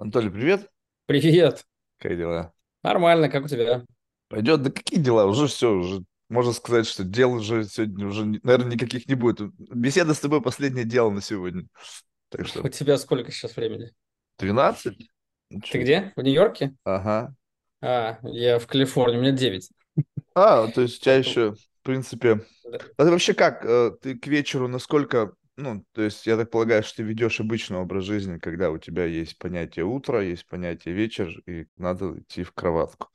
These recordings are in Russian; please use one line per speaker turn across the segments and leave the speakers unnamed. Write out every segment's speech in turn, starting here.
Анатолий, привет.
Привет.
Как дела?
Нормально, как у тебя?
Пойдет? Да какие дела? Уже все, уже можно сказать, что дел уже сегодня уже, наверное, никаких не будет. Беседа с тобой последнее дело на сегодня. Так
У
что
тебя сколько сейчас времени?
12? Ну,
Ты где? В Нью-Йорке?
Ага.
А, я в Калифорнии, у меня 9.
А, то есть у тебя еще, в принципе... А ты вообще как? э, Ты к вечеру насколько... Ну, то есть я так полагаю, что ты ведешь обычный образ жизни, когда у тебя есть понятие утро, есть понятие вечер, и надо идти в кроватку.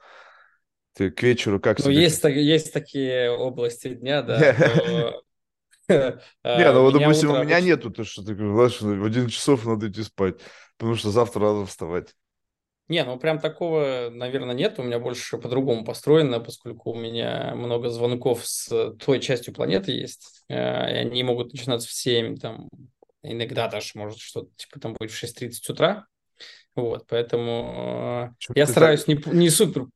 Ты к вечеру как
Ну, есть, так- есть такие области дня, да,
Не, ну
у
вот, допустим, у меня нету, то, что ты говоришь, в 11 часов надо идти спать, потому что завтра надо вставать.
Не, ну прям такого, наверное, нет. У меня больше по-другому построено, поскольку у меня много звонков с той частью планеты есть, э, и они могут начинаться в 7, там, иногда даже может что-то типа там будет в шесть тридцать утра. Вот, поэтому э,
Чё
я
ты так...
стараюсь не, не супер,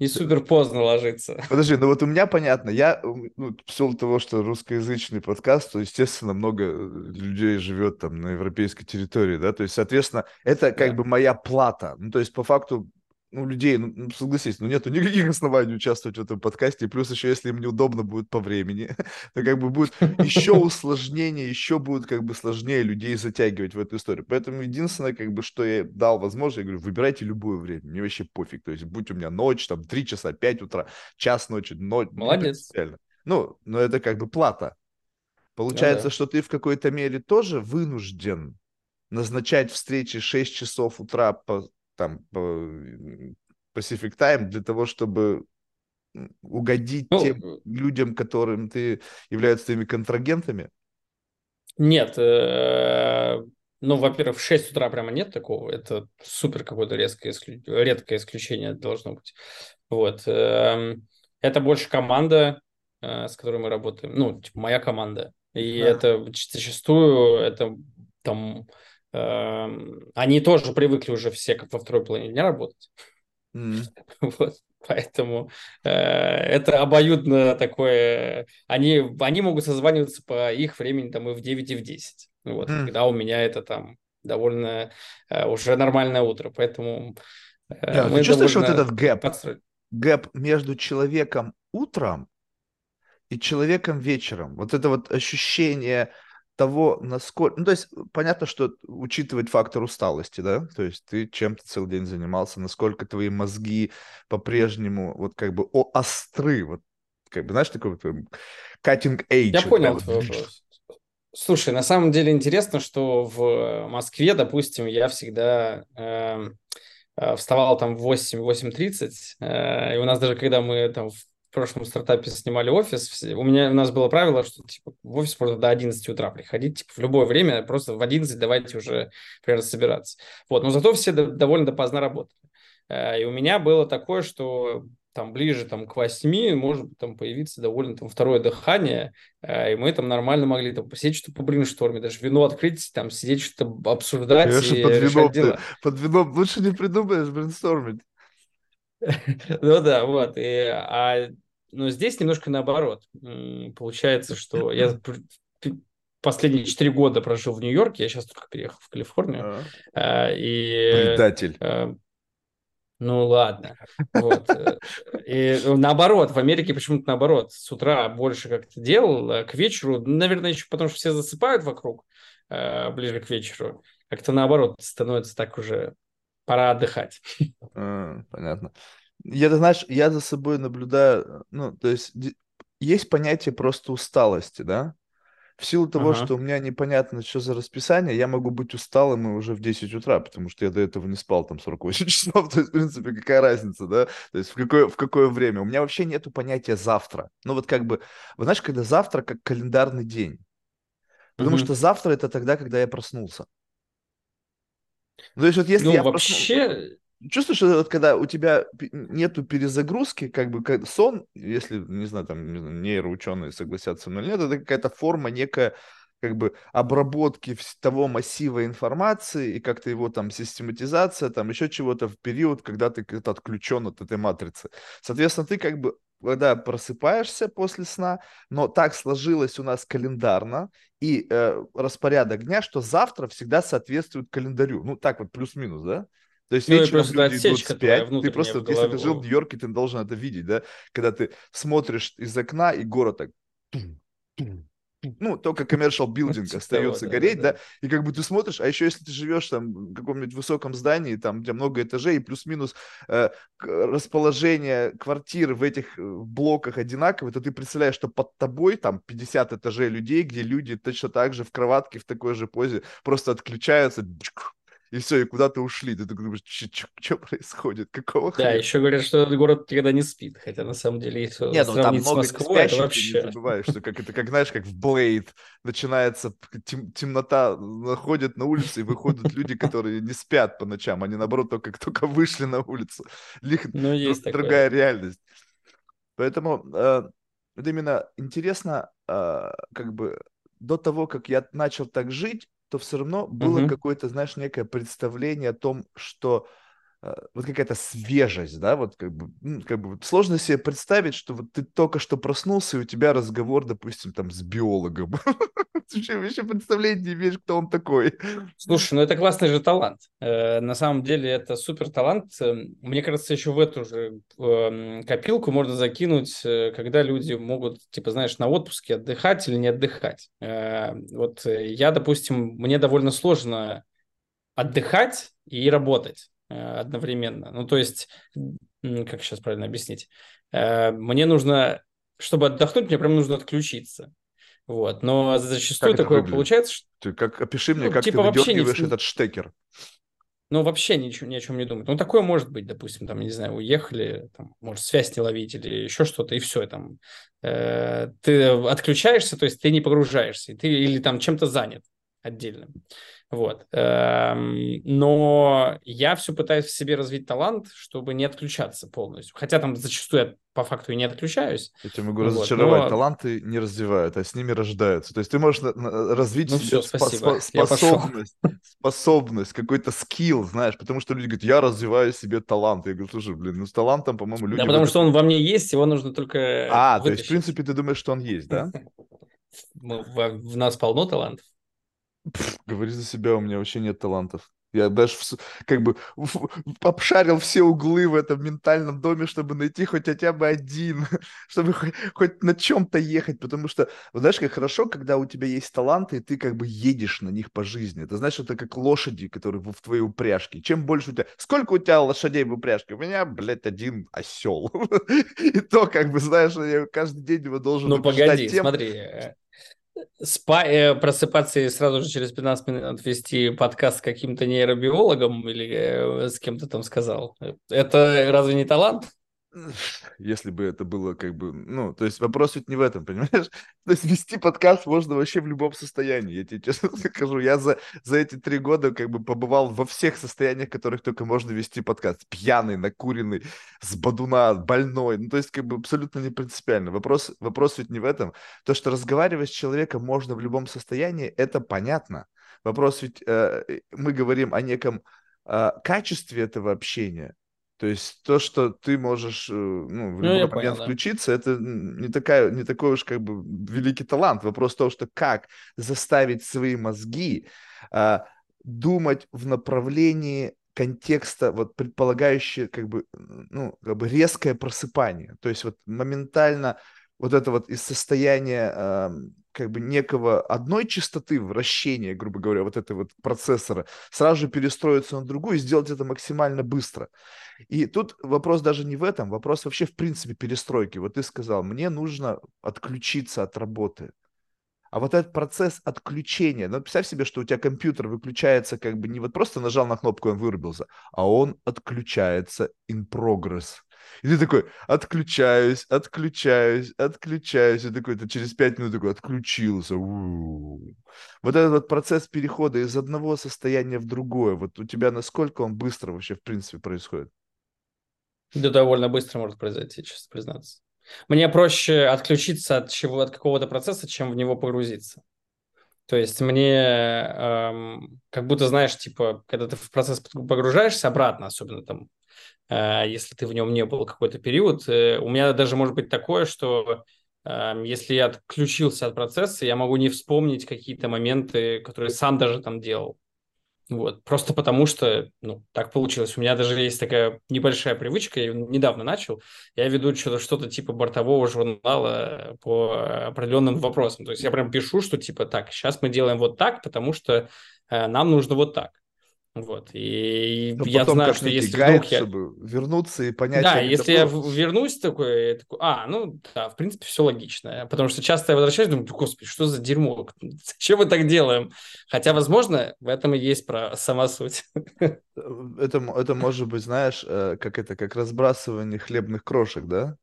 не супер поздно ложиться.
Подожди, ну вот у меня понятно, я, ну, в силу того, что русскоязычный подкаст, то, естественно, много э, людей живет там на европейской территории, да, то есть, соответственно, это как
Да.
бы моя плата, ну, то есть, по факту, ну, людей, ну, ну, согласись, ну, нету никаких оснований участвовать в этом подкасте, и плюс еще, если им неудобно будет по времени, то как бы будет еще усложнение, еще будет как бы сложнее людей затягивать в эту историю. Поэтому единственное, как бы, что я дал возможность, я говорю, выбирайте любое время, мне вообще пофиг, то есть, будь у меня ночь, там, 3 часа, 5 утра, час ночи, но не
Молодец.
Ну, но это как бы плата.
Ну
Получается,
да.
что ты в какой-то мере тоже вынужден назначать встречи 6 часов утра по, там, м, Pacific Time для того, чтобы угодить
Ну,
тем людям, которым ты являются твоими контрагентами.
нет. э, Ну, во-первых, в 6 утра прямо нет такого. Это супер какое-то резкое редкое исключение должно быть. Вот. эм, Это больше команда, э, с которой мы работаем. Ну, типа, моя команда. И
Да.
это зачастую это там они тоже привыкли уже все как во второй половине дня работать.
М.
Вот, поэтому э, это обоюдно такое. Они, они могут созваниваться по их времени там и в 9 и в 10. Вот,
М.
когда у меня это там довольно э, уже нормальное утро. Поэтому э,
ты
мы
чувствуешь вот этот гэп? Гэп между человеком утром и человеком вечером. Вот это вот ощущение того, насколько... Ну, то есть, понятно, что учитывать фактор усталости, да? То есть ты чем-то целый день занимался, насколько твои мозги по-прежнему вот как бы о, остры, вот как бы, знаешь, такой cutting
Я
edge, прям
понял твой вопрос. Слушай, на самом деле интересно, что в Москве, допустим, я всегда эм, э, вставал там в 8 тридцать, э, и у нас даже, когда мы там в прошлом стартапе снимали офис, у меня, у нас было правило, что типа в офис можно до одиннадцати утра приходить, типа в любое время, просто в 11 давайте уже примерно собираться. Вот, но зато все до- довольно допоздна работали. Э, И у меня было такое, что там ближе там, к восьми может быть, там появиться довольно там второе дыхание, э, и мы там нормально могли там посидеть, что-то по брейншторме, даже вино открыть, там сидеть, что-то обсуждать
Конечно,
и
под вином ты,
дела.
под вином лучше не придумаешь брейнстормить.
Ну да, вот. И, а, но здесь немножко наоборот. Получается, что я последние четыре года прожил в Нью-Йорке, я сейчас только переехал в Калифорнию,
А,
а, и
Предатель.
э, ну ладно, вот. э, И наоборот, в Америке почему-то наоборот. С утра больше как-то делал, а к вечеру, наверное, еще потому что все засыпают вокруг э, ближе к вечеру. Как-то наоборот становится так уже пора отдыхать.
А, понятно. Я, ты знаешь, я за собой наблюдаю, ну, то есть есть понятие просто усталости, да? В силу того, что
Ага.
у меня непонятно, что за расписание, я могу быть усталым и уже в 10 утра, потому что я до этого не спал там 48 часов. То есть, в принципе, какая разница, да? То есть в какое, в какое время? У меня вообще нету понятия завтра. Ну вот как бы, вы знаешь, когда завтра как календарный день. Потому что
Мгм.
завтра это тогда, когда я проснулся. Ну, то есть вот если
Ну,
я
вообще,
Чувствуешь, вот когда у тебя нету перезагрузки, как бы как сон, если, не знаю, там нейроученые согласятся, но нет, это какая-то форма некая как бы обработки того массива информации и как-то его там систематизация, там еще чего-то в период, когда ты как-то отключен от этой матрицы. Соответственно, ты как бы когда просыпаешься после сна, но так сложилось у нас календарно и э, распорядок дня, что завтра всегда соответствует календарю. Ну, так вот, плюс-минус, да? То есть
Ну
вечером
просто
люди идут
отсечка твоя
спять, ты просто, вот если ты жил в Нью-Йорке, ты должен это видеть, да, когда ты смотришь из окна, и город так, ну, только commercial building
Типа
остается
того,
гореть,
да-да-да.
да, и как бы ты смотришь, а еще если ты живешь там в каком-нибудь высоком здании, там, где много этажей, и плюс-минус э, расположение квартир в этих э, блоках одинаковое, то ты представляешь, что под тобой там 50 этажей людей, где люди точно так же в кроватке, в такой же позе, просто отключаются, и все, и куда-то ушли. Ты такой думаешь, что происходит, какого
Да,
хрена?
еще говорят, что этот город никогда не спит, хотя на самом деле, если
Не, ну там
с
много не
Москвой, это
спящих, ты не
вообще...
забываешь, что как это, как знаешь, как в Блейд начинается тем- темнота, находят на улице и выходят люди, которые не спят по ночам, они наоборот только как только вышли на улицу. У них
Ну, есть такое.
другая реальность. Поэтому э, вот именно интересно, э, как бы до того, как я начал так жить, то все равно было
Мгм.
какое-то, знаешь, некое представление о том, что вот какая-то свежесть, да, вот как бы, как бы сложно себе представить, что вот ты только что проснулся, и у тебя разговор, допустим, там с биологом. Ты вообще представления не имеешь, кто он такой.
Слушай, ну это классный же талант. Э, на самом деле это супер талант. Э, Мне кажется, еще в эту же эм, копилку можно закинуть, э, когда люди могут, типа, знаешь, на отпуске отдыхать или не отдыхать. Э, вот э, я, допустим, мне довольно сложно отдыхать и работать э, одновременно. Ну, то есть, как сейчас правильно объяснить? Э, Мне нужно, чтобы отдохнуть, мне прям нужно отключиться. Вот. Но зачастую
Как
такое
выглядит?
получается, что
Ты как, опиши мне,
Ну,
как
типа
ты
вообще не-
выдергиваешь этот штекер.
Ну, вообще ничего, ни о чем не думать. Ну, такое может быть, допустим, там, не знаю, уехали, там, может, связь не ловить или еще что-то, и все, там, э, ты отключаешься, то есть ты не погружаешься, и ты или там чем-то занят отдельно. Вот. Эм, Но я все пытаюсь в себе развить талант, чтобы не отключаться полностью. Хотя там зачастую я по факту и не отключаюсь.
Я тебе могу
Вот,
разочаровать,
но-
таланты не развивают, а с ними рождаются. То есть ты можешь на- на- развить
Ну
в себе
всё, спасибо.
спо-
Я пошел.
способность, способность, какой-то скилл, знаешь, потому что люди говорят, я развиваю себе талант. Я говорю, слушай, блин, ну с талантом, по-моему, люди...
Да, потому что он во мне есть, его нужно только
А, то есть, в
вытащить.
принципе, ты думаешь, что он есть, да?
В нас полно талантов.
Пф, Говори за себя, у меня вообще нет талантов. Я даже как бы обшарил все углы в этом ментальном доме, чтобы найти хоть хотя бы один, чтобы хоть, хоть на чем-то ехать, потому что, знаешь, как хорошо, когда у тебя есть таланты, и ты как бы едешь на них по жизни. Это знаешь, это как лошади, которые в, твоей упряжке. Чем больше у тебя... Сколько у тебя лошадей в упряжке? У меня, блядь, один осел. И то, как бы, знаешь, я каждый день его должен
Ну, погоди,
тем,
смотри. Э, Спа, э, просыпаться и сразу же через 15 минут вести подкаст с каким-то нейробиологом или э, с кем-то там сказал. Это разве не талант?
Если бы это было как бы, ну, то есть вопрос ведь не в этом, понимаешь? То есть вести подкаст можно вообще в любом состоянии, я тебе честно скажу. Я за, за эти три года как бы побывал во всех состояниях, в которых только можно вести подкаст. Пьяный, накуренный, с бадуна, больной. Ну, то есть как бы абсолютно не принципиально. Вопрос, вопрос ведь не в этом. То, что разговаривать с человеком можно в любом состоянии, это понятно. Вопрос ведь, э, мы говорим о неком э, качестве этого общения. То есть то, что ты можешь э, ну, в
Ну,
любой
понял,
момент
да.
включиться, это м, не, такая, не такой уж как бы великий талант. Вопрос в том, что как заставить свои мозги а, думать в направлении контекста, вот предполагающее как бы, ну, как бы резкое просыпание. То есть вот моментально вот это вот из состояния а, как бы некого одной частоты вращения, грубо говоря, вот этого вот процессора, сразу же перестроиться на другую и сделать это максимально быстро. И тут вопрос даже не в этом, вопрос вообще в принципе перестройки. Вот ты сказал, мне нужно отключиться от работы. А вот этот процесс отключения, ну, представь себе, что у тебя компьютер выключается как бы не вот просто нажал на кнопку, и он вырубился, а он отключается in progress. И ты такой, отключаюсь, отключаюсь, отключаюсь. И такой, ты через пять минут такой, отключился. У-у-у. Вот этот вот процесс перехода из одного состояния в другое, вот у тебя насколько он быстро вообще в принципе происходит?
Да довольно быстро может произойти, честно признаться. Мне проще отключиться от чего от какого-то процесса, чем в него погрузиться. То есть мне эм, как будто, знаешь, типа, когда ты в процесс погружаешься обратно, особенно там, если ты в нем не был какой-то период, э, у меня даже может быть такое, что если я отключился от процесса, я могу не вспомнить какие-то моменты, которые сам даже там делал. Вот. Просто потому что, ну, так получилось. У меня даже есть такая небольшая привычка, я недавно начал. Я веду что-то, что-то типа бортового журнала по определенным вопросам. То есть я прям пишу, что типа так, сейчас мы делаем вот так, потому что э, нам нужно вот так. Вот. И
Чтобы
я
потом
знаю, что если вдруг я...
чтобы вернуться и понять,
Да, если я вернусь такой, я такой, а, ну да, в принципе, все логично. Потому что часто я возвращаюсь, думаю, господи, что за дерьмо? Зачем мы так делаем? Хотя, возможно, в этом и есть про сама суть.
Э, Это, это может быть, знаешь, э, как это, как разбрасывание хлебных крошек, да?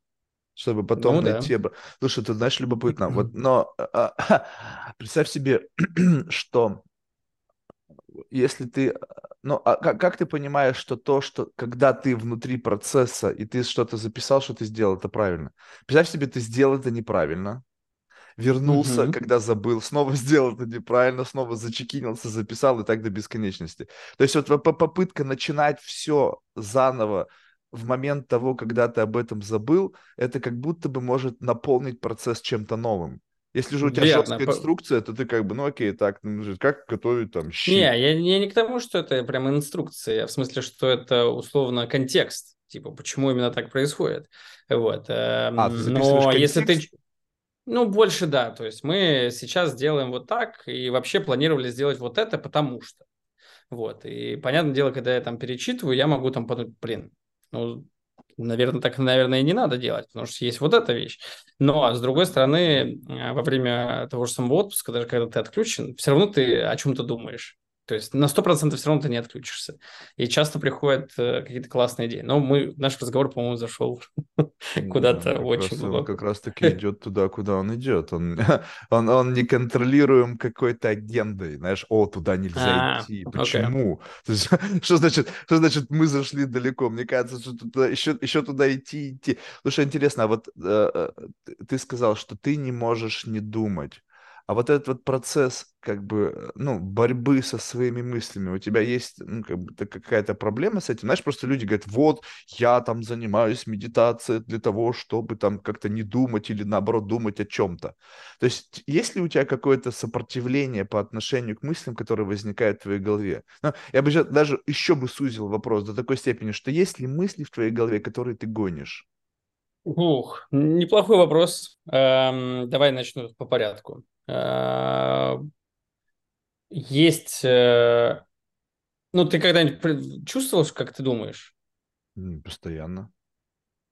Чтобы потом
Ну да.
найти... обра- Слушай, ты знаешь, любопытно. Вот, но а, а, представь себе, что если ты... Ну, а как, как ты понимаешь, что то, что когда ты внутри процесса, и ты что-то записал, что ты сделал, это правильно? Представь себе, ты сделал это неправильно, вернулся,
Мгм.
когда забыл, снова сделал это неправильно, снова зачекинился, записал и так до бесконечности. То есть вот по- по- попытка начинать все заново в момент того, когда ты об этом забыл, это как будто бы может наполнить процесс чем-то новым. Если же у тебя
Верно.
жесткая инструкция, то ты как бы, ну окей, так, ну, как готовить там
Не,
щи?
я, я не к тому, что это прям инструкция, в смысле, что это условно контекст, типа, почему именно так происходит. Вот. эм,
А, ты
Но если ты...
контекст?
Ну, больше да. То есть мы сейчас делаем вот так, и вообще планировали сделать вот это, потому что. Вот. И понятное дело, когда я там перечитываю, я могу там подумать, блин, ну, наверное, так, наверное, и не надо делать, потому что есть вот эта вещь. Но, с другой стороны, э, во время того же самого отпуска, даже когда ты отключен, все равно ты о чем-то думаешь. То есть на 100% все равно ты не отключишься. И часто приходят э, какие-то классные идеи. Но мы, наш разговор, по-моему, зашел
Ну Да,
куда-то очень глубоко.
как раз таки идет туда, куда он идет. Он, он, он не контролируем какой-то агендой. Знаешь, о, туда нельзя
А,
идти. Почему? Что значит, что значит мы зашли далеко? Мне кажется, что туда, еще, еще туда идти, идти. Слушай, интересно, а вот э, э, ты сказал, что ты не можешь не думать. А вот этот вот процесс, как бы, э, ну, борьбы со своими мыслями, у тебя есть, ну, как бы, какая-то проблема с этим? Знаешь, просто люди говорят, вот, я там занимаюсь медитацией для того, чтобы там как-то не думать или наоборот думать о чем-то. То есть есть ли у тебя какое-то сопротивление по отношению к мыслям, которые возникают в твоей голове? Ну, я бы даже еще бы сузил вопрос до такой степени, что есть ли мысли в твоей голове, которые ты гонишь?
Ух, неплохой вопрос. Эм, давай начну по порядку. Э, Есть... э, Ну, ты когда-нибудь чувствовал, как ты думаешь?
Постоянно.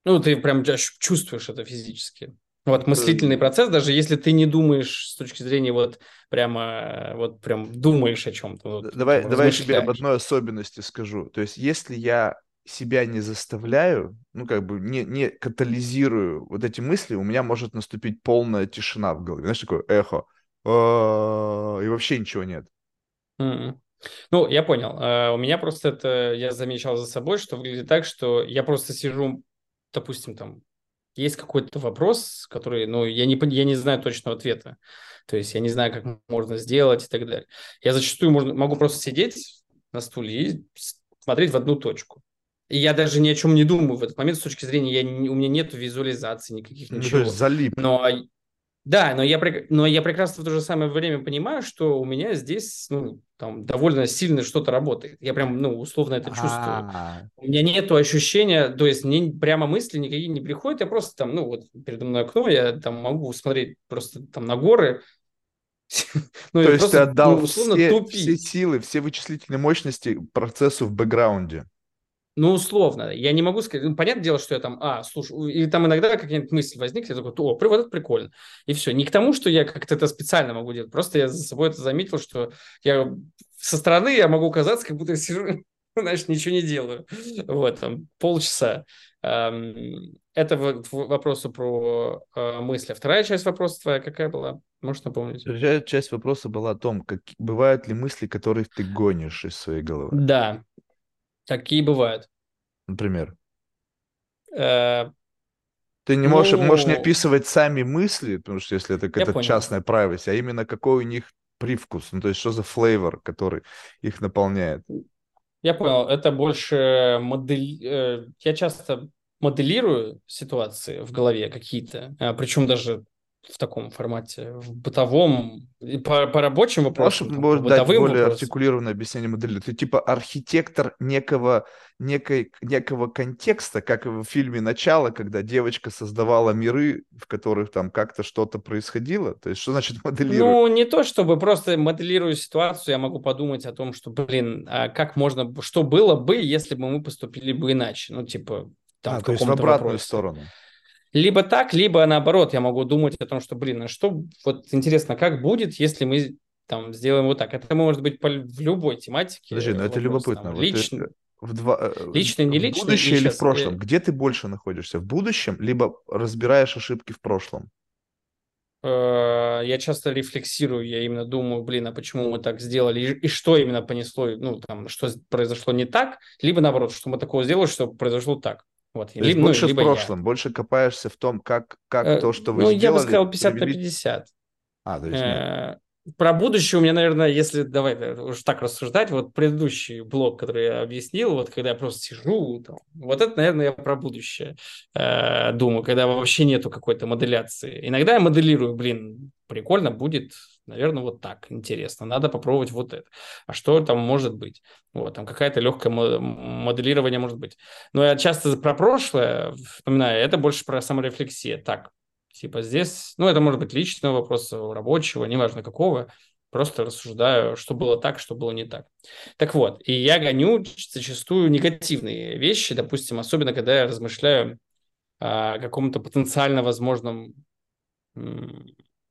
Ну, ты прям чувствуешь это физически. Вот
Это,
мыслительный процесс, даже если ты не думаешь с точки зрения вот прямо, вот прям думаешь о чем-то, вот,
Давай, давай я тебе об одной особенности скажу. То есть, если я себя не заставляю, ну, как бы не, не катализирую вот эти мысли, у меня может наступить полная тишина в голове. Знаешь, такое эхо. И вообще ничего нет.
М. Ну, я понял. Э, У меня просто это, я замечал за собой, что выглядит так, что я просто сижу, допустим, там, есть какой-то вопрос, который, ну, я не, я не знаю точного ответа. То есть я не знаю, как можно сделать и так далее. Я зачастую можно, могу просто сидеть на стуле и смотреть в одну точку. И я даже ни о чем не думаю в этот момент с точки зрения, я не- у меня нет визуализации никаких,
Ну, то есть
ничего.
залип.
Но да, но я, но я прекрасно в то же самое время понимаю, что у меня здесь ну, там довольно сильно что-то работает. Я прям, ну, условно это чувствую.
А,
У меня нету ощущения, то есть мне прямо мысли никакие не приходят, я просто там, ну, вот передо мной окно, я там могу смотреть просто там на горы, ну,
То есть ты
просто,
отдал
ну, условно
все, все силы, все вычислительные мощности процессу в бэкграунде.
Ну, условно. Я не могу сказать. Ну, понятное дело, что я там, а, слушай, или там иногда какая-нибудь мысль возникнет, я такой, о, вот это прикольно. И все. Не к тому, что я как-то это специально могу делать. Просто я за собой это заметил, что я со стороны я могу казаться, как будто я сижу, знаешь, ничего не делаю. Вот, там, полчаса. Эм, Это к вопросу про э, мысли. Вторая часть вопроса твоя какая была? Можешь напомнить?
Другая часть вопроса была о том, как, бывают ли мысли, которые ты гонишь из своей головы.
Да, такие бывают.
Например,
Э,
ты не можешь, можешь не
Ну,
описывать сами мысли, потому что если это какая-то частная privacy, а именно какой у них привкус, ну то есть что за флейвор, который их наполняет.
Я понял, это больше модель... э, Я часто моделирую ситуации в голове какие-то, а, причем даже в таком формате, в бытовом, и по, по рабочим вопросам,
Можешь,
там,
дать более
вопросам.
артикулированное объяснение модели? Ты типа архитектор некого, некой, некого контекста, как в фильме «Начало», когда девочка создавала миры, в которых там как-то что-то происходило? То есть что значит моделирует?
Ну, не то чтобы просто моделирую ситуацию, я могу подумать о том, что, блин, а как можно, что было бы, если бы мы поступили бы иначе? Ну, типа, там,
а,
в
то есть в обратную
вопросе.
сторону.
Либо так, либо наоборот, я могу думать о том, что, блин, а что, вот интересно, как будет, если мы там сделаем вот так? Это может быть по, в любой тематике.
Подожди, но это
вопрос,
любопытно.
Там,
Вот э, в два, э,
личный, не
в
личный.
будущее или в прошлом? Где ты больше находишься? В будущем, либо разбираешь ошибки в прошлом?
э, я часто рефлексирую, я именно думаю, блин, а почему мы так сделали, и, и что именно понесло, ну, там, что произошло не так, либо наоборот, что мы такого сделали, что произошло так. Вот,
То
либо, ну,
больше в
либо я.
прошлом, больше копаешься в том, как, как
Э,
то, что вы
ну,
сделали...
я бы сказал 50 на
привели-
50.
А, то есть.
Э, Про будущее у меня, наверное, если давай да, уж так рассуждать, вот предыдущий блок, который я объяснил, вот когда я просто сижу, там, вот это, наверное, я про будущее э, думаю, когда вообще нету какой-то моделяции. Иногда я моделирую, блин, прикольно будет, наверное, вот так, интересно, надо попробовать вот это. А что там может быть? Вот, там какая-то легкое мо- моделирование может быть. Но я часто про прошлое вспоминаю, это больше про саморефлексия. Так, Типа здесь, ну, это может быть личного вопроса, рабочего, неважно какого, просто рассуждаю, что было так, что было не так. Так вот, и я гоню зачастую негативные вещи, допустим, особенно когда я размышляю о каком-то потенциально возможном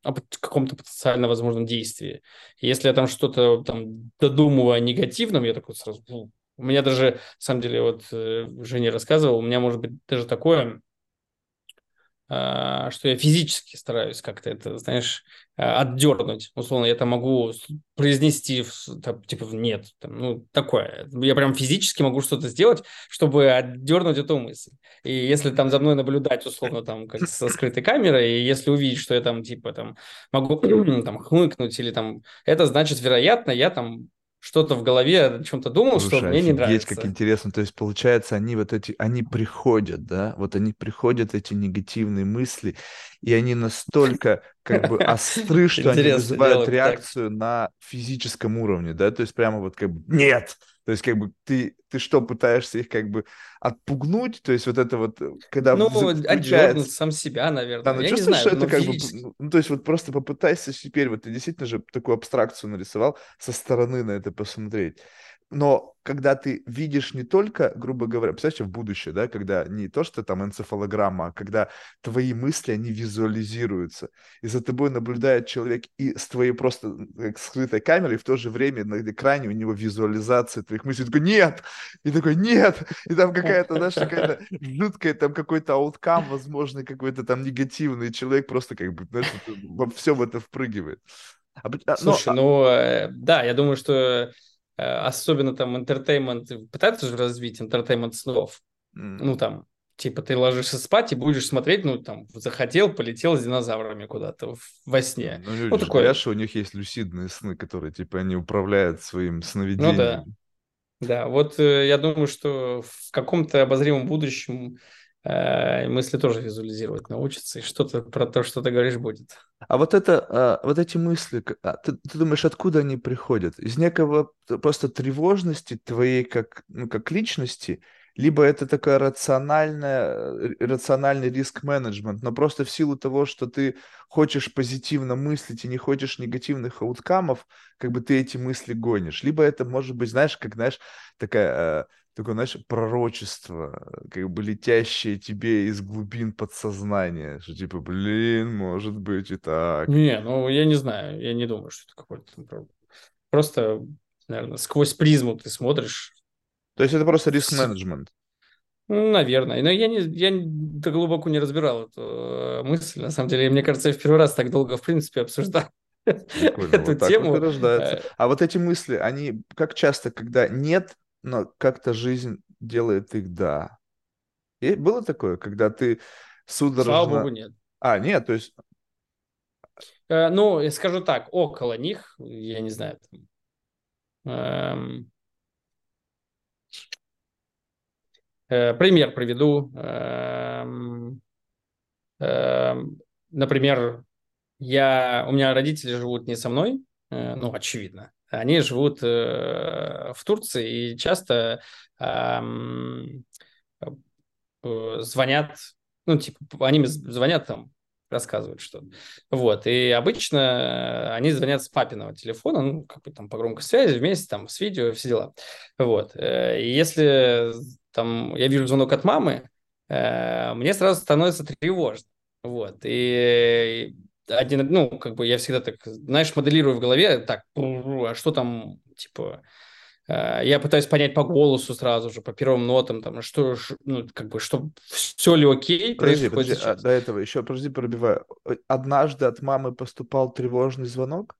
о каком-то потенциально возможном действии. Если я там что-то там додумываю о негативном, я такой сразу... У меня даже, на самом деле, вот э, Женя рассказывал, у меня может быть даже такое, а, что я физически стараюсь как-то это, знаешь, отдернуть. Условно, я там могу произнести, там, типа, нет, там, ну, такое. Я прям физически могу что-то сделать, чтобы отдернуть эту мысль. И если там за мной наблюдать, условно, там, как со скрытой камерой, и если увидеть, что я там, типа, там, могу там хмыкнуть или там, это значит, вероятно, я там что-то в голове о чем-то думал, что
Слушай,
мне не нравится.
как интересно. То есть, получается, они вот эти, они приходят, да, вот они приходят, эти негативные мысли, и они настолько как бы остры, что они вызывают реакцию на физическом уровне, да, то есть прямо вот как бы нет, то есть как бы ты, ты что, пытаешься их как бы отпугнуть, то есть вот это вот, э, когда
Ну, отдернуть
включается...
сам себя, наверное.
Да, но
я не
чувствуешь,
знаю,
что это
ну,
как бы, ну, то есть вот просто попытайся теперь, вот ты действительно же такую абстракцию нарисовал, со стороны на это посмотреть. Но когда ты видишь не только, грубо говоря, представляете, в будущее, да, когда не то, что там энцефалограмма, а когда твои мысли, они визуализируются, и за тобой наблюдает человек и с твоей просто как скрытой камерой, и в то же время на экране у него визуализация твоих мыслей, и такой, нет, и такой, нет, и там какая-то, знаешь, какая-то жуткая, там какой-то ауткам, возможно, какой-то там негативный, человек просто как бы, знаешь, вот во все в это впрыгивает. А, а, но-
Слушай, ну, э, да, я думаю, что э, особенно там entertainment, пытаются же развить entertainment снов.
м,
Ну, там, типа, ты ложишься спать и будешь смотреть, ну, там, захотел, полетел с динозаврами куда-то во сне.
Ну, люди же
такое.
что у них есть люсидные сны, которые, типа, они управляют своим
Ну, да.
сновидением.
Да, вот э, я думаю, что в каком-то обозримом будущем э, мысли тоже визуализировать научатся, и что-то про то, что ты говоришь, будет.
А вот это, а, вот эти мысли, а, ты, ты думаешь, откуда они приходят? Из некого просто тревожности твоей как, ну, как личности, либо это такая рациональная, э, рациональный риск-менеджмент, но просто в силу того, что ты хочешь позитивно мыслить и не хочешь негативных ауткамов, как бы ты эти мысли гонишь. Либо это может быть, знаешь, как, знаешь, такая, э, такое, знаешь, пророчество, как бы летящее тебе из глубин подсознания, что типа, блин, может быть и так.
Не, ну, я не знаю, я не думаю, что это какой-то... Просто, наверное, сквозь призму ты смотришь,
То есть это просто риск-менеджмент.
Ну, Наверное. Но я, не, я так глубоко не разбирал эту э, мысль. На самом деле, мне кажется, я в первый раз так долго, в принципе,
Прикольно,
эту
вот
тему.
вот и рождается.
Э,
А вот эти мысли, они как часто, когда нет, но как-то жизнь делает их да. И было такое, когда ты
Слава
судорожно...
богу, нет.
А, нет, то есть...
Э, Ну, я скажу так, около них, я не знаю, там, эм, э, пример приведу. Эм, эм, Например, Я, у меня родители живут не со мной, э, ну, очевидно. Они живут э, в Турции и часто э, звонят, ну, типа, они звонят там, рассказывают что-то. Вот, и обычно они звонят с папиного телефона, ну, как бы там по громкой связи, вместе там с видео, все дела. Вот, и если там я вижу звонок от мамы, мне сразу становится тревожно. Вот, и один, ну, как бы я всегда так, знаешь, моделирую в голове, так, а что там, типа, э, я пытаюсь понять по голосу сразу же, по первым нотам, там, что, ну, как бы, что все ли окей.
Подожди, подожди, а до этого еще, подожди, пробиваю. Однажды от мамы поступал тревожный звонок?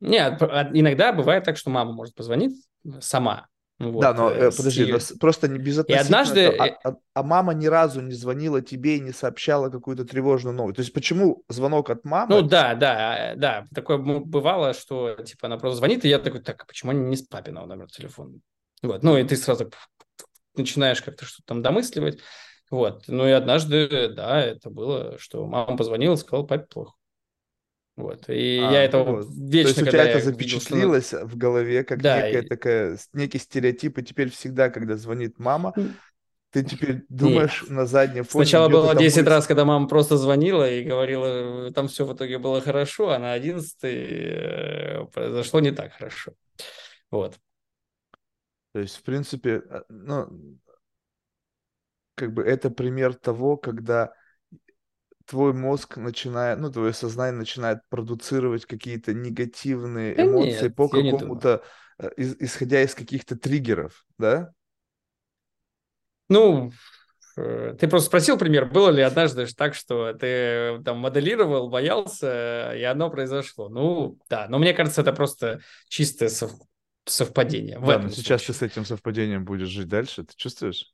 Нет, иногда бывает так, что мама может позвонить сама,
вот, да, но э, подожди, ее... но просто не без И однажды... А, а, а мама ни разу не звонила тебе и не сообщала какую-то тревожную новость. То есть почему звонок от мамы...
Ну да, да, да. Такое бывало, что типа она просто звонит, и я такой, так, а почему не с папиного номера телефона? Вот, ну и ты сразу начинаешь как-то что-то там домысливать. Вот, ну и однажды, да, это было, что мама позвонила и сказала, папе плохо. Вот. И а, я это вот.
вечно, То есть у тебя это запечатлилось видел, в голове, как да, некая и... такая, некий стереотип, и теперь всегда, когда звонит мама, ты теперь думаешь Нет. на заднем
фоне. Сначала было 10 будет... раз, когда мама просто звонила и говорила, там все в итоге было хорошо, а на 11 э, произошло не так хорошо. Вот.
То есть, в принципе, э, ну, как бы это пример того, когда твой мозг начинает, ну, твое сознание начинает продуцировать какие-то негативные да эмоции нет, по какому-то, э, исходя из каких-то триггеров, да?
Ну, э, ты просто спросил пример, было ли однажды так, что ты там моделировал, боялся, и оно произошло. Ну, да, но мне кажется, это просто чистое сов... совпадение.
Да, но сейчас случае. ты с этим совпадением будешь жить дальше, ты чувствуешь?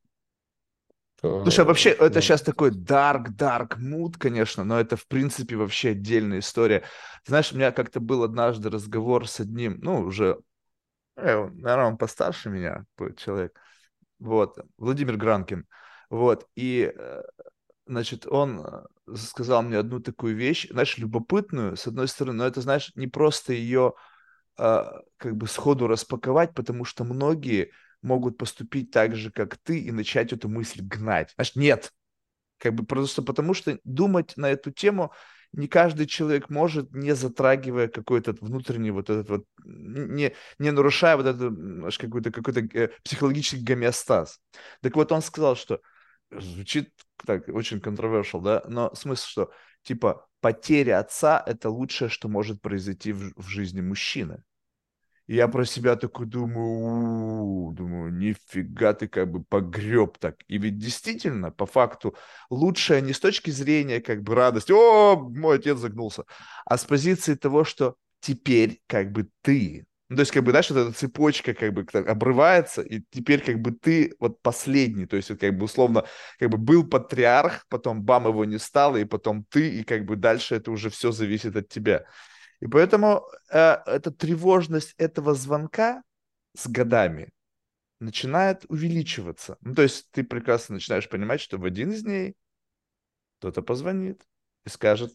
Слушай, а вообще, это сейчас такой dark, dark mood, конечно, но это, в принципе, вообще отдельная история. Знаешь, у меня как-то был однажды разговор с одним, ну, уже, э, наверное, он постарше меня, человек, вот, Владимир Гранкин, вот, и, э, значит, он э, сказал мне одну такую вещь, знаешь, любопытную, с одной стороны, но это, знаешь, не просто ее как бы сходу распаковать, потому что многие могут поступить так же, как ты, и начать эту мысль гнать. Значит, нет. Как бы просто потому, что думать на эту тему не каждый человек может, не затрагивая какой-то внутренний вот этот вот, не, не нарушая вот этот какой-то какой-то э, психологический гомеостаз. Так вот он сказал, что звучит так очень controversial, да, но смысл, что типа потеря отца – это лучшее, что может произойти в, в жизни мужчины. И я про себя такой думаю, думаю, нифига ты как бы погреб так. И ведь действительно, по факту, лучшее не с точки зрения как бы радости, о, мой отец загнулся, а с позиции того, что теперь как бы ты, ну, то есть, как бы, знаешь, вот эта цепочка как бы обрывается, и теперь как бы ты вот последний, то есть, вот, как бы условно, как бы был патриарх, потом бам, его не стало, и потом ты, и как бы дальше это уже все зависит от тебя. И поэтому э, эта тревожность этого звонка с годами начинает увеличиваться. Ну, то есть ты прекрасно начинаешь понимать, что в один из дней кто-то позвонит и скажет,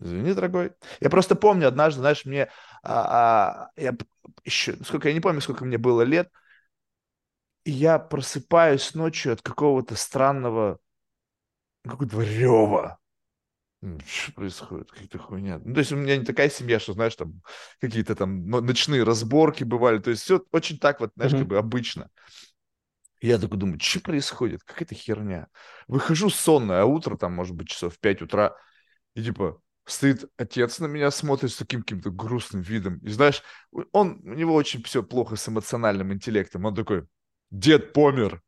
извини, дорогой. Я просто помню однажды, знаешь, мне, а, а, я еще, сколько, я не помню, сколько мне было лет, и я просыпаюсь ночью от какого-то странного, какого-то рева что происходит? Какая-то хуйня. Ну, то есть у меня не такая семья, что, знаешь, там какие-то там ночные разборки бывали. То есть все очень так вот, знаешь, mm-hmm. как бы обычно. И я такой думаю, что происходит? Какая-то херня. Выхожу сонный, а утро там, может быть, часов в 5 утра. И типа стоит отец на меня, смотрит с таким каким-то грустным видом. И знаешь, он, у него очень все плохо с эмоциональным интеллектом. Он такой, дед помер.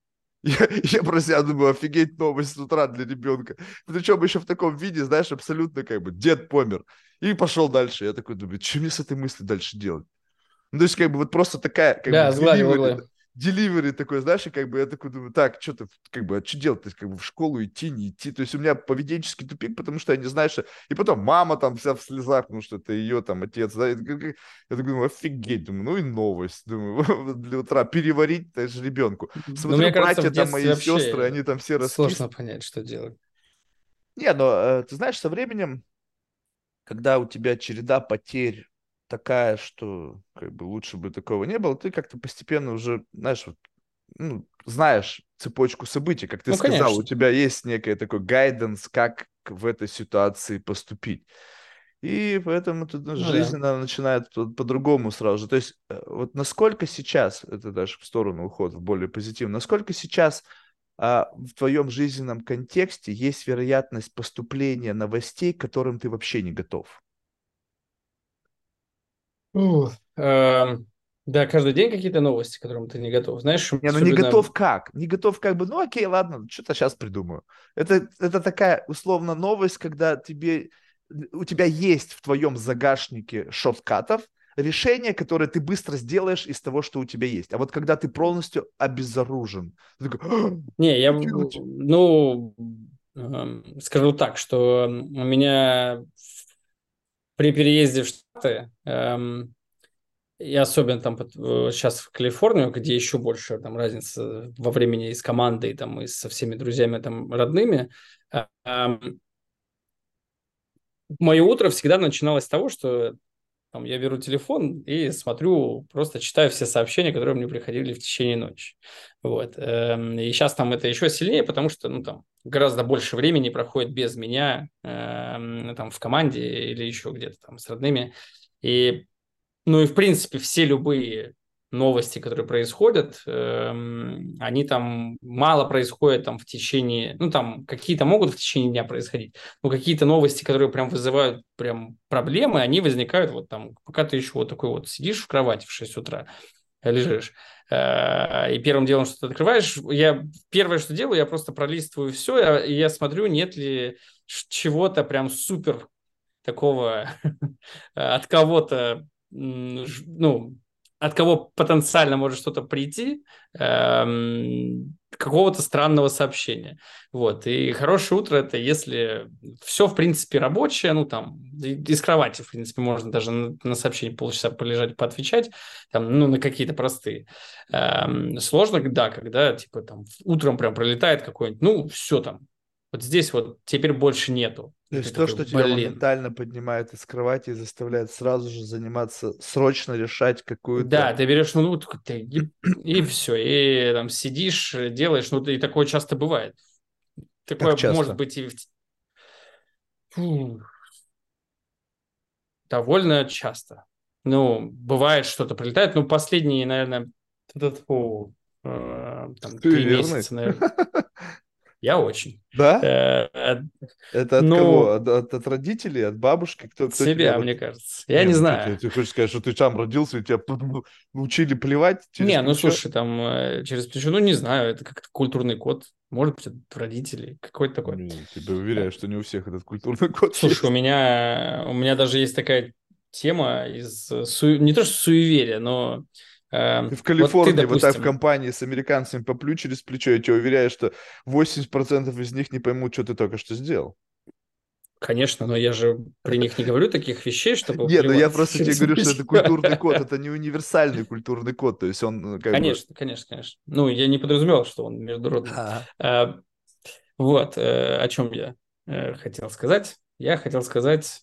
Я, я просто я думаю, офигеть новость с утра для ребенка. Причем еще в таком виде, знаешь, абсолютно как бы дед помер. И пошел дальше. Я такой думаю, что мне с этой мыслью дальше делать? Ну, то есть, как бы вот просто такая, как да, бы, деливери, деливери такой, знаешь, и как бы я такой думаю, так, что-то, как бы, а что делать? То есть, как бы в школу идти, не идти. То есть у меня поведенческий тупик, потому что я не знаю, что... И потом мама там вся в слезах, потому что это ее там отец, да. Я такой думаю, офигеть, думаю, ну и новость. Думаю, для утра переварить даже ребенку. Ну, Смотрю, мне братья кажется, там, мои сестры, они там все расписаны.
Сложно понять, что делать.
Не, но э, ты знаешь, со временем когда у тебя череда потерь такая, что как бы лучше бы такого не было, ты как-то постепенно уже, знаешь, вот, ну, знаешь цепочку событий, как ты
Ну,
сказал,
конечно.
у тебя есть некий такой гайденс, как в этой ситуации поступить. И поэтому тут ну,
Ну
жизнь
да.
она начинает по- по-другому сразу же. То есть э, вот насколько сейчас, это даже в сторону уход в более позитивно, насколько сейчас а, в твоем жизненном контексте есть вероятность поступления новостей, к которым ты вообще не готов?
Эм, Да, каждый день какие-то новости, к которым ты не готов. Знаешь,
Не, ну не готов как? Не готов как бы, ну окей, ладно, что-то сейчас придумаю. Это, это такая условно новость, когда тебе, у тебя есть в твоем загашнике шорткатов, решение, которое ты быстро сделаешь из того, что у тебя есть. А вот когда ты полностью обезоружен, ты такой, «А,
Не, я,
что делать?»
ну, эм, скажу так, что у меня при переезде в Штаты, эм, и особенно там сейчас в Калифорнию, где еще больше там разница во времени и с командой, там, и со всеми друзьями там родными, э, эм, мое утро всегда начиналось с того, что там, я беру телефон и смотрю, просто читаю все сообщения, которые мне приходили в течение ночи. Вот. Эм, И сейчас там это еще сильнее, потому что ну, там гораздо больше времени проходит без меня эм, там в команде или еще где-то там с родными. И, ну и в принципе все любые новости, которые происходят, эм, они там мало происходят там в течение, ну там какие-то могут в течение дня происходить, но какие-то новости, которые прям вызывают прям проблемы, они возникают вот там, пока ты еще вот такой вот сидишь в кровати в 6 утра, лежишь, э, и первым делом, что ты открываешь, я первое, что делаю, я просто пролистываю все, и я смотрю, нет ли чего-то прям супер такого от кого-то, ну, от кого потенциально может что-то прийти, эм, какого-то странного сообщения. Вот. И хорошее утро – это если все, в принципе, рабочее, ну, там, из кровати, в принципе, можно даже на, на сообщение полчаса полежать, поотвечать, там, ну, на какие-то простые. Эм, сложно, да, когда, типа, там, утром прям пролетает какой-нибудь, ну, все там, вот здесь вот теперь больше нету.
То есть то,
такой,
что тебя
блин,
моментально поднимает из кровати и заставляет сразу же заниматься, срочно решать какую-то...
Да, ты берешь ноутбук ты, и, и все, и там сидишь, делаешь, ну и такое часто бывает.
Как
Такое может
часто?
быть и. Фу, довольно часто. Ну, бывает, что-то прилетает, ну, последние, наверное, фу, э, там, три месяца, наверное. Я очень.
Да?
Э, э,
Это от кого?
ну,
От, от, от родителей, от бабушки? Кто,
от
кто
себя, мне кажется. Я
Не,
не
ну ты,
знаю.
ты хочешь сказать, что ты сам родился и тебя ну, учили плевать через
Не, ну слушай, там э, через плечо, ну не знаю, это как-то культурный код, может быть, от родителей, какой-то такой.
Не, тебя уверяю, что не у всех этот культурный код
Слушай,
есть.
у меня, у меня даже есть такая тема из су... не то что суеверия, но
Ты в
вот ты,
Калифорнии вот так в
допустим,
компании с американцами поплю через плечо, я тебя уверяю, что 80% из них не поймут, что ты только что сделал.
конечно, но я же при них не говорю таких вещей, чтобы
Не, ну я просто тебе говорю, что это культурный код, это не универсальный культурный код, то есть он ну, бы...
Конечно, конечно, конечно. Ну, я не подразумевал, что он международный.
А,
Э, Вот, э, о чем я э, хотел сказать. Я хотел сказать...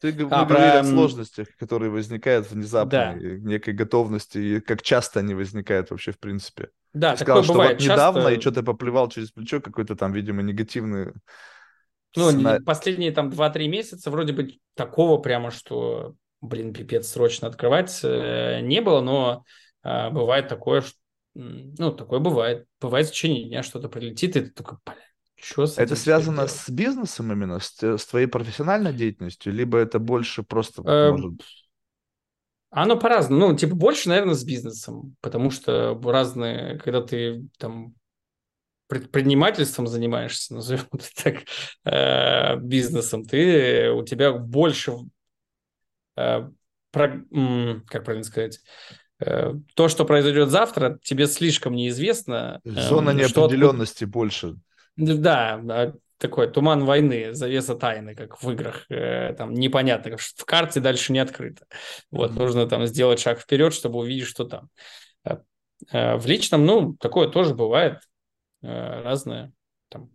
Ты,
А,
говорили
про...
о сложностях, которые возникают внезапно,
Да,
и некой готовности, и как часто они возникают вообще в принципе.
да,
Ты сказал,
такое
что вот
бывает
недавно, и
часто.
что-то поплевал через плечо, какой-то там, видимо, негативный
Ну,
сценарий.
последние там 2-3 месяца вроде бы такого прямо, что, блин, пипец, срочно открывать э, не было, но э, бывает такое, что, ну, такое бывает. Бывает в течение дня что-то прилетит, и ты такой, блин, с
Это связано
делать?
с бизнесом именно, с, с твоей профессиональной деятельностью, либо это больше просто вот
Э,
может...
Оно по-разному. Ну, типа, больше, наверное, с бизнесом, потому что разные, когда ты там предпринимательством занимаешься, назовем это так, э, бизнесом, ты, у тебя больше, э, про- как правильно сказать, э, то, что произойдет завтра, тебе слишком неизвестно,
Зона
эм, что откуда...
неопределенности больше.
Да, а, такой туман войны, завеса тайны, как в играх, э, там непонятно, в карте дальше не открыто. Вот,
Мгм.
нужно там сделать шаг вперед, чтобы увидеть, что там. Э, В личном, ну, такое тоже бывает, э, разное. Там,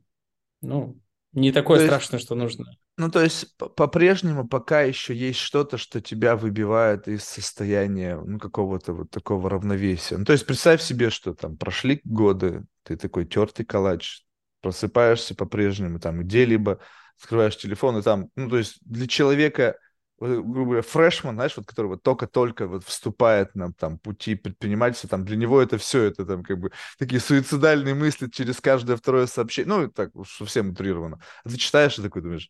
ну, Не такое то страшное, есть, что нужно.
Ну, то есть, по-прежнему пока еще есть что-то, что тебя выбивает из состояния, ну, какого-то вот такого равновесия. Ну, то есть, представь себе, что там прошли годы, ты такой тертый калач, просыпаешься по-прежнему, там, где-либо, открываешь телефон, и там, ну, то есть, для человека грубо говоря, фрешман, знаешь, вот который вот только-только вот вступает на там пути предпринимательства, там для него это все, это там как бы такие суицидальные мысли через каждое второе сообщение, ну, так совсем утрированно. А ты читаешь и такой думаешь,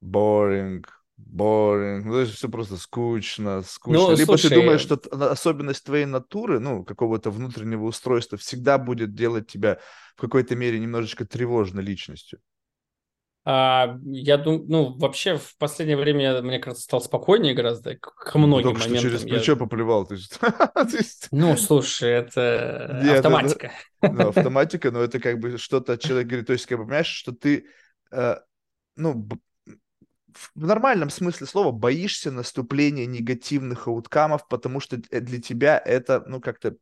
boring, boring, ну, есть все просто скучно, скучно. Ну, Либо слушай, ты думаешь, что особенность твоей натуры, ну, какого-то внутреннего устройства всегда будет делать тебя в какой-то мере немножечко тревожной личностью.
А, я думаю, ну, вообще в последнее время, мне кажется, стал спокойнее гораздо к ну, многим Только моментам.
Что через плечо я... поплевал. Ты
Ну, слушай, это Нет, автоматика.
Это, ну, автоматика, но это как бы что-то человек говорит, то есть, как бы, понимаешь, что ты, э, ну, в нормальном смысле слова боишься наступления негативных ауткамов, потому что для тебя это, ну, как-то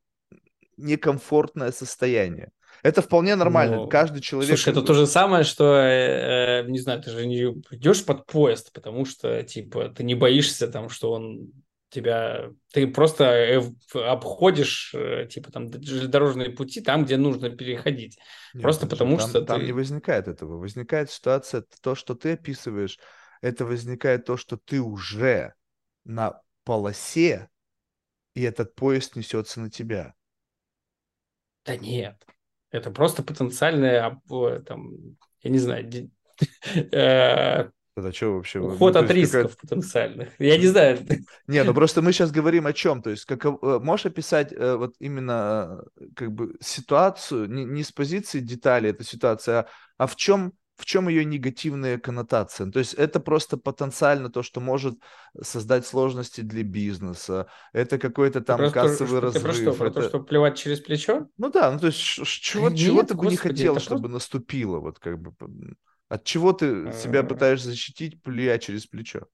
некомфортное состояние. Это вполне нормально. Ну, Каждый человек...
Слушай, это то же самое, что, э, э, не знаю, ты же не идешь под поезд, потому что, типа, ты не боишься там, что он тебя... Ты просто э, обходишь, э, типа, там, железнодорожные пути там, где нужно переходить. Нет, просто потому
там,
что
Там
ты...
не возникает этого. Возникает ситуация, то, что ты описываешь, это возникает то, что ты уже на полосе, и этот поезд несется на тебя.
Да нет. Это просто потенциальное, там, я не знаю,
э, это что вообще?
Уход ну, от рисков потенциальных. Я не знаю.
Не, ну просто мы сейчас говорим о чем. То есть, как, э, можешь описать э, вот именно как бы ситуацию, не, не с позиции деталей этой ситуации, а, а в чем в чем ее негативная коннотация? То есть это просто потенциально то, что может создать сложности для бизнеса. Это какой-то там просто, кассовый что, разрыв. Ты про
что? Про это... то, что плевать через плечо?
Ну да, ну то есть чего, Нет, чего ты бы не хотел, чтобы просто... наступило? Вот как бы от чего ты себя а. пытаешься защитить, плюя через плечо?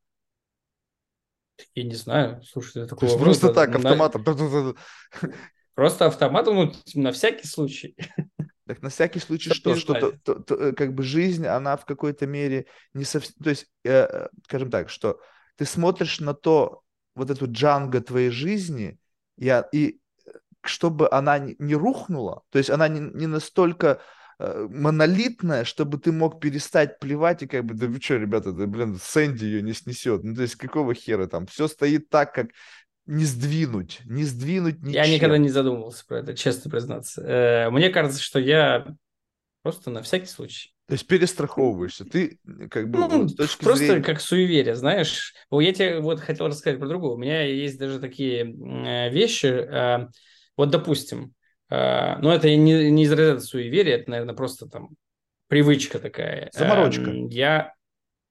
Я не знаю. Слушай, это
вопрос. Просто так, автоматом.
Просто автоматом, ну, на всякий случай.
Так на всякий случай что? Что то, то, то, э, как бы жизнь, она в какой-то мере не совсем... То есть, э, э, скажем так, что ты смотришь на то, вот эту джанго твоей жизни, и, и чтобы она не рухнула, то есть она не, не настолько монолитная, чтобы ты мог перестать плевать и как бы, да вы что, ребята, да, блин, Сэнди ее не снесет. Ну, то есть какого хера там? Все стоит так, как не сдвинуть, не сдвинуть ничем.
Я никогда не задумывался про это, честно признаться. Э, мне кажется, что я просто на всякий случай.
То есть перестраховываешься. Ты как бы
ну, точки просто зрения... как суеверие, знаешь. Я тебе вот хотел рассказать про другое. У меня есть даже такие э, вещи. Э, вот, допустим, но это не, не из разряда суеверия, это, наверное, просто там привычка такая.
Заморочка.
Я...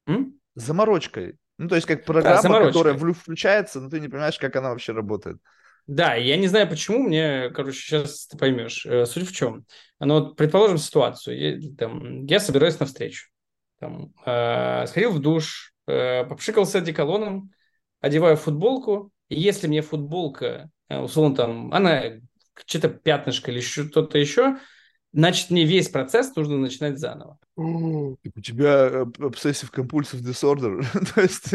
М? Заморочкой ну, то есть как программа, да, которая включается, но ты не понимаешь, как она вообще работает.
Да, я не знаю почему, мне, короче, сейчас ты поймешь. Э, суть в чем? Ну, вот, предположим ситуацию. Я, там, я собираюсь на встречу. Там, э, сходил в душ, э, попшикался одеколоном, одеваю футболку, и если мне футболка, э, условно, там, она что-то пятнышко или что-то еще, значит, мне весь процесс нужно начинать заново.
У тебя obsessive compulsive disorder. То есть...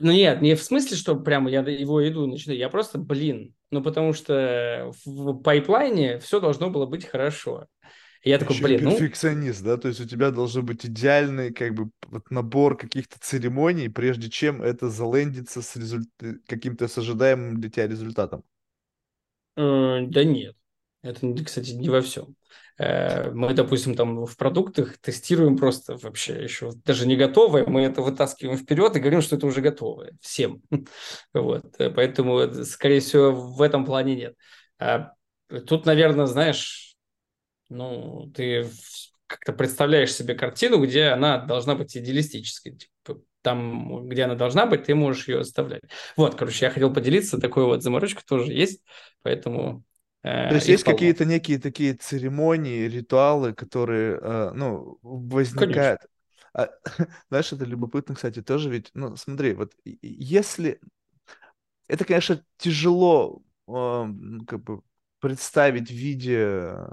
Ну нет, не в смысле, что прямо я его иду и начинаю. Я просто, блин, ну потому что в пайплайне все должно было быть хорошо. И я такой, Еще блин,
ну перфекционист, ну... да? То есть у тебя должен быть идеальный как бы вот набор каких-то церемоний, прежде чем это залендится с результ... каким-то с ожидаемым для тебя результатом.
Э, да нет. Это, кстати, не во всем. Э, мы, допустим, там в продуктах тестируем просто вообще еще даже не готовое, мы это вытаскиваем вперед и говорим, что это уже готовое всем. Вот. Э, поэтому, скорее всего, в этом плане нет. А тут, наверное, знаешь, ну, ты как-то представляешь себе картину, где она должна быть идеалистической. Типа, там, где она должна быть, ты можешь ее оставлять. Вот, короче, я хотел поделиться, такой вот заморочка тоже есть, поэтому
то есть есть какие-то некие такие церемонии, ритуалы, которые, э, ну, возникают. А, знаешь, это любопытно, кстати, тоже ведь, ну, смотри, вот если... Это, конечно, тяжело как бы представить в виде э,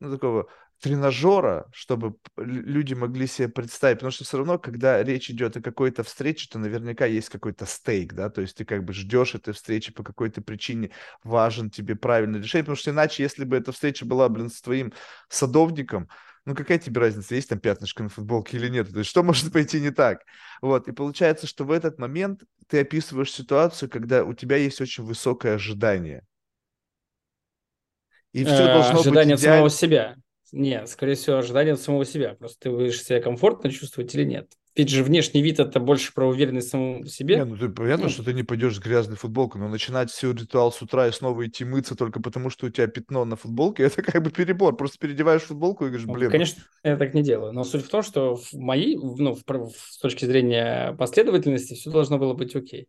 ну, такого тренажера, чтобы люди могли себе представить, потому что все равно, когда речь идет о какой-то встрече, то наверняка есть какой-то стейк, да, то есть ты как бы ждешь этой встречи по какой-то причине, важен тебе правильное решение, потому что иначе, если бы эта встреча была, блин, с твоим садовником, ну какая тебе разница, есть там пятнышко на футболке или нет, то есть что может пойти не так, вот, и получается, что в этот момент ты описываешь ситуацию, когда у тебя есть очень высокое ожидание,
и все э, должно ожидание быть идеально... самого себя. Нет, скорее всего, ожидание от самого себя. Просто ты будешь себя комфортно чувствовать или нет. Ведь же внешний вид это больше про уверенность в самом себе.
Не, ну ты, понятно, ну. что ты не пойдешь с грязной футболкой, но начинать все ритуал с утра и снова идти мыться только потому, что у тебя пятно на футболке, это как бы перебор. Просто переодеваешь футболку и говоришь, ну, блин. Ну,
конечно, я так не делаю. Но суть в том, что в моей, ну, в, в, с точки зрения последовательности, все должно было быть окей.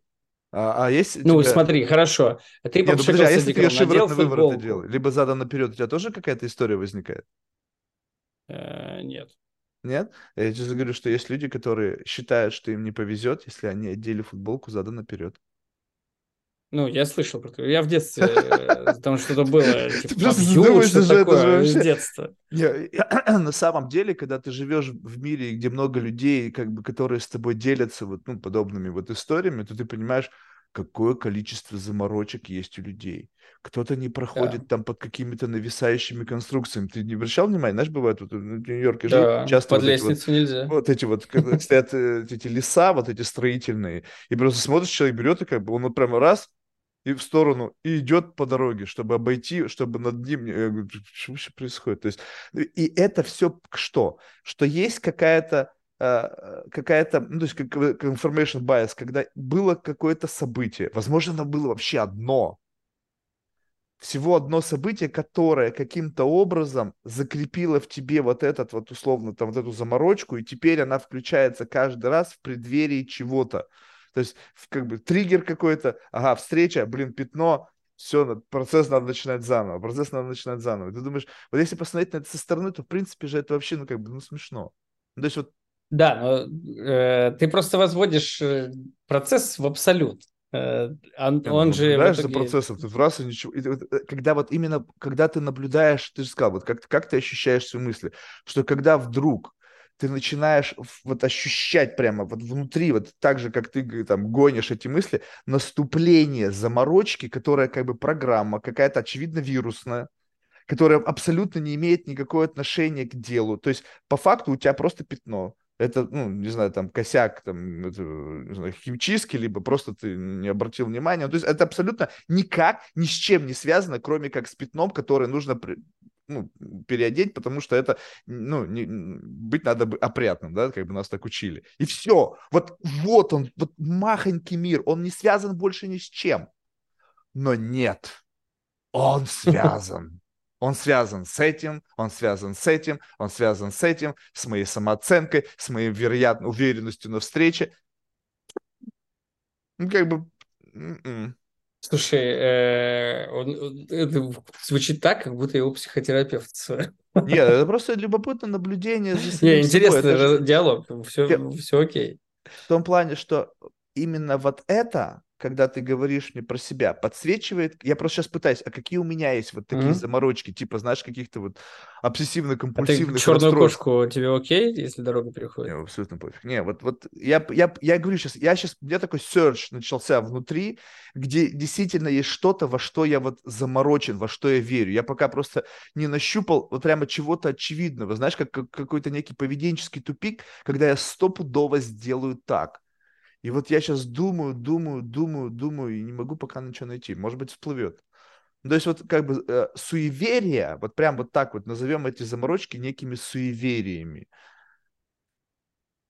А, а есть
Ну, тебя... смотри, хорошо.
Ты Нет, ну, подожди, а если ты шиворот на выворот делал, либо задом наперед, у тебя тоже какая-то история возникает?
Э, нет.
Нет? Я тебе говорю, что есть люди, которые считают, что им не повезет, если они одели футболку задом наперед.
Ну, я слышал про Я в детстве, э, там что-то было, типа, что такое из детства.
На самом деле, когда ты живешь в мире, где много людей, как бы, которые с тобой делятся вот, ну, подобными вот историями, то ты понимаешь, какое количество заморочек есть у людей. Кто-то не проходит да. там под какими-то нависающими конструкциями. Ты не обращал внимания? Знаешь, бывает, вот в Нью-Йорке
да, жил, часто под вот лестницу
вот,
нельзя.
Вот эти вот, стоят э, эти леса, вот эти строительные, и просто смотришь, человек берет, и как бы он вот прямо раз, и в сторону, и идет по дороге, чтобы обойти, чтобы над ним... Я говорю, что вообще происходит? То есть, и это все что? Что есть какая-то а, какая-то, ну, то есть как information bias, когда было какое-то событие, возможно, оно было вообще одно, всего одно событие, которое каким-то образом закрепило в тебе вот этот вот условно там вот эту заморочку, и теперь она включается каждый раз в преддверии чего-то. То есть как бы триггер какой-то, ага, встреча, блин, пятно, все, процесс надо начинать заново, процесс надо начинать заново. Ты думаешь, вот если посмотреть на это со стороны, то в принципе же это вообще, ну как бы, ну смешно. Ну, то есть вот
да, но э, ты просто возводишь э, процесс в абсолют. Э, он,
он ну, же наблюдаешь итоге... за процессом, ты в раз и ничего. И, э, когда вот именно, когда ты наблюдаешь, ты же сказал, вот как, как ты ощущаешь свои мысли, что когда вдруг ты начинаешь вот ощущать прямо вот внутри, вот так же, как ты там гонишь эти мысли, наступление заморочки, которая как бы программа, какая-то очевидно вирусная, которая абсолютно не имеет никакого отношения к делу. То есть по факту у тебя просто пятно это, ну, не знаю, там, косяк, там, это, не знаю, химчистки, либо просто ты не обратил внимания. То есть это абсолютно никак, ни с чем не связано, кроме как с пятном, которое нужно ну, переодеть, потому что это, ну, не, быть надо бы опрятным, да, как бы нас так учили. И все, вот, вот он, вот махонький мир, он не связан больше ни с чем. Но нет, он связан. Он связан с этим, он связан с этим, он связан с этим, с моей самооценкой, с моей вероятной уверенностью на встрече. Ну, как бы...
М-м. Слушай, э, он, это звучит так, как будто его психотерапевт.
Нет, это просто любопытное наблюдение
за самим интересный диалог, все, все окей.
В том плане, что именно вот это когда ты говоришь мне про себя, подсвечивает. Я просто сейчас пытаюсь, а какие у меня есть вот такие mm-hmm. заморочки, типа, знаешь, каких-то вот обсессивно-компульсивных а ты
черную кошку тебе окей, если дорога переходит?
Не, абсолютно пофиг. Не, вот, вот я, я, я говорю сейчас, я сейчас, у меня такой search начался внутри, где действительно есть что-то, во что я вот заморочен, во что я верю. Я пока просто не нащупал вот прямо чего-то очевидного, знаешь, как, как какой-то некий поведенческий тупик, когда я стопудово сделаю так. И вот я сейчас думаю, думаю, думаю, думаю, и не могу пока ничего найти. Может быть, всплывет. То есть вот как бы э, суеверия, вот прям вот так вот назовем эти заморочки некими суевериями.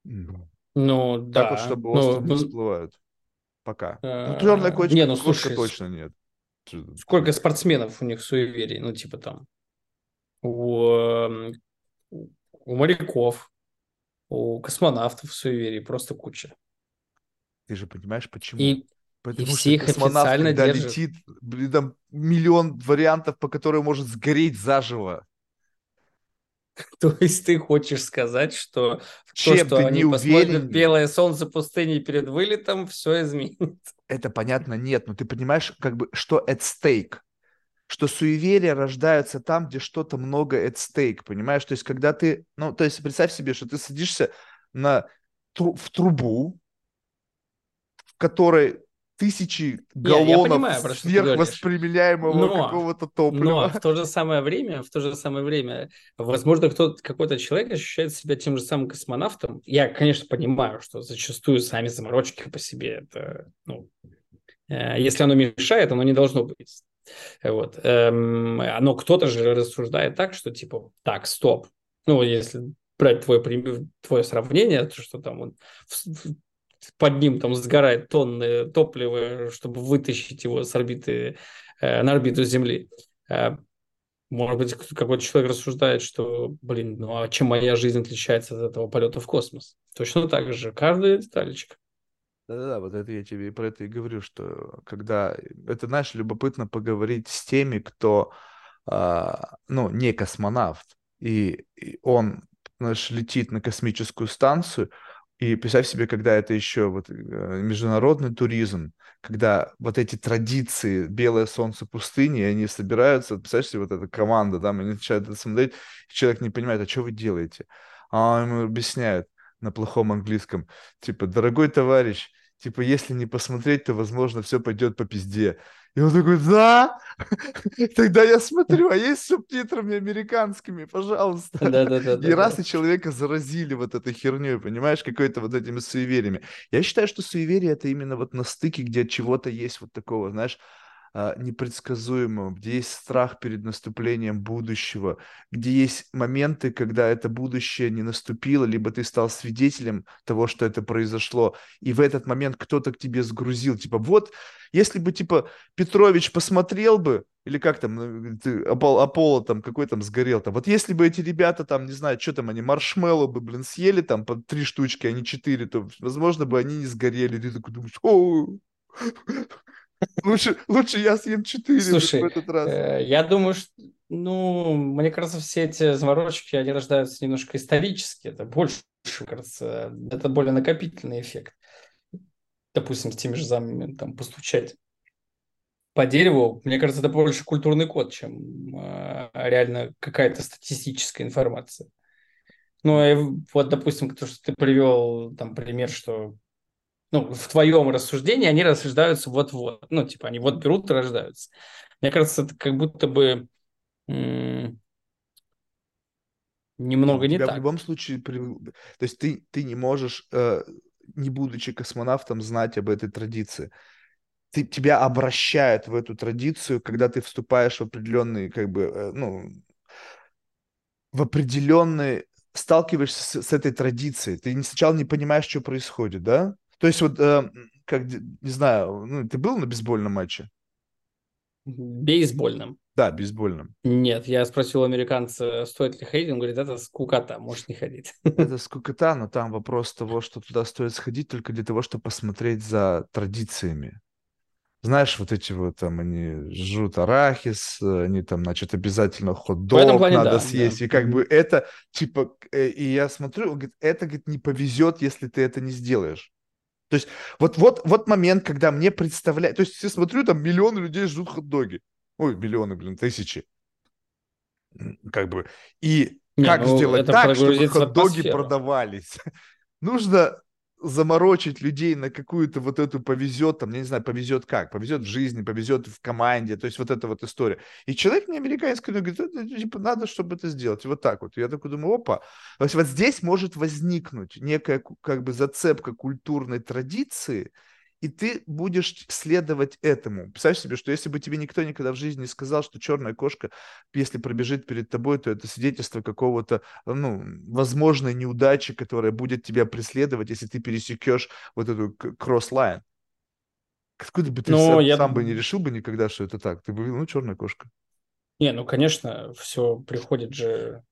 Ну, так да.
вот, чтобы остров ну, не всплывают. Пока. Ну, черная кочка, не, ну, слушай, точно нет.
Сколько спортсменов у них суеверий? Ну, типа там у, эм, у моряков, у космонавтов суеверий просто куча.
Ты же понимаешь, почему?
И, Потому и все их официально когда держат. летит,
блин, там миллион вариантов, по которым может сгореть заживо.
То есть ты хочешь сказать, что
Чем то, что они посмотрят
белое солнце пустыни перед вылетом, все изменит?
Это понятно, нет. Но ты понимаешь, как бы, что at stake? что суеверия рождаются там, где что-то много at stake, понимаешь? То есть, когда ты, ну, то есть, представь себе, что ты садишься на, в трубу, которой тысячи галлонов сверхвосприменяемого какого-то топлива.
Но в то же самое время, в то же самое время, возможно, кто какой-то человек ощущает себя тем же самым космонавтом. Я, конечно, понимаю, что зачастую сами заморочки по себе это, ну, э, если оно мешает, оно не должно быть. Вот. Эм, но кто-то же рассуждает так, что типа, так, стоп. Ну, если брать твое, твое сравнение, то что там он под ним там сгорает тонны топлива, чтобы вытащить его с орбиты, э, на орбиту Земли. Э, может быть, какой-то человек рассуждает, что, блин, ну а чем моя жизнь отличается от этого полета в космос? Точно так же, каждая деталечка.
Да-да-да, вот это я тебе про это и говорю, что когда... Это, знаешь, любопытно поговорить с теми, кто, а, ну, не космонавт, и, и он, знаешь, летит на космическую станцию, и представь себе, когда это еще вот э, международный туризм, когда вот эти традиции, белое солнце пустыни, они собираются, представляешь себе, вот эта команда, там, они начинают это смотреть, и человек не понимает, а что вы делаете? А ему объясняют на плохом английском, типа, дорогой товарищ, типа, если не посмотреть, то, возможно, все пойдет по пизде. И он такой, да, тогда я смотрю, а есть субтитрами американскими, пожалуйста. Да, да, да. И раз и человека заразили вот этой херней, понимаешь, какой-то вот этими суевериями. Я считаю, что суеверие это именно вот на стыке, где чего-то есть вот такого, знаешь, а, непредсказуемого, где есть страх перед наступлением будущего, где есть моменты, когда это будущее не наступило, либо ты стал свидетелем того, что это произошло, и в этот момент кто-то к тебе сгрузил, типа, вот, если бы, типа, Петрович посмотрел бы, или как там, ну, ты, Апол, Аполло там, какой там сгорел там, вот если бы эти ребята там, не знаю, что там, они маршмеллоу бы, блин, съели там по три штучки, а не четыре, то, возможно, бы они не сгорели, ты такой думаешь, Лучше, лучше я съем 4
Слушай, в этот раз. Э, я думаю, что, ну, мне кажется, все эти заморочки, они рождаются немножко исторически. Это больше, кажется, это более накопительный эффект. Допустим, с теми же замами там постучать по дереву, мне кажется, это больше культурный код, чем э, реально какая-то статистическая информация. Ну, и вот, допустим, то, что ты привел там пример, что ну, в твоем рассуждении они рождаются вот-вот. Ну, типа, они вот берут и рождаются. Мне кажется, это как будто бы м- немного
не
так.
в любом случае... То есть ты, ты не можешь, э, не будучи космонавтом, знать об этой традиции. Ты, тебя обращают в эту традицию, когда ты вступаешь в определенный, как бы, э, ну, в определенный сталкиваешься с, с этой традицией. Ты сначала не понимаешь, что происходит, да? То есть вот, э, как, не знаю, ну, ты был на бейсбольном матче?
Бейсбольном?
Да, бейсбольном.
Нет, я спросил американца, стоит ли ходить, он говорит, это скукота, может не ходить.
Это скукота, но там вопрос того, что туда стоит сходить только для того, чтобы посмотреть за традициями. Знаешь, вот эти вот там, они жрут арахис, они там, значит, обязательно хот-дог надо да, съесть. Да. И как бы это, типа, э, и я смотрю, он говорит, это, говорит, не повезет, если ты это не сделаешь. То есть вот, вот, вот момент, когда мне представляют... То есть я смотрю, там миллионы людей жрут хот-доги. Ой, миллионы, блин, тысячи. Как бы. И Не, как ну, сделать так, чтобы хот-доги продавались? Нужно заморочить людей на какую-то вот эту повезет, там, я не знаю, повезет как, повезет в жизни, повезет в команде, то есть вот эта вот история. И человек мне американский говорит, это, типа, надо, чтобы это сделать. И вот так вот. Я такой думаю, опа. То есть вот здесь может возникнуть некая как бы зацепка культурной традиции, и ты будешь следовать этому. Представь себе, что если бы тебе никто никогда в жизни не сказал, что черная кошка, если пробежит перед тобой, то это свидетельство какого-то, ну, возможной неудачи, которая будет тебя преследовать, если ты пересекешь вот эту cross-line. Откуда бы ты Но сам, я... сам бы не решил бы никогда, что это так? Ты бы видел, ну, черная кошка.
Не, ну, конечно, все приходит же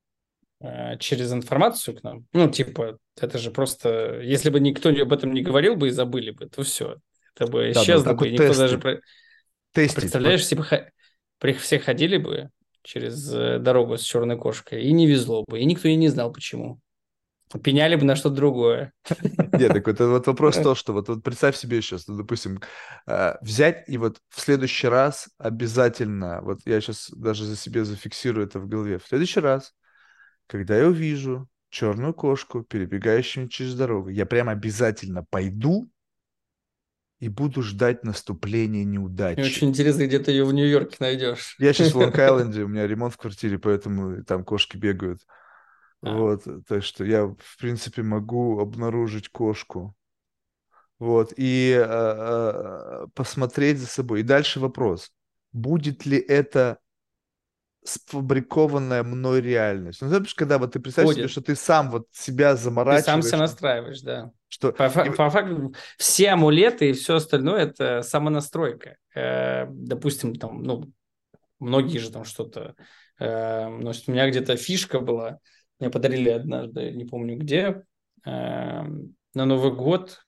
через информацию к нам. Ну, типа, это же просто... Если бы никто об этом не говорил бы и забыли бы, то все. Это бы да, исчезло бы, никто тесты. даже... Про... Тестить. Представляешь, если бы все ходили бы через э, дорогу с черной кошкой, и не везло бы, и никто и не знал, почему. Пеняли бы на что-то другое.
Нет, так это вот вопрос то, что вот, вот представь себе сейчас, ну, допустим, э, взять и вот в следующий раз обязательно, вот я сейчас даже за себе зафиксирую это в голове, в следующий раз, когда я увижу черную кошку, перебегающую через дорогу, я прям обязательно пойду и буду ждать наступления неудачи.
Мне очень интересно, где ты ее в Нью-Йорке найдешь.
Я сейчас в Лонг-Айленде, у меня ремонт в квартире, поэтому там кошки бегают. А. Вот, так что я, в принципе, могу обнаружить кошку. Вот, и э, э, посмотреть за собой. И дальше вопрос. Будет ли это сфабрикованная мной реальность. Ну, знаешь, когда вот ты представляешь себе, что ты сам вот себя заморачиваешь. Ты
сам себя настраиваешь, да. Что... По, и... по факту все амулеты и все остальное – это самонастройка. Э, допустим, там, ну, многие же там что-то э, носят. У меня где-то фишка была, мне подарили однажды, не помню где, э, на Новый год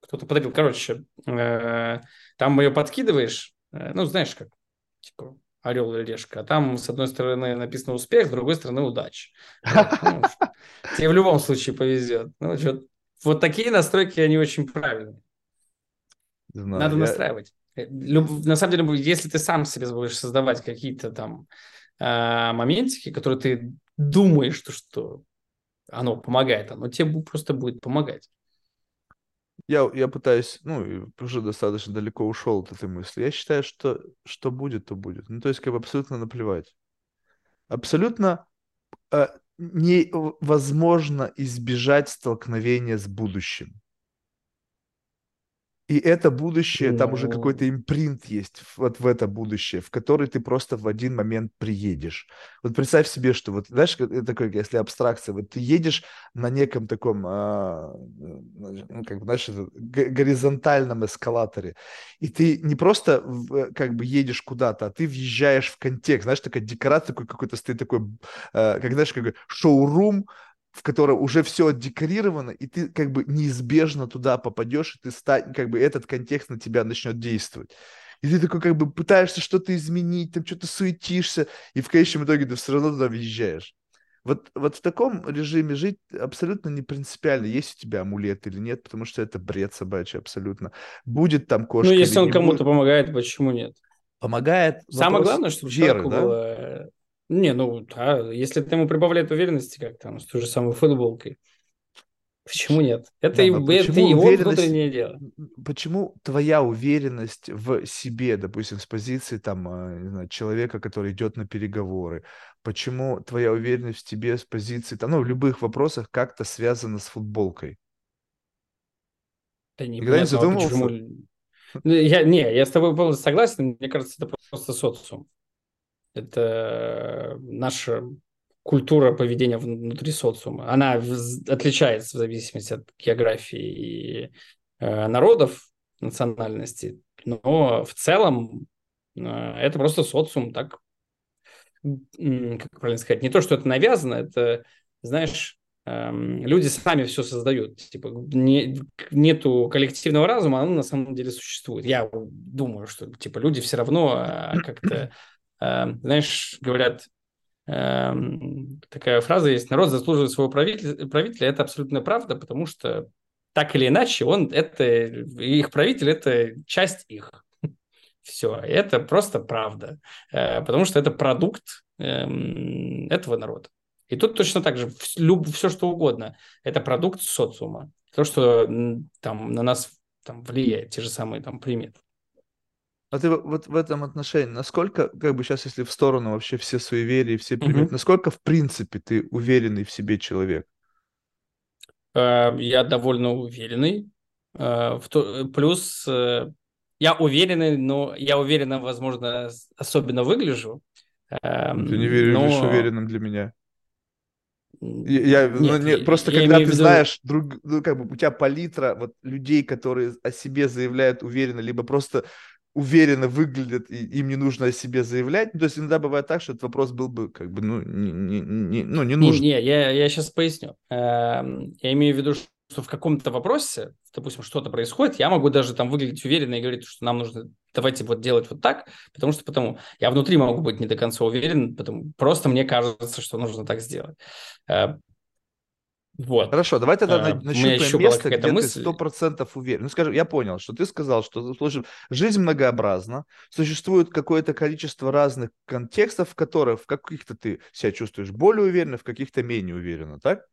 кто-то подарил. Короче, э, там ее подкидываешь, э, ну, знаешь как, типа, орел или решка. А там, с одной стороны, написано успех, с другой стороны, удача. Ну, тебе в любом случае повезет. Ну, вот такие настройки, они очень правильные. Надо настраивать. Э, на самом деле, если ты сам себе будешь создавать какие-то там а, моментики, которые ты думаешь, что, что оно помогает, оно тебе просто будет помогать
я, я пытаюсь, ну, уже достаточно далеко ушел от этой мысли. Я считаю, что что будет, то будет. Ну, то есть, как бы абсолютно наплевать. Абсолютно э, невозможно избежать столкновения с будущим. И это будущее, там уже какой-то импринт есть вот в это будущее, в который ты просто в один момент приедешь. Вот представь себе, что вот, знаешь, это такое, если абстракция, вот ты едешь на неком таком, а, ну, как бы, знаешь, горизонтальном эскалаторе, и ты не просто как бы едешь куда-то, а ты въезжаешь в контекст, знаешь, такая декорация какой-то стоит такой, а, как, знаешь, как шоурум, в котором уже все декорировано, и ты как бы неизбежно туда попадешь, и ты ста... как бы этот контекст на тебя начнет действовать. И ты такой как бы пытаешься что-то изменить, там что-то суетишься, и в конечном итоге ты все равно туда въезжаешь. Вот, вот в таком режиме жить абсолютно не принципиально, есть у тебя амулет или нет, потому что это бред собачий абсолютно. Будет там кошка
Ну, если он кому-то будет... помогает, почему нет?
Помогает.
Самое главное, чтобы веры, да? было не, ну да, если ты ему прибавляет уверенности, как там, с той же самой футболкой. Почему нет? Это, да, это его внутреннее дело.
Почему твоя уверенность в себе, допустим, с позиции там, а, не знаю, человека, который идет на переговоры, почему твоя уверенность в тебе с позиции, там, ну, в любых вопросах как-то связана с футболкой?
Да не, Никогда не задумывался? Почему... Ну, я, не, я с тобой полностью согласен. Мне кажется, это просто социум. Это наша культура поведения внутри социума. Она отличается в зависимости от географии и э, народов, национальности, но в целом э, это просто социум так, как правильно сказать, не то, что это навязано, это, знаешь, э, люди сами все создают. Типа не, нету коллективного разума, оно на самом деле существует. Я думаю, что типа люди все равно а, как-то Эм, знаешь, говорят, эм, такая фраза есть, народ заслуживает своего правителя, правителя, это абсолютно правда, потому что так или иначе он, это, их правитель, это часть их. Все, это просто правда, э, потому что это продукт эм, этого народа. И тут точно так же, все что угодно, это продукт социума. То, что там на нас там, влияет, те же самые там приметы.
А ты вот в этом отношении, насколько, как бы сейчас, если в сторону вообще все суеверия, все приметы, угу. насколько в принципе ты уверенный в себе человек?
Э, я довольно уверенный. Э, плюс э, я уверенный, но я уверенно, возможно, особенно выгляжу.
Эм, ты не выглядишь но... уверенным для меня. Я, нет, ну, не, просто я когда ты виду... знаешь, друг, ну, как бы у тебя палитра вот людей, которые о себе заявляют уверенно, либо просто уверенно выглядят, и им не нужно о себе заявлять. Ну, то есть иногда бывает так, что этот вопрос был бы как бы, ну, не, не, не, ну, не нужен.
Не, не я, я сейчас поясню. Эм, я имею в виду, что в каком-то вопросе, допустим, что-то происходит, я могу даже там выглядеть уверенно и говорить, что нам нужно, давайте вот делать вот так, потому что потому я внутри могу быть не до конца уверен, потому просто мне кажется, что нужно так сделать. Э, Вот.
Хорошо, давай тогда
А, еще
нащупаем место, где ты
мысль.
сто процентов уверен. Ну, скажем, я понял, что ты сказал, что слушай, жизнь многообразна, существует какое-то количество разных контекстов, в которых в каких-то ты себя чувствуешь более уверенно, в каких-то менее уверенно, так?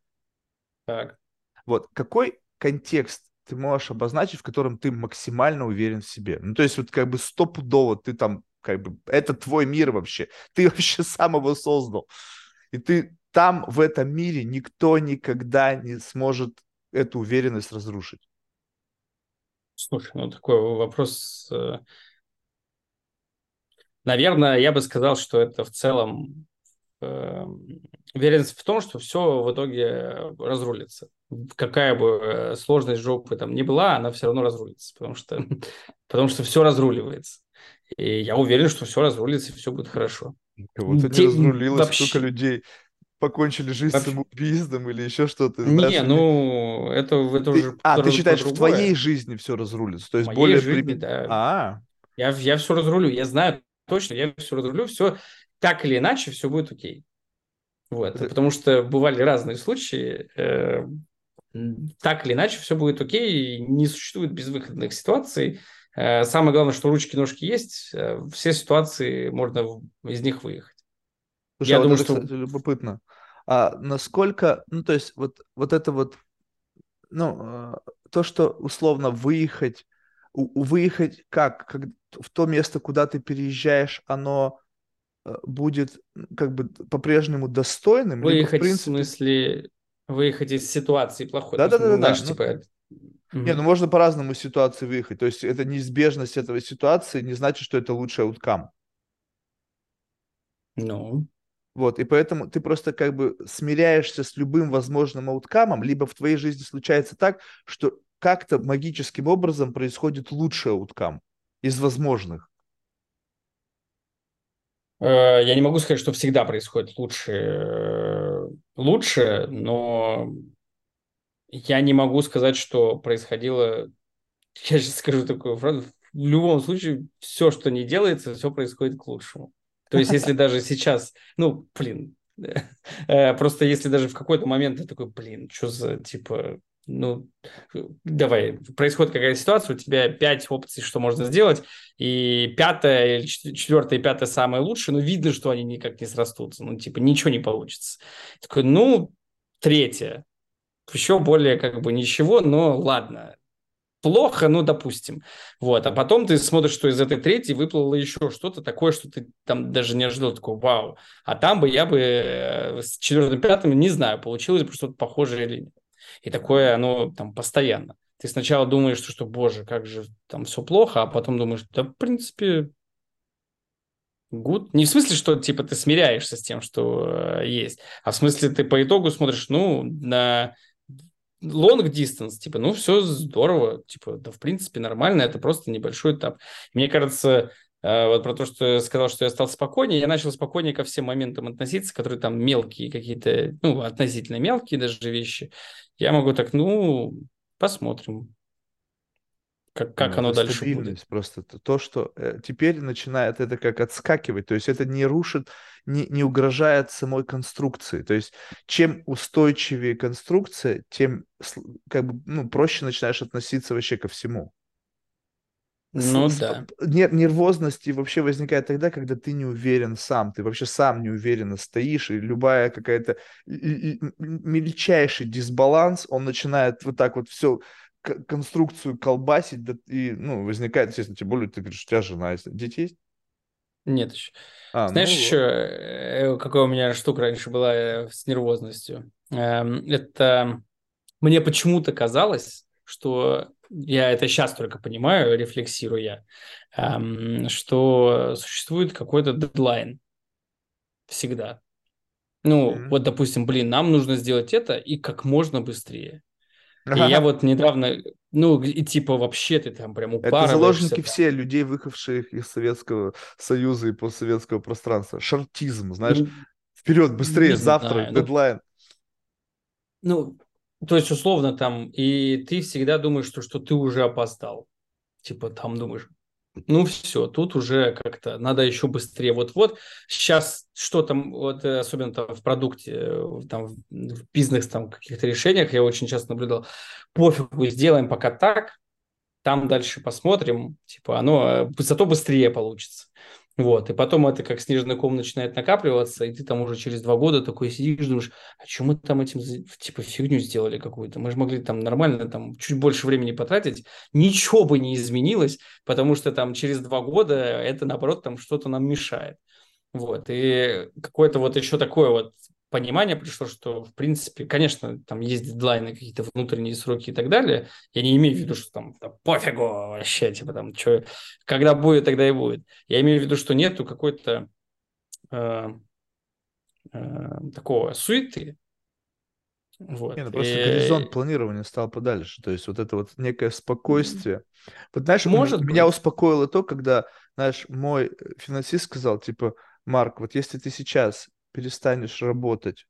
Так.
Вот какой контекст ты можешь обозначить, в котором ты максимально уверен в себе? Ну, то есть вот как бы стопудово ты там, как бы, это твой мир вообще. Ты вообще сам его создал. И ты там, в этом мире, никто никогда не сможет эту уверенность разрушить.
Слушай, ну такой вопрос. э, Наверное, я бы сказал, что это в целом э, уверенность в том, что все в итоге разрулится. Какая бы э, сложность жопы там ни была, она все равно разрулится, потому что, потому что все разруливается. И я уверен, что все разрулится, и все будет хорошо.
Кого-то не
Те-
разрулилось,
вообще-
сколько людей покончили жизнь
Вообще-
самоубийством или еще что-то. знаешь,
Не,
или-
ну, это, это
Ты-
уже
а, ты считаешь,
про
в твоей жизни все разрулится? То есть
моей
более...
жизни,
примен-
да.
А,
Я, я все разрулю, я знаю точно, я все разрулю, все так или иначе, все будет окей. Вот,
Это-
потому что бывали разные случаи, э, так или иначе все будет окей, не существует безвыходных ситуаций. Э, самое главное, что ручки-ножки есть, э, все ситуации можно в- из них выехать.
Слушай,
Я
а вот
думаю,
это,
что-
кстати, любопытно. А насколько, ну, то есть, вот, вот это вот, ну, а, то, что условно выехать, у, выехать как, как в то место, куда ты переезжаешь, оно э, будет как бы по-прежнему достойным, либо в
Выехать в
принципе...
смысле, выехать из ситуации плохой.
Да,
То есть,
да,
ну, знаешь,
ну,
типа...
Не, ну можно по-разному из ситуации выехать. То есть это неизбежность этого ситуации не значит, что это лучший ауткам.
Ну,
Вот, и поэтому ты просто как бы смиряешься с любым возможным ауткамом, либо в твоей жизни случается так, что как-то магическим образом происходит лучший ауткам из возможных.
Э, Я не могу сказать, что всегда происходит лучше, э, лучше, но я не могу сказать, что происходило. Я сейчас скажу такую фразу. В любом случае, все, что не делается, все происходит к лучшему. То есть, если даже сейчас, ну, блин, э, просто если даже в какой-то момент ты такой, блин, что за, типа, ну, давай, происходит какая-то ситуация, у тебя пять опций, что можно сделать, и пятая четвертая и пятая самая лучшая, но видно, что они никак не срастутся, ну, типа, ничего не получится. Такой, ну, третья, еще более как бы ничего, но ладно, плохо, ну, допустим. Вот, а потом ты смотришь, что из этой третьей выплыло еще что-то такое, что ты там даже не ожидал, такой, вау. А там бы я бы э, с четвертым, пятым, не знаю, получилось бы что-то похожее или нет. И такое, оно там постоянно. Ты сначала думаешь, что, что боже, как же там все плохо, а потом думаешь, да, в принципе, good. Не в смысле, что типа ты смиряешься с тем, что э, есть, а в смысле ты по итогу смотришь, ну, на long distance, типа, ну, все здорово, типа, да, в принципе, нормально, это просто небольшой этап. Мне кажется, э, вот про то, что я сказал, что я стал спокойнее, я начал спокойнее ко всем моментам относиться, которые там мелкие какие-то, ну, относительно мелкие даже вещи. Я могу так, ну, посмотрим, как, как
Ну,
оно дальше будет.
просто. То, то, что э, теперь начинает это как отскакивать. То есть это не рушит, не, не угрожает самой конструкции. То есть чем устойчивее конструкция, тем как бы, ну, проще начинаешь относиться вообще ко всему.
Ну,
с-
да.
нер- нервозности вообще возникает тогда, когда ты не уверен сам, ты вообще сам неуверенно стоишь, и любая какая-то мельчайший дисбаланс, он начинает вот так вот все конструкцию колбасить, да, и, ну, возникает, естественно, тем более ты говоришь, у тебя жена есть, дети есть?
Нет еще.
А,
Знаешь,
ну
еще
вот.
э, какая у меня штука раньше была э, с нервозностью? Эм, Это мне почему-то казалось, что я это сейчас только понимаю, рефлексируя, эм, что существует какой-то дедлайн всегда. Ну,
Мгм.
вот, допустим, блин, нам нужно сделать это и как можно быстрее. И я вот недавно, ну, и типа вообще ты там прям
Это
упарываешься.
заложники
там.
все людей, выехавших из Советского Союза и постсоветского пространства. Шартизм, знаешь,
М,
вперед, быстрее, завтра,
знаю, ну,
дедлайн.
Ну, то есть, условно, там, и ты всегда думаешь, что, что ты уже опоздал. Типа, там думаешь, ну все, тут уже как-то надо еще быстрее. Вот-вот сейчас что там, вот э, особенно там в продукте, э, там в бизнес там каких-то решениях, я очень часто наблюдал, пофигу, сделаем пока так, там дальше посмотрим, типа оно э, зато быстрее получится. Вот, и потом это как снежный ком начинает накапливаться, и ты там уже через два года такой сидишь, думаешь, а что мы там этим, типа, фигню сделали какую-то? Мы же могли там нормально, там, чуть больше времени потратить, ничего бы не изменилось, потому что там через два года это, наоборот, там что-то нам мешает. Вот, и какое-то вот еще такое вот понимание пришло, что, в принципе, конечно, там есть дедлайны, какие-то внутренние сроки и так далее. Я не имею в виду, что там да, пофигу вообще, типа там, что, когда будет, тогда и будет. Я имею в виду, что нету какой-то э, э, такого суеты.
Вот. Не, ну просто и... горизонт планирования стал подальше. То есть вот это вот некое спокойствие. Вот знаешь, Может меня быть. успокоило то, когда, знаешь, мой финансист сказал, типа, Марк, вот если ты сейчас перестанешь работать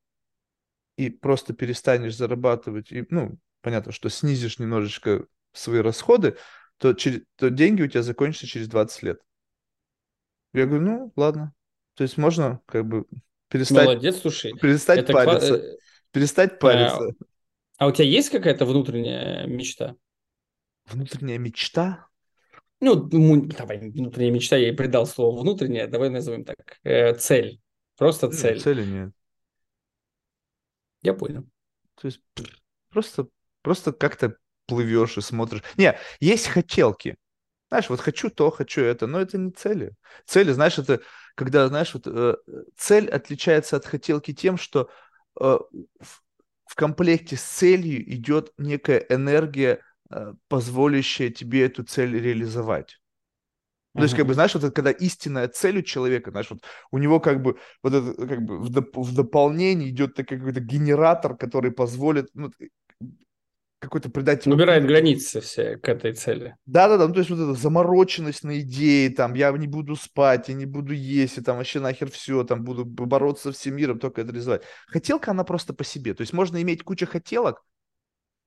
и просто перестанешь зарабатывать, и, ну, понятно, что снизишь немножечко свои расходы, то, через, то деньги у тебя закончатся через 20 лет. Я говорю, ну, ладно. То есть можно как бы перестать...
Молодец, слушай.
Перестать это париться. Кла... Э, перестать париться.
А, а у тебя есть какая-то внутренняя мечта?
Внутренняя мечта?
Ну, давай, внутренняя мечта, я и придал слово внутренняя, давай назовем так. Э, цель. Просто цель.
Цели нет.
Я понял.
То есть просто, просто как-то плывешь и смотришь. Не, есть хотелки. Знаешь, вот хочу то, хочу это, но это не цели. Цели, знаешь, это когда, знаешь, вот э, цель отличается от хотелки тем, что э, в, в комплекте с целью идет некая энергия, э, позволящая тебе эту цель реализовать. То есть, как бы, знаешь, вот это, когда истинная цель у человека, знаешь, вот у него как бы вот это как бы в, доп- в дополнение идет какой-то генератор, который позволит ну, какой-то придать...
Убирает границы все к этой цели.
Да-да-да, ну, то есть вот эта замороченность на идеи, там, я не буду спать, я не буду есть, и там вообще нахер все, там, буду бороться со всем миром, только это реализовать. Хотелка, она просто по себе. То есть можно иметь кучу хотелок,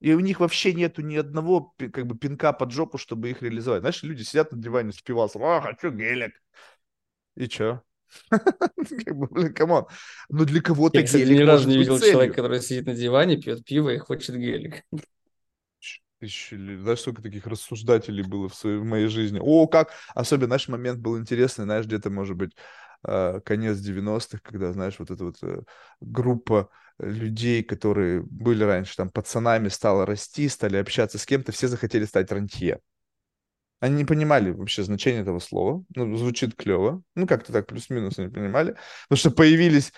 и у них вообще нету ни одного как бы пинка под жопу, чтобы их реализовать. Знаешь, люди сидят на диване с пивасом, а, хочу гелик. И чё? Как бы, блин, come on. Ну, для кого-то
Я, кстати, ни разу не видел человека, который сидит на диване, пьет пиво и хочет гелик.
Тысячи, знаешь, сколько таких рассуждателей было в, своей, в моей жизни. О, как! Особенно наш момент был интересный, знаешь, где-то, может быть, а, конец 90-х, когда, знаешь, вот эта вот э, группа людей, которые были раньше там пацанами, стала расти, стали общаться с кем-то, все захотели стать рантье. Они не понимали вообще значение этого слова. Ну, звучит клево. Ну, как-то так плюс-минус они понимали. Потому что появились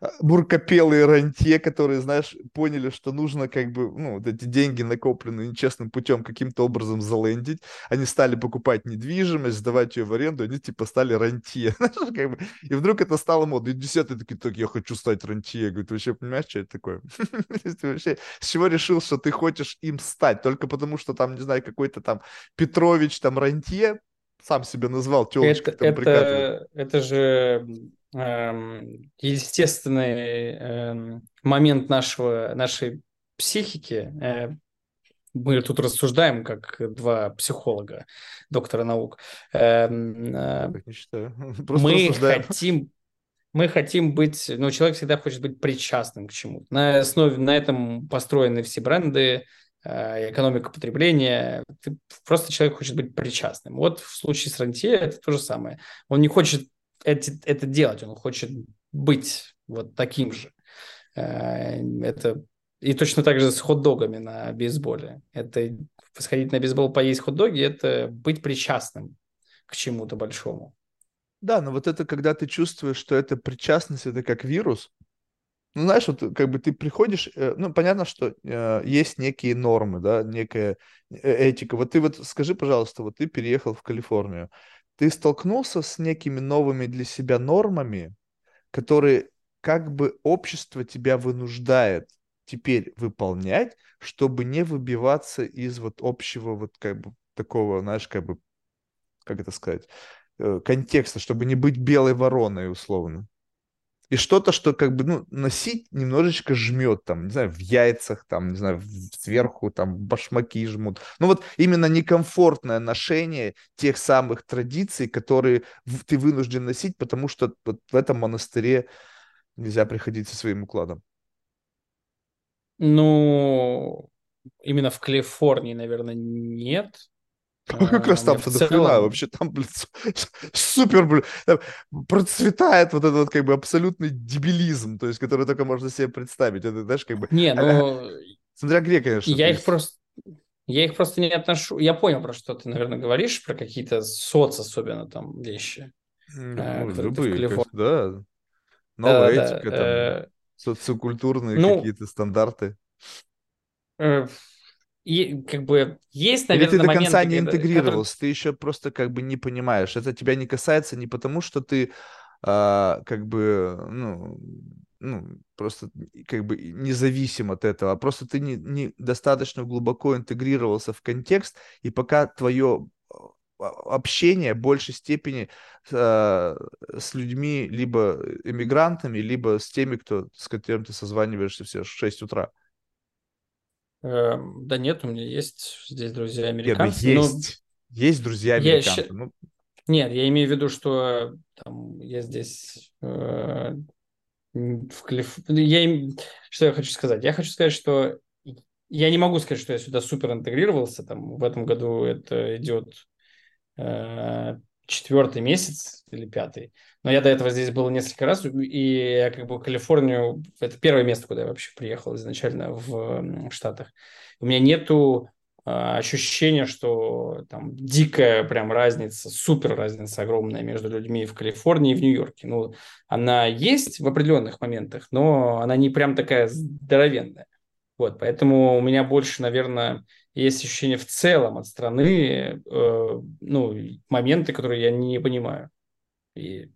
а, буркопелые рантье, которые, знаешь, поняли, что нужно как бы, ну, вот эти деньги, накопленные нечестным путем, каким-то образом залендить. Они стали покупать недвижимость, сдавать ее в аренду, они типа стали рантье. И вдруг это стало модно. И десятые такие, так, я хочу стать рантье. Говорю, ты вообще понимаешь, что это такое? с чего решил, что ты хочешь им стать? Только потому, что там, не знаю, какой-то там Петрович там рантье, сам себя назвал телочкой,
это, это, это же эм, естественный эм, момент нашего, нашей психики. Э, мы тут рассуждаем как два психолога, доктора наук. Эм, э, мы хотим мы хотим быть, ну, человек всегда хочет быть причастным к чему-то. На основе, на этом построены все бренды, экономика потребления. Ты, просто человек хочет быть причастным. Вот в случае с рантье это то же самое. Он не хочет эти, это делать, он хочет быть вот таким же. Э, это и точно так же с хот-догами на бейсболе. Это сходить на бейсбол, поесть хот-доги, это быть причастным к чему-то большому.
Да, но вот это, когда ты чувствуешь, что эта причастность, это как вирус, ну, знаешь, вот как бы ты приходишь, э, ну, понятно, что э, есть некие нормы, да, некая э, этика. Вот ты вот скажи, пожалуйста, вот ты переехал в Калифорнию, ты столкнулся с некими новыми для себя нормами, которые как бы общество тебя вынуждает теперь выполнять, чтобы не выбиваться из вот общего вот как бы такого, знаешь, как бы, как это сказать, контекста, чтобы не быть белой вороной условно. И что-то, что как бы, ну, носить немножечко жмет, там, не знаю, в яйцах, там, не знаю, сверху, там, башмаки жмут. Ну, вот именно некомфортное ношение тех самых традиций, которые ты вынужден носить, потому что вот в этом монастыре нельзя приходить со своим укладом.
Ну, именно в Калифорнии, наверное, нет.
Как раз там-то дохрена вообще, там, блин, супер, блин, процветает вот этот вот как бы абсолютный дебилизм, то есть, который только можно себе представить. Это, знаешь, как бы...
Не, ну...
Смотря где, конечно.
Я их просто... Я их просто не отношу. Я понял, про что ты, наверное, говоришь, про какие-то соц, особенно там вещи.
Э, ну, любые, да. Новая этика, там, э... социокультурные ну, какие-то стандарты.
И как бы есть, наверное,
Или ты до конца не интегрировался, которые... ты еще просто как бы не понимаешь. Это тебя не касается не потому, что ты а, как бы, ну, ну, просто как бы независим от этого, а просто ты не, не достаточно глубоко интегрировался в контекст, и пока твое а, общение в большей степени э, с людьми, либо иммигрантами, либо с теми, кто, с которым ты созваниваешься все в 6 утра.
Эм, да нет, у меня есть здесь друзья американцы.
Нет, есть, но... есть друзья американцы. Я... Ну...
Нет, я имею в виду, что там, я здесь э, в Калиф... я, что я хочу сказать? Я хочу сказать, что я не могу сказать, что я сюда супер интегрировался. Там, в этом году это идет э, четвертый месяц или пятый. Но я до этого здесь был несколько раз, и я как бы Калифорнию, это первое место, куда я вообще приехал изначально в, Штатах. У меня нету а, ощущения, что там дикая прям разница, супер разница огромная между людьми в Калифорнии и в Нью-Йорке. Ну, она есть в определенных моментах, но она не прям такая здоровенная. Вот, поэтому у меня больше, наверное, есть ощущение в целом от страны, э, ну, моменты, которые я не понимаю. И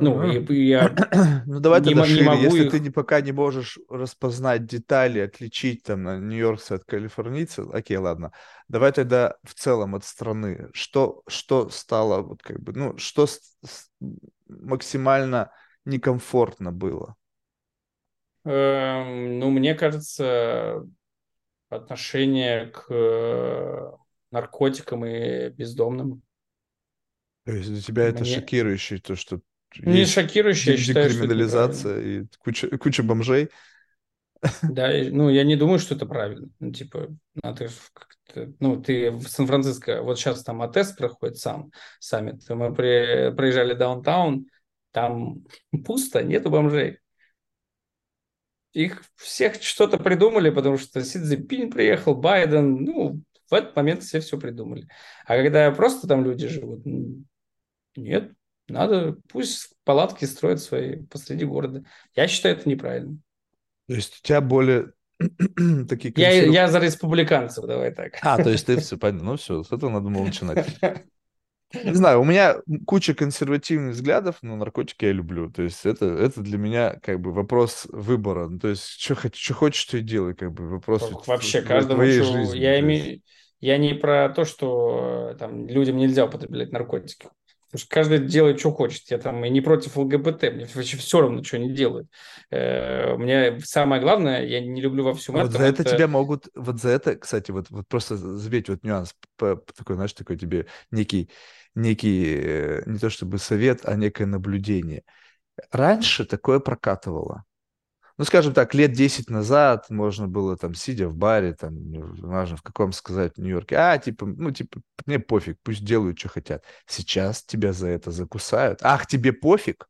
ну, я
ну давай не, тогда шире. могу Если их... ты не, пока не можешь распознать детали, отличить там на нью-йоркца от калифорнийца, окей, ладно. Давай тогда в целом от страны. Что, что стало, вот как бы, ну, что с, с, максимально некомфортно было?
Эм, ну, мне кажется, отношение к э, наркотикам и бездомным.
То есть для тебя Мне... это шокирующее, то, что
не шокирующе, я считаю,
что это и куча, куча бомжей.
Да, ну, я не думаю, что это правильно. Ну, типа, надо ну, ты в Сан-Франциско, вот сейчас там АТС проходит сам, саммит, мы при, проезжали даунтаун, там пусто, нету бомжей. Их всех что-то придумали, потому что Си Цзиньпинь приехал, Байден, ну, в этот момент все все придумали. А когда просто там люди живут, нет, надо, пусть палатки строят свои посреди города. Я считаю, это неправильно.
То есть у тебя более такие...
Я, я за республиканцев, давай так.
А, то есть ты все, понятно. Ну все, с этого надо было начинать. Не знаю, у меня куча консервативных взглядов, но наркотики я люблю. То есть это, это для меня как бы вопрос выбора. Ну, то есть что, что хочешь, что и делай, как бы вопрос
Вообще, каждому твоей жизни. Я, имею, я не про то, что там людям нельзя употреблять наркотики. Потому что каждый делает, что хочет. Я там и не против ЛГБТ, мне вообще все равно, что они делают. Э, мне самое главное, я не люблю во всем
вот этом. За это, это тебя могут, вот за это, кстати, вот, вот просто заметь вот нюанс, такой, знаешь, такой тебе некий, некий, э, не то чтобы совет, а некое наблюдение. Раньше такое прокатывало ну, скажем так, лет 10 назад можно было там, сидя в баре, там, важно в каком сказать, в Нью-Йорке, а, типа, ну, типа, мне пофиг, пусть делают, что хотят. Сейчас тебя за это закусают. Ах, тебе пофиг?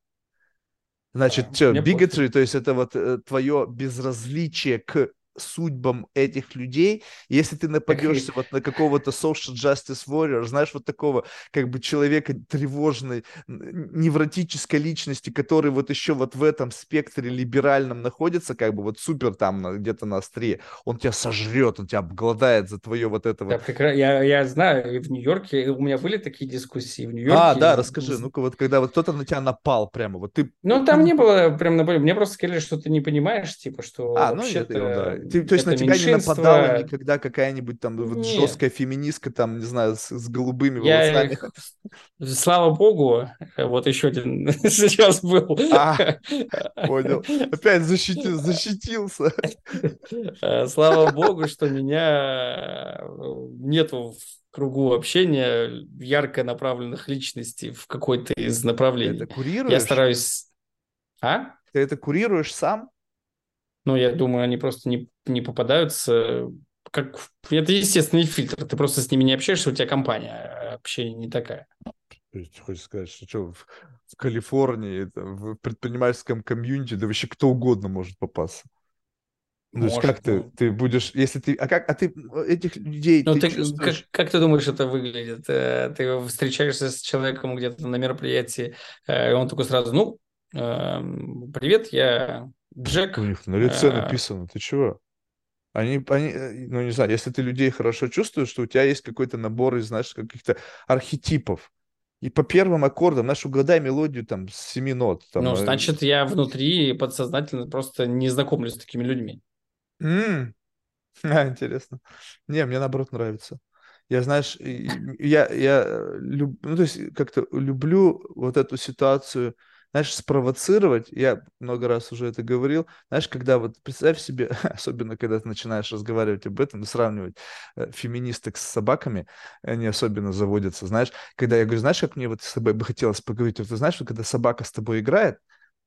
Значит, да, что, bigotry, то есть это вот э, твое безразличие к судьбам этих людей. Если ты нападешься вот на какого-то social justice warrior, знаешь, вот такого как бы человека тревожной, невротической личности, который вот еще вот в этом спектре либеральном находится, как бы вот супер там где-то на острие, он тебя сожрет, он тебя обгладает за твое вот это
да,
вот.
Я, я знаю, в Нью-Йорке у меня были такие дискуссии в Нью-Йорке.
А, да, расскажи, ну-ка вот когда вот кто-то на тебя напал прямо, вот ты...
Ну, там не было прям напали, мне просто сказали, что ты не понимаешь, типа, что
а, ну, вообще-то... Ну, Ты, то есть на тебя меньшинство... не нападала никогда какая-нибудь там вот жесткая феминистка, там, не знаю, с, с голубыми я волосами?
Слава богу, вот еще один сейчас был. А,
понял. Опять защитил, защитился.
Э, слава богу, что меня э, нету в кругу общения ярко направленных личностей в какой-то из направлений. Ты это курируешь? Я стараюсь... А?
Ты это курируешь сам?
Ну, я думаю, они просто не, не попадаются как это естественный фильтр. Ты просто с ними не общаешься, у тебя компания, а общение не такая.
То есть, хочешь сказать, что, что в, в Калифорнии, в предпринимательском комьюнити, да вообще кто угодно может попасться. Ну, Может, как ты, ну... ты будешь, если ты, а как, а ты этих людей
ну, ты, ты чувствуешь... как, как ты думаешь, это выглядит? Э, ты встречаешься с человеком где-то на мероприятии, э, и он такой сразу, ну, эм, привет, я Джек.
У них на лице э, написано, ты чего? Они, они, ну, не знаю, если ты людей хорошо чувствуешь, что у тебя есть какой-то набор из, знаешь, каких-то архетипов. И по первым аккордам, знаешь, угадай мелодию там с семи нот. Там,
ну, значит, я внутри подсознательно просто не знакомлюсь с такими людьми.
Mm. А, интересно. Не, мне наоборот нравится. Я, знаешь, я, я люб, ну, то есть как-то люблю вот эту ситуацию, знаешь, спровоцировать, я много раз уже это говорил, знаешь, когда вот представь себе, особенно когда ты начинаешь разговаривать об этом, сравнивать э, феминисток с собаками, они особенно заводятся, знаешь, когда я говорю, знаешь, как мне вот с тобой бы хотелось поговорить, вот ты знаешь, вот когда собака с тобой играет,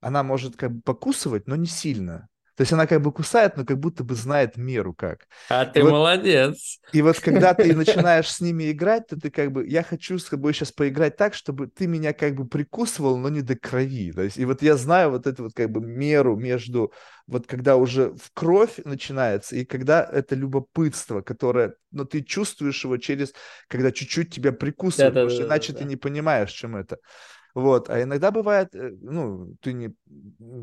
она может как бы покусывать, но не сильно. То есть она как бы кусает, но как будто бы знает меру как.
А ты вот, молодец.
И вот когда ты начинаешь с ними играть, то ты как бы, я хочу с тобой сейчас поиграть так, чтобы ты меня как бы прикусывал, но не до крови. То есть, и вот я знаю вот эту вот как бы меру между, вот когда уже в кровь начинается, и когда это любопытство, которое, но ты чувствуешь его через, когда чуть-чуть тебя прикусывают, да, потому что иначе да. ты не понимаешь, чем это. Вот. А иногда бывает, э, ну, ты не,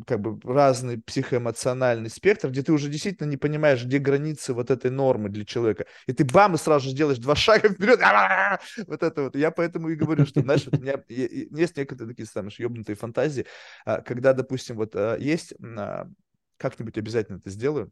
как бы разный психоэмоциональный спектр, где ты уже действительно не понимаешь, где границы вот этой нормы для человека. И ты бам, и сразу же делаешь два шага вперед. Вот это вот. Я поэтому и говорю, что, знаешь, у меня есть некоторые такие, знаешь, ебнутые фантазии, а, когда, допустим, вот а, есть, а, как-нибудь обязательно это сделаю,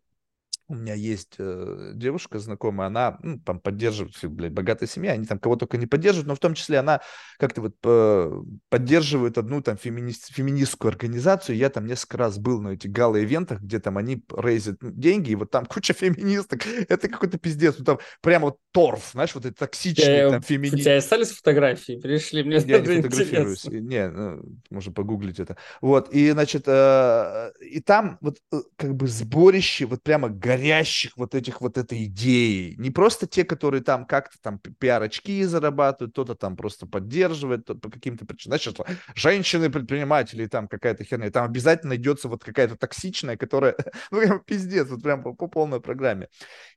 у меня есть э, девушка знакомая, она ну, там поддерживает, блядь, богатая семья, они там кого только не поддерживают, но в том числе она как-то вот э, поддерживает одну там феминист, феминистскую организацию. Я там несколько раз был на этих гала-ивентах, где там они рейзят деньги, и вот там куча феминисток. Это какой-то пиздец. Ну, там прямо вот торф, знаешь, вот это токсичный я, там феминист. У
тебя остались фотографии? Пришли мне
Я не фотографируюсь. Интересно. Не, ну, можно погуглить это. Вот, и, значит, э, и там вот э, как бы сборище вот прямо горячее горящих вот этих вот этой идеей. Не просто те, которые там как-то там пиар-очки зарабатывают, кто-то там просто поддерживает по каким-то причинам. Значит, женщины-предприниматели, там какая-то херня. Там обязательно найдется вот какая-то токсичная, которая, ну, прям пиздец, вот прям по, по полной программе.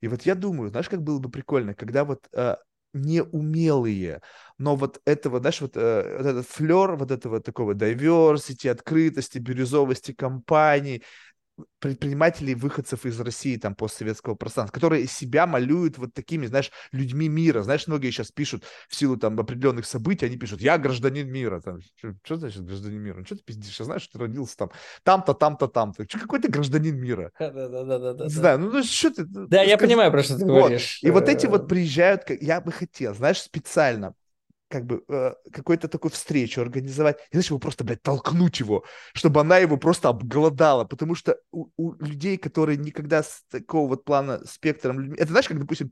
И вот я думаю, знаешь, как было бы прикольно, когда вот э, неумелые, но вот этого, знаешь, вот, э, вот этот флер вот этого такого diversity, открытости, бирюзовости компаний, предпринимателей, выходцев из России, там, постсоветского пространства, которые себя малюют вот такими, знаешь, людьми мира. Знаешь, многие сейчас пишут в силу там определенных событий, они пишут, я гражданин мира. Там, что, что значит гражданин мира? Ну, что ты пиздишь? Я знаю, что ты родился там, там-то, там-то, там-то. Какой ты гражданин мира?
Да-да-да.
Не знаю, ну, ну что ты...
Да, я понимаю, про что ты говоришь.
И вот эти вот приезжают, я бы хотел, знаешь, специально как бы э, какую-то такую встречу организовать, и знаешь, его просто, блядь, толкнуть его, чтобы она его просто обголодала, потому что у, у людей, которые никогда с такого вот плана спектром это знаешь, как, допустим,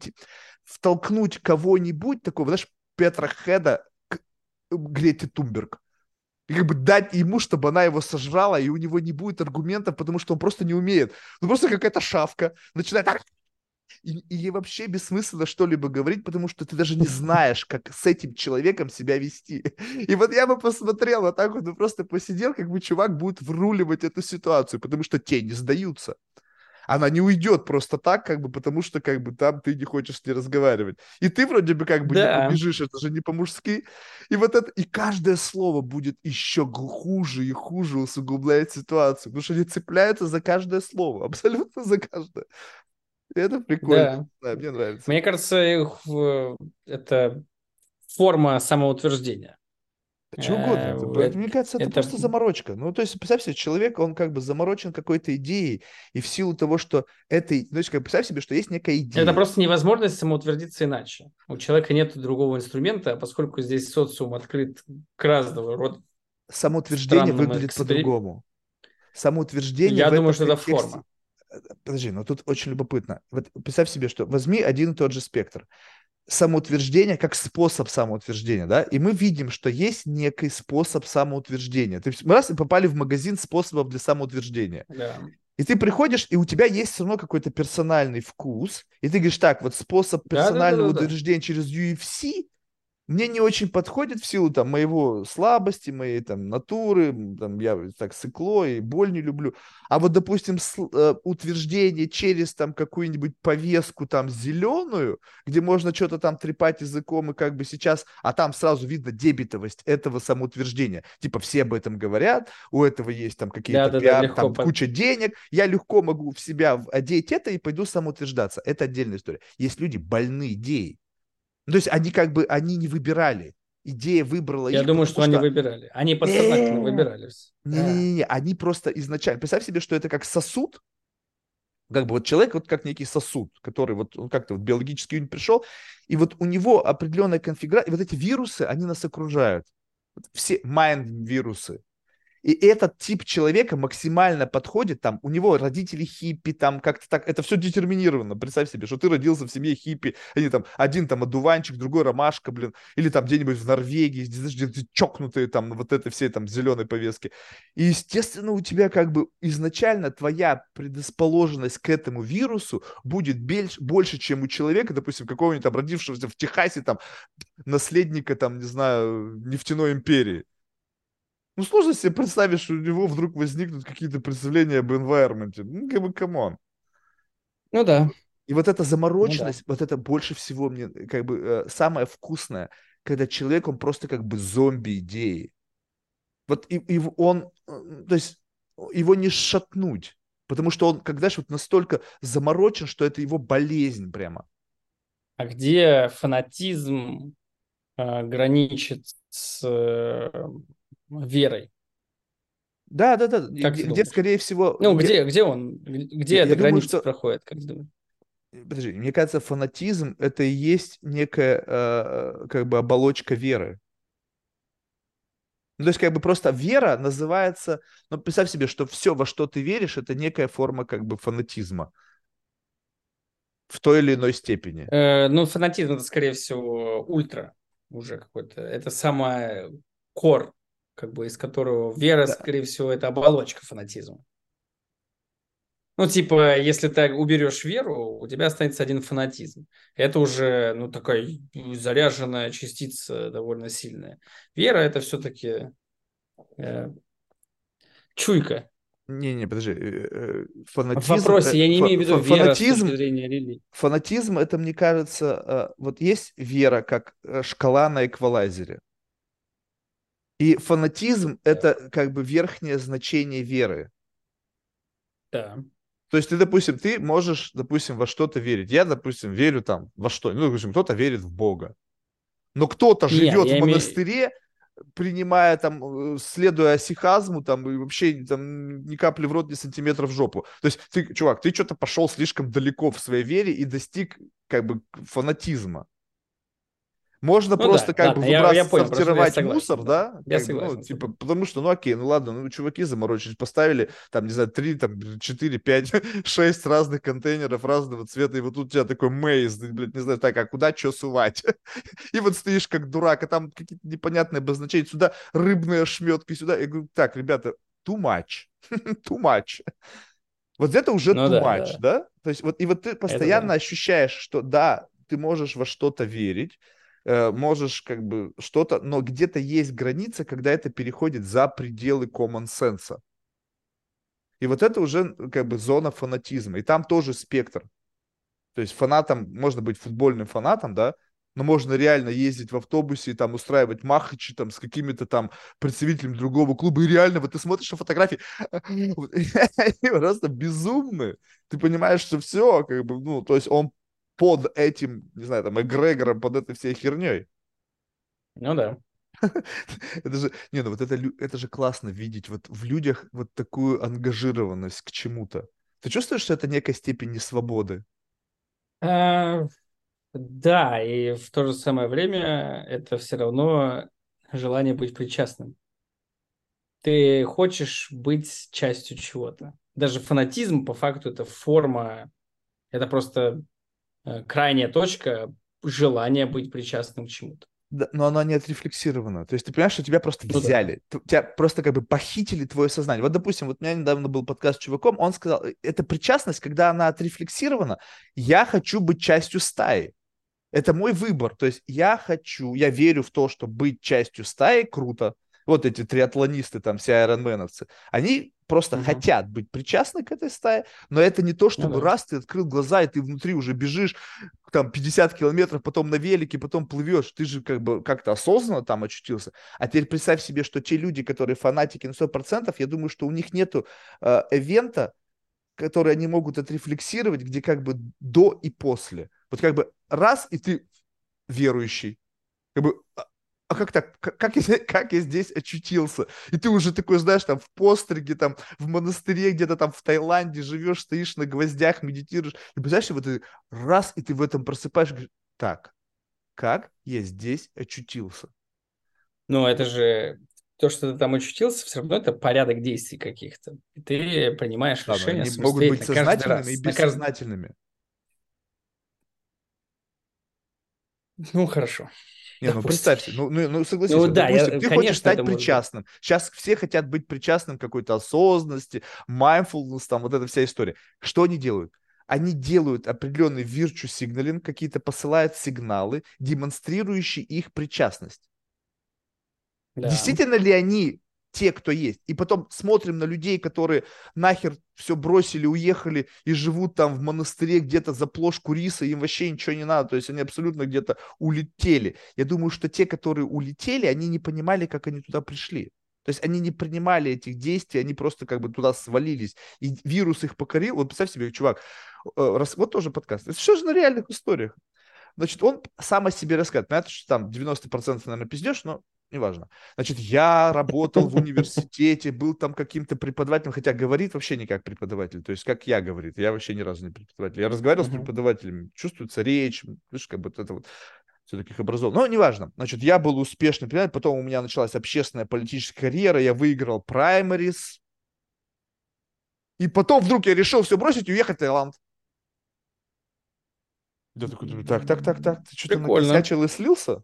втолкнуть кого-нибудь такого, знаешь, Петра Хеда к Грете Тумберг, и как бы дать ему, чтобы она его сожрала, и у него не будет аргументов, потому что он просто не умеет. Ну, просто какая-то шавка начинает и, и вообще бессмысленно что-либо говорить, потому что ты даже не знаешь, как с этим человеком себя вести. И вот я бы посмотрел вот так вот, и просто посидел, как бы чувак будет вруливать эту ситуацию, потому что те не сдаются. Она не уйдет просто так, как бы, потому что, как бы, там ты не хочешь с ней разговаривать. И ты вроде бы, как бы, да. не побежишь, это же не по-мужски. И вот это, и каждое слово будет еще хуже и хуже усугубляет ситуацию, потому что они цепляются за каждое слово, абсолютно за каждое. Это прикольно. Да. да, мне нравится.
Мне кажется, это форма самоутверждения.
Да что угодно. Это,
Э,
это, мне кажется, это,
это-
просто заморочка. Ну, то есть, представь себе, человек, он как бы заморочен какой-то идеей, и в силу того, что этой, ну, как представь себе, что есть некая идея.
Это просто невозможность самоутвердиться иначе. У человека нет другого инструмента, а поскольку здесь социум открыт к разного рода.
Самоутверждение выглядит
экспери-
по-другому. Самоутверждение
Я
в
думаю,
этом
что это форма.
Подожди, но тут очень любопытно. Вот представь себе, что возьми один и тот же спектр. Самоутверждение как способ самоутверждения, да, и мы видим, что есть некий способ самоутверждения. То есть мы раз и попали в магазин способов для самоутверждения.
Да.
И ты приходишь, и у тебя есть все равно какой-то персональный вкус, и ты говоришь, так, вот способ
Да, да, да,
персонального
да, да.
утверждения через UFC мне не очень подходит в силу там моего слабости, моей там натуры, там я так сыкло и боль не люблю. А вот, допустим, сл- э, утверждение через там какую-нибудь повестку там зеленую, где можно что-то там трепать языком и как бы сейчас, а там сразу видно дебетовость этого самоутверждения. Типа все об этом говорят, у этого есть там какие-то
Да-да-да,
пиар,
легко
там
под-
куча денег, я легко могу в себя одеть это и пойду самоутверждаться. Это отдельная история. Есть люди больные идеей. Ну, то есть они как бы, они не выбирали. Идея выбрала
Я
их,
думаю,
потому
что они выбирали. Они подсознательно выбирали. всё. Да.
Не-не-не, они просто изначально... Представь себе, что это как сосуд, как бы вот человек вот как некий сосуд, который вот он как-то вот биологический юнит пришел, и вот у него определенная конфигурация, и вот эти вирусы, они нас окружают. Вот Все майнд-вирусы. И этот тип человека максимально подходит, там, у него родители хиппи, там, как-то так, это все детерминировано. Представь себе, что ты родился в семье хиппи, они там, один там одуванчик, другой ромашка, блин, или там где-нибудь в Норвегии, знаешь, где чокнутые там, вот это все там зеленые повестки. И, естественно, у тебя как бы изначально твоя предрасположенность к этому вирусу будет бельш- больше, чем у человека, допустим, какого-нибудь там родившегося в Техасе, там, наследника, там, не знаю, нефтяной империи. Ну, сложно себе представить, что у него вдруг возникнут какие-то представления об environment. Ну, как бы, come on.
Ну да.
И вот эта замороченность, вот это больше всего мне, как бы, э, самое вкусное, когда человек, он просто как бы зомби идеи. Вот и, и он, э, то есть его не шатнуть, потому что он, когда же вот настолько заморочен, что это его болезнь прямо.
А где фанатизм э, граничит с э, верой?
Да, да, да.
Как
где, где, скорее всего...
Ну,
где-
где, где он? Где
Я-
эта
думаю,
граница
что-
проходит, как ты думаешь?
Подожди, мне кажется, фанатизм это и есть некая э, как бы оболочка веры. Ну, то есть, как бы просто вера называется, ну, представь себе, что все, во что ты веришь, это некая форма как бы фанатизма в той или иной степени.
Э, ну, фанатизм это, скорее всего, ультра уже какой-то. Это самая кор, как бы из которого вера,
Да.
скорее всего, это оболочка фанатизма. Ну, типа, если ты уберешь веру, у тебя останется один фанатизм. Это уже, ну, такая заряженная частица довольно сильная. Вера это все-таки чуйка.
Не-не, подожди. э, э,
В
Фанатизм,
вопросе
э,
я не имею в виду
фа-
вера с
фанатизм,
точки зрения религии.
фанатизм, это, мне кажется, э, вот есть вера как э, шкала на эквалайзере. И фанатизм это как бы верхнее значение веры.
Да.
То есть ты, допустим, ты можешь, допустим, во что-то верить. Я, допустим, верю там во что. Ну, допустим, кто-то верит в Бога. Но кто-то живет в
имею-
монастыре, принимая там, э, следуя сихазму, там, и вообще там ни капли в рот, ни сантиметра в жопу. То есть ты, чувак, ты что-то пошел слишком далеко в своей вере и достиг как бы фанатизма. Можно
Ну
просто
да,
как
ладно,
бы
я-
выбрасывать,
я понял, я
сортировать
согласен,
мусор,
да.
да?
Я
Как ну,
согласен с
типа, потому что, ну окей, ну ладно, ну чуваки заморочились, поставили там, не знаю, три, там, четыре, пять, шесть разных контейнеров разного цвета, и вот тут у тебя такой мейз, блядь, не знаю, так, а куда что сувать? И вот стоишь как дурак, а там какие-то непонятные обозначения, сюда рыбные ошметки, сюда. Я говорю, так, ребята, too much, too much. Вот это уже
Ну
too
да,
much, да. То есть вот, и вот ты постоянно
да.
ощущаешь, что да, ты можешь во что-то верить, можешь как бы что-то, но где-то есть граница, когда это переходит за пределы common sense. И вот это уже как бы зона фанатизма. И там тоже спектр. То есть фанатом, можно быть футбольным фанатом, да, но можно реально ездить в автобусе и там устраивать махачи там с какими-то там представителями другого клуба. И реально, вот ты смотришь на фотографии, они просто безумны. Ты понимаешь, что все, как бы, ну, то есть он под этим, не знаю, там, эгрегором, под этой всей херней.
Ну да.
Это же, не, ну вот это, это же классно видеть вот в людях вот такую ангажированность к чему-то. Ты чувствуешь, что это некая степень несвободы?
А, да, и в то же самое время это все равно желание быть причастным. Ты хочешь быть частью чего-то. Даже фанатизм, по факту, это форма, это просто э, крайняя точка желания быть причастным к чему-то.
Да, но она не отрефлексирована. То есть ты понимаешь, что тебя просто взяли, ну, да. тебя просто как бы похитили твое сознание. Вот, допустим, вот у меня недавно был подкаст с чуваком, он сказал, «Э, это причастность, когда она отрефлексирована, я хочу быть частью стаи. Это мой выбор. То есть я хочу, я верю в то, что быть частью стаи круто. Вот эти триатлонисты, там все айронменовцы, они просто угу. хотят быть причастны к этой стае, но это не то, чтобы ну, да. раз ты открыл глаза, и ты внутри уже бежишь там 50 километров, потом на велике, потом плывешь, ты же как бы как-то осознанно там очутился. А теперь представь себе, что те люди, которые фанатики на 100%, я думаю, что у них нету э, эвента, который они могут отрефлексировать, где как бы до и после. Вот как бы раз, и ты верующий. Как бы, а, как так, как, как, я, как я здесь очутился? И ты уже такой, знаешь, там в постриге, там в монастыре где-то там в Таиланде живешь, стоишь на гвоздях, медитируешь. И представляешь, вот ты раз, и ты в этом просыпаешь, говоришь, так, как я здесь очутился?
Ну, это же то, что ты там очутился, все равно это порядок действий каких-то. И ты принимаешь да, решения
они могут быть сознательными и бессознательными.
Ну, хорошо.
Не, ну представьте, ну, ну, ну согласись, ну, да, допустим, я, ты конечно, хочешь стать причастным. Может... Сейчас все хотят быть причастным к какой-то осознанности, mindfulness, там вот эта вся история. Что они делают? Они делают определенный virtue signaling, какие-то посылают сигналы, демонстрирующие их причастность. Да. Действительно ли они те, кто есть. И потом смотрим на людей, которые нахер все бросили, уехали и живут там в монастыре где-то за плошку риса, им вообще ничего не надо, то есть они абсолютно где-то улетели. Я думаю, что те, которые улетели, они не понимали, как они туда пришли. То есть они не принимали этих действий, они просто как бы туда свалились. И вирус их покорил. Вот представь себе, чувак, э, вот тоже подкаст. Это что же на реальных историях? Значит, он сам о себе рассказывает. Понятно, что там 90% наверное, пиздешь, но неважно. Значит, я работал в университете, был там каким-то преподавателем, хотя говорит вообще не как преподаватель, то есть как я говорит, я вообще ни разу не преподаватель. Я разговаривал uh-huh. с преподавателями, чувствуется речь, видишь, как бы это вот все таких образов. Но неважно. Значит, я был успешный преподаватель, потом у меня началась общественная политическая карьера, я выиграл праймарис, и потом вдруг я решил все бросить и уехать в Таиланд. Я такой думаю, так, так, так, так, ты что-то накосячил и слился?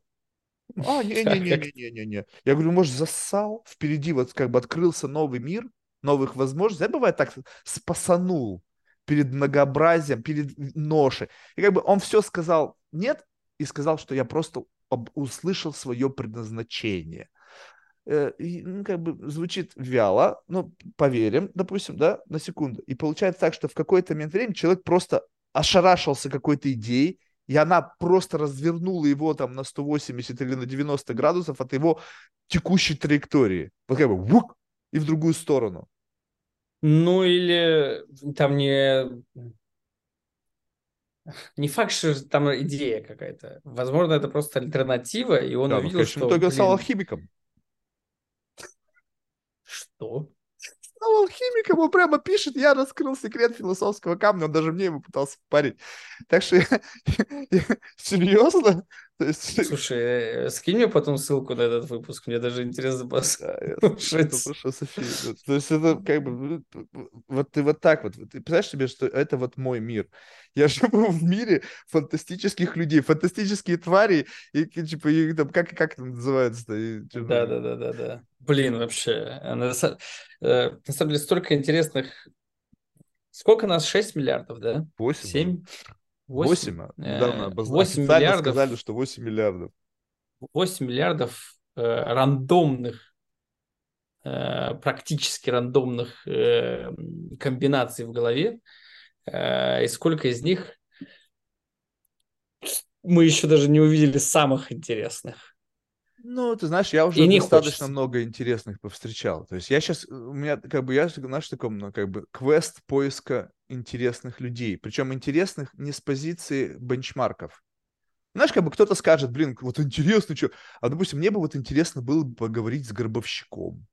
А, не-не-не-не-не-не. Я говорю, может, засал? Впереди вот как бы открылся новый мир, новых возможностей. Я бывает так спасанул перед многообразием, перед ношей. И как бы он все сказал нет и сказал, что я просто услышал свое предназначение. Э, и, ну, как бы звучит вяло, но поверим, допустим, да, на секунду. И получается так, что в какой-то момент времени человек просто ошарашился какой-то идеей, и она просто развернула его там на 180 или на 90 градусов от его текущей траектории. Вот как бы вук, и в другую сторону.
Ну или там не... Не факт, что там идея какая-то. Возможно, это просто альтернатива, и он да, увидел,
что... в итоге он стал алхимиком.
Что?
Стал алхимиком, он прямо пишет, я раскрыл секрет философского камня, он даже мне его пытался парить. Так что серьезно?
Слушай, э, скинь мне потом ссылку на этот выпуск, мне даже интересно послушать.
Да, София. То есть это как бы, вот ты вот так вот, ты представляешь себе, что это вот мой мир. Я живу в мире фантастических людей, фантастические твари, и типа, и, там, как, как это называется?
Да, да, да, да, да. Блин, вообще, на, э, на самом деле столько интересных... Сколько нас? 6 миллиардов, да?
8.
7?
8, 8 недавно 8 миллиардов, сказали, что 8 миллиардов.
8 миллиардов э, рандомных, э, практически рандомных э, комбинаций в голове. Э, и сколько из них мы еще даже не увидели самых интересных.
Ну, ты знаешь, я уже и достаточно хочется. много интересных повстречал. То есть я сейчас, у меня как бы, я, знаешь, таком, ну, как бы, квест поиска интересных людей. Причем интересных не с позиции бенчмарков. Знаешь, как бы кто-то скажет, блин, вот интересно, что... А, допустим, мне бы вот интересно было бы поговорить с гробовщиком.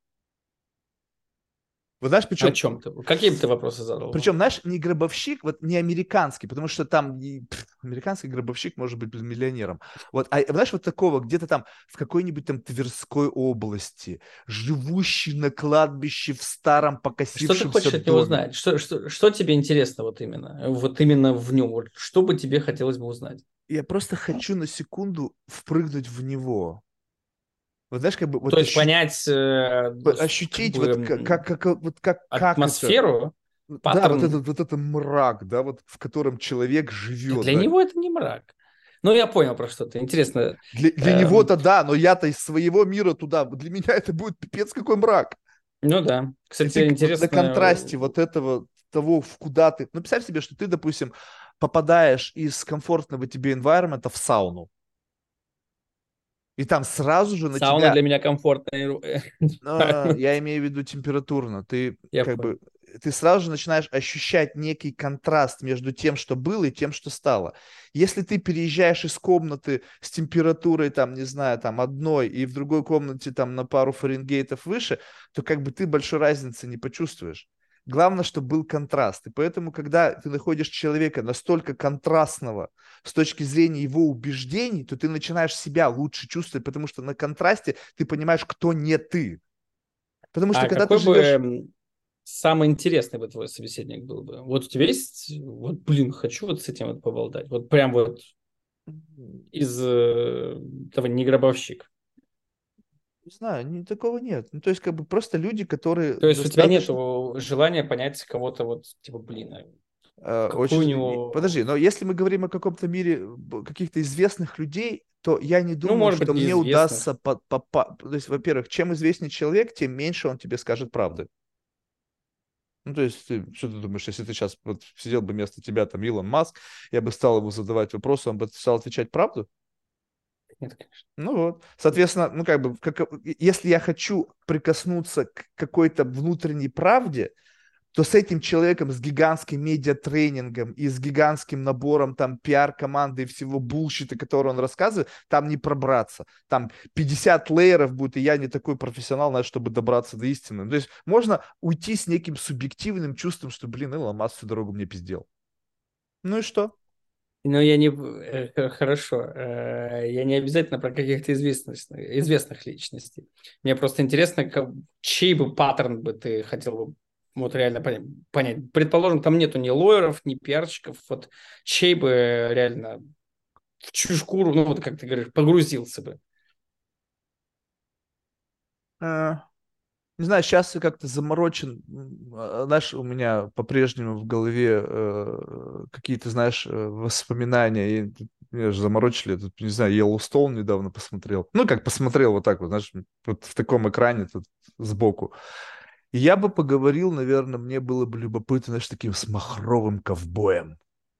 Вот знаешь, причем... О чем ты? Какие ты вопросы задал?
Причем, знаешь, не гробовщик, вот не американский, потому что там пфф, американский гробовщик может быть миллионером. Вот, а знаешь, вот такого, где-то там в какой-нибудь там Тверской области, живущий на кладбище в старом покосившемся
Что ты хочешь доме. от него узнать? Что, что, что тебе интересно вот именно? Вот именно в нем? Вот, что бы тебе хотелось бы узнать?
Я просто хочу на секунду впрыгнуть в него. Вот знаешь, как бы... Вот
То есть ощу... понять... Э,
ощутить как бы, вот как, как, как, вот как,
атмосферу?
Как это? Да, вот этот, вот этот мрак, да, вот в котором человек живет.
Для
да.
него это не мрак. Ну, я понял про что-то. Интересно.
Для, для эм... него-то да, но я-то из своего мира туда. Для меня это будет пипец какой мрак.
Ну да. Кстати, ты, интересно.
Вот на контрасте вот этого, того, в куда ты... Ну, представь себе, что ты, допустим, попадаешь из комфортного тебе environment в сауну. И там сразу же на
Сауна
тебя...
для меня комфортная.
А, я имею в виду температурно. Ты я как понял. бы ты сразу же начинаешь ощущать некий контраст между тем, что было, и тем, что стало. Если ты переезжаешь из комнаты с температурой, там, не знаю, там, одной, и в другой комнате, там, на пару фаренгейтов выше, то как бы ты большой разницы не почувствуешь. Главное, чтобы был контраст. И поэтому, когда ты находишь человека настолько контрастного с точки зрения его убеждений, то ты начинаешь себя лучше чувствовать, потому что на контрасте ты понимаешь, кто не ты. Потому что
а
когда
какой
ты живешь...
бы самый интересный бы твой собеседник был бы? Вот у тебя есть, вот, блин, хочу вот с этим вот поболтать. Вот прям вот из э, того не гробовщик.
Не знаю, не, такого нет. Ну, то есть, как бы просто люди, которые...
То есть достаточно... у тебя нет желания понять кого-то вот, типа, блин,
а, очень... у него... Подожди, но если мы говорим о каком-то мире каких-то известных людей, то я не ну, думаю, ну, может что быть, мне удастся... По, по, по... То есть, во-первых, чем известнее человек, тем меньше он тебе скажет правды. Ну, то есть, ты, что ты думаешь, если ты сейчас вот сидел бы вместо тебя там Илон Маск, я бы стал ему задавать вопросы, он бы стал отвечать правду?
Нет, конечно.
Ну вот, соответственно, ну как бы, как, если я хочу прикоснуться к какой-то внутренней правде, то с этим человеком, с гигантским медиатренингом и с гигантским набором там пиар-команды и всего булщита, который он рассказывает, там не пробраться. Там 50 лейеров будет, и я не такой профессионал, знаешь, чтобы добраться до истины. То есть можно уйти с неким субъективным чувством, что, блин, Илон Маск всю дорогу мне пиздел. Ну и что?
Но я не... Э, хорошо. Э, я не обязательно про каких-то известных, известных личностей. Мне просто интересно, как, чей бы паттерн бы ты хотел бы вот реально понять. Предположим, там нету ни лоеров, ни пиарщиков. Вот чей бы реально в чью шкуру, ну вот как ты говоришь, погрузился бы?
А, не знаю, сейчас я как-то заморочен. А, знаешь, у меня по-прежнему в голове э, какие-то, знаешь, э, воспоминания. И, меня же заморочили. Тут, не знаю, Йеллоустоун недавно посмотрел. Ну, как посмотрел вот так вот, знаешь, вот в таком экране тут сбоку. И я бы поговорил, наверное, мне было бы любопытно, знаешь, таким с махровым ковбоем.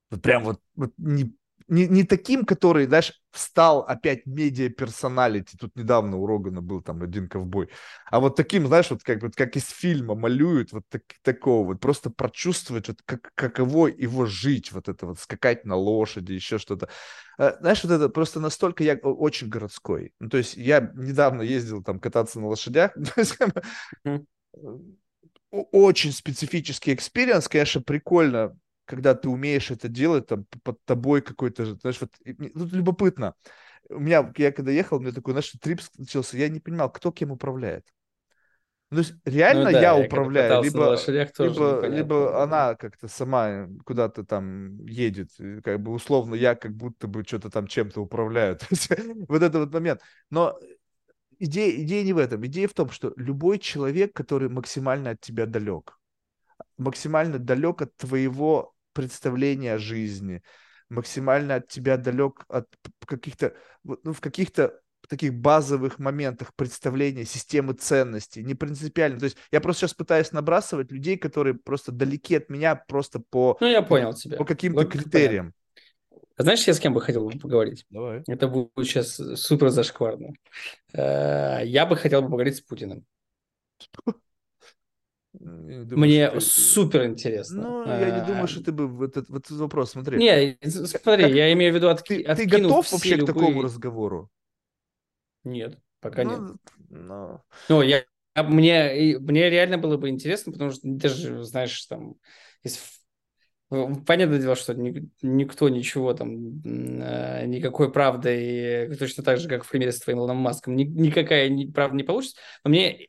Вот прям вот, вот не не, не таким, который, знаешь, встал опять медиа-персоналити. Тут недавно у Рогана был там один ковбой. А вот таким, знаешь, вот как, вот как из фильма малюют, вот так, такого вот, просто прочувствовать, вот как, каково его жить, вот это вот, скакать на лошади, еще что-то. А, знаешь, вот это просто настолько я очень городской. Ну, то есть я недавно ездил там кататься на лошадях. Очень специфический experience, конечно, прикольно когда ты умеешь это делать, там, под тобой какой-то, знаешь, вот, тут любопытно. У меня, я когда ехал, у меня такой, знаешь, трип начался, я не понимал, кто кем управляет. Ну, то есть реально ну, да, я управляю, либо, либо, либо она как-то сама куда-то там едет, как бы условно я как будто бы что-то там чем-то управляю. вот это вот момент. Но идея, идея не в этом. Идея в том, что любой человек, который максимально от тебя далек, максимально далек от твоего представление о жизни, максимально от тебя далек от каких-то, ну, в каких-то таких базовых моментах представления системы ценностей, не принципиально. То есть я просто сейчас пытаюсь набрасывать людей, которые просто далеки от меня просто по,
ну, я понял тебя.
по каким-то Логика критериям.
А знаешь, я с кем бы хотел бы поговорить?
Давай.
Это будет сейчас супер зашкварно. Э, я бы хотел бы поговорить с Путиным.
Думаю,
Мне
ты...
супер интересно.
Ну, я не думаю, что ты бы вот этот, этот вопрос, смотри.
Не, смотри, как... я имею в виду от,
ты, ты готов вообще любые... к такому разговору?
Нет, пока ну, нет.
Ну,
ну я, мне, мне реально было бы интересно, потому что даже, знаешь, там, из Понятное дело, что никто ничего там, э, никакой правды, точно так же, как в примере с твоим Илоном Маском, никакая правда не получится. Но мне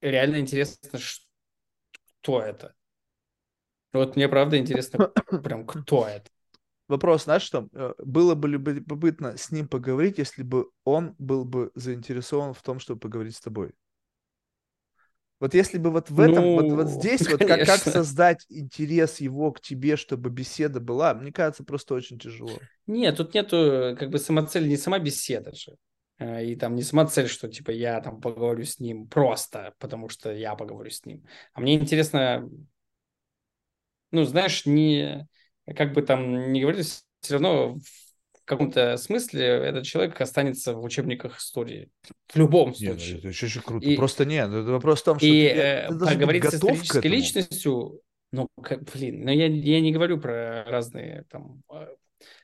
реально интересно, кто это. Вот мне правда интересно, прям кто это.
Вопрос, знаешь что? Э, было бы любопытно с ним поговорить, если бы он был бы заинтересован в том, чтобы поговорить с тобой. Вот если бы вот в этом, ну, вот, вот ну, здесь, вот как, как создать интерес его к тебе, чтобы беседа была, мне кажется, просто очень тяжело.
Нет, тут нету как бы самоцели, не сама беседа же. Э, и там не сама цель, что типа я там поговорю с ним просто, потому что я поговорю с ним. А мне интересно, ну, знаешь, не как бы там не говорили, все равно каком-то смысле этот человек останется в учебниках истории. В любом случае.
Нет, это еще, еще круто. И, Просто нет, это вопрос в том, что
и, ты, э, ты поговорить с исторической личностью, ну, как, блин, но я, я не говорю про разные там э,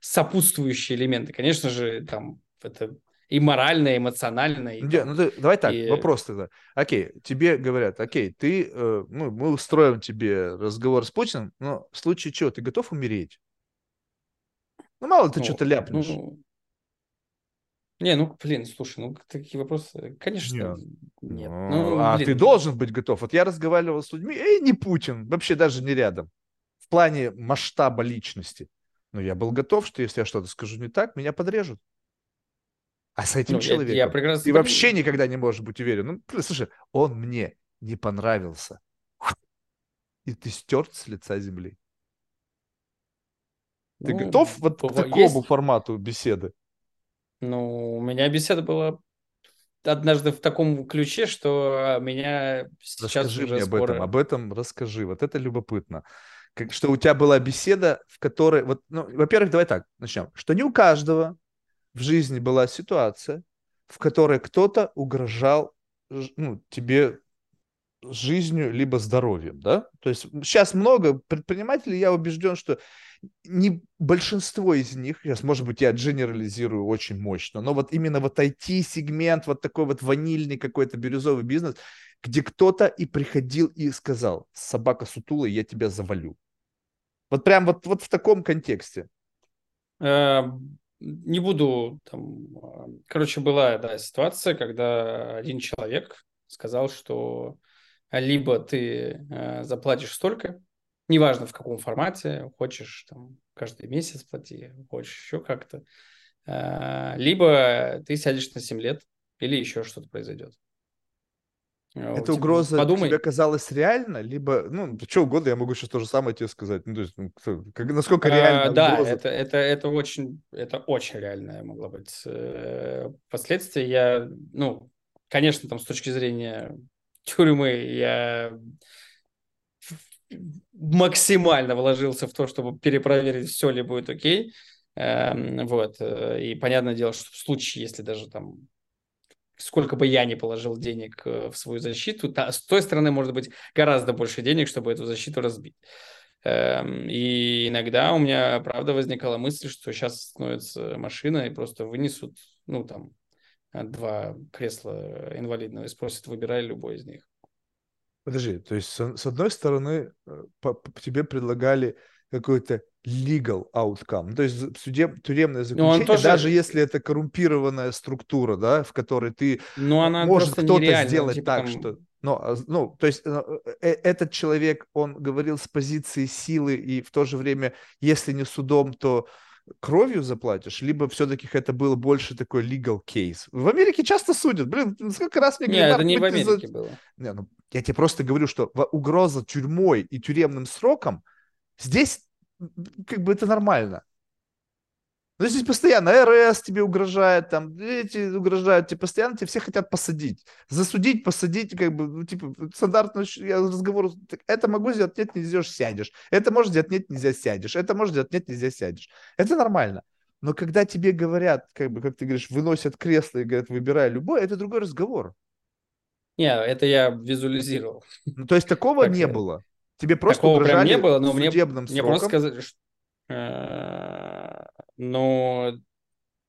сопутствующие элементы. Конечно же, там это и морально, и эмоционально. И,
Не, ну ты, давай так, и... вопрос тогда. Окей, тебе говорят, окей, ты, э, ну, мы устроим тебе разговор с Путиным, но в случае чего, ты готов умереть? Ну, мало ты ну, что-то ляпнешь. Ну,
не, ну, блин, слушай, ну, такие вопросы, конечно, нет. нет.
Ну, ну, а блин. ты должен быть готов. Вот я разговаривал с людьми, эй, не Путин, вообще даже не рядом. В плане масштаба личности. Но я был готов, что если я что-то скажу не так, меня подрежут. А с этим ну, человеком я, я прекрасно ты вообще никогда не можешь быть уверен. Ну, слушай, он мне не понравился. И ты стерт с лица земли. Ты ну, готов вот к такому есть... формату беседы?
Ну, у меня беседа была однажды в таком ключе, что меня сейчас
расскажи уже мне скоро... об этом, об этом расскажи. Вот это любопытно. Как, что у тебя была беседа, в которой... Вот, ну, во-первых, давай так, начнем. Что не у каждого в жизни была ситуация, в которой кто-то угрожал ну, тебе жизнью либо здоровьем, да? То есть сейчас много предпринимателей, я убежден, что не большинство из них, сейчас, может быть, я генерализирую очень мощно, но вот именно вот IT-сегмент, вот такой вот ванильный какой-то бирюзовый бизнес, где кто-то и приходил и сказал, собака сутулая, я тебя завалю. Вот прям вот, вот в таком контексте.
Не буду там... А, короче, была да, ситуация, когда один человек сказал, что либо ты э, заплатишь столько, неважно в каком формате, хочешь там каждый месяц плати, хочешь еще как-то, э, либо ты сядешь на 7 лет, или еще что-то произойдет.
Эта типа, угроза подумай. тебе казалась реально, либо, ну, что угодно, я могу сейчас то же самое тебе сказать. Ну, то есть, ну, как, насколько реально
а, Да, это, это, это, очень, это очень реальная могла быть э, последствия. Я, ну, конечно, там с точки зрения тюрьмы я максимально вложился в то, чтобы перепроверить, все ли будет окей. Эм, вот. Э, и понятное дело, что в случае, если даже там сколько бы я ни положил денег э, в свою защиту, та, с той стороны может быть гораздо больше денег, чтобы эту защиту разбить. Эм, и иногда у меня, правда, возникала мысль, что сейчас остановится машина и просто вынесут, ну, там, два кресла инвалидного и спросят, выбирай любой из них.
Подожди, то есть с, с одной стороны э, по, по, тебе предлагали какой-то legal outcome, ну, то есть судеб, тюремное ну, заключение, тоже... даже если это коррумпированная структура, да, в которой ты
ну, она
может кто-то сделать типа, так, там... что, ну, а, ну, то есть э, э, этот человек, он говорил с позиции силы и в то же время, если не судом, то кровью заплатишь, либо все-таки это было больше такой legal case. В Америке часто судят. Блин, сколько раз мне
говорят... Нет, это не в Америке за... было.
Не, ну, я тебе просто говорю, что угроза тюрьмой и тюремным сроком здесь как бы это нормально. Ну, здесь постоянно РС тебе угрожает, там, эти угрожают, тебе постоянно тебе все хотят посадить. Засудить, посадить, как бы, ну, типа, стандартный разговор, это могу сделать, нет, нельзя, сядешь. Это можно сделать, нет, нельзя, сядешь. Это можно сделать, нет, нельзя, сядешь. Это нормально. Но когда тебе говорят, как бы, как ты говоришь, выносят кресло и говорят, выбирай любой, это другой разговор.
Не, это я визуализировал.
Ну, то есть такого не было. Тебе просто
Такого прям
угрожали
не было, но мне,
судебным
мне просто
сроком.
сказали, что... Но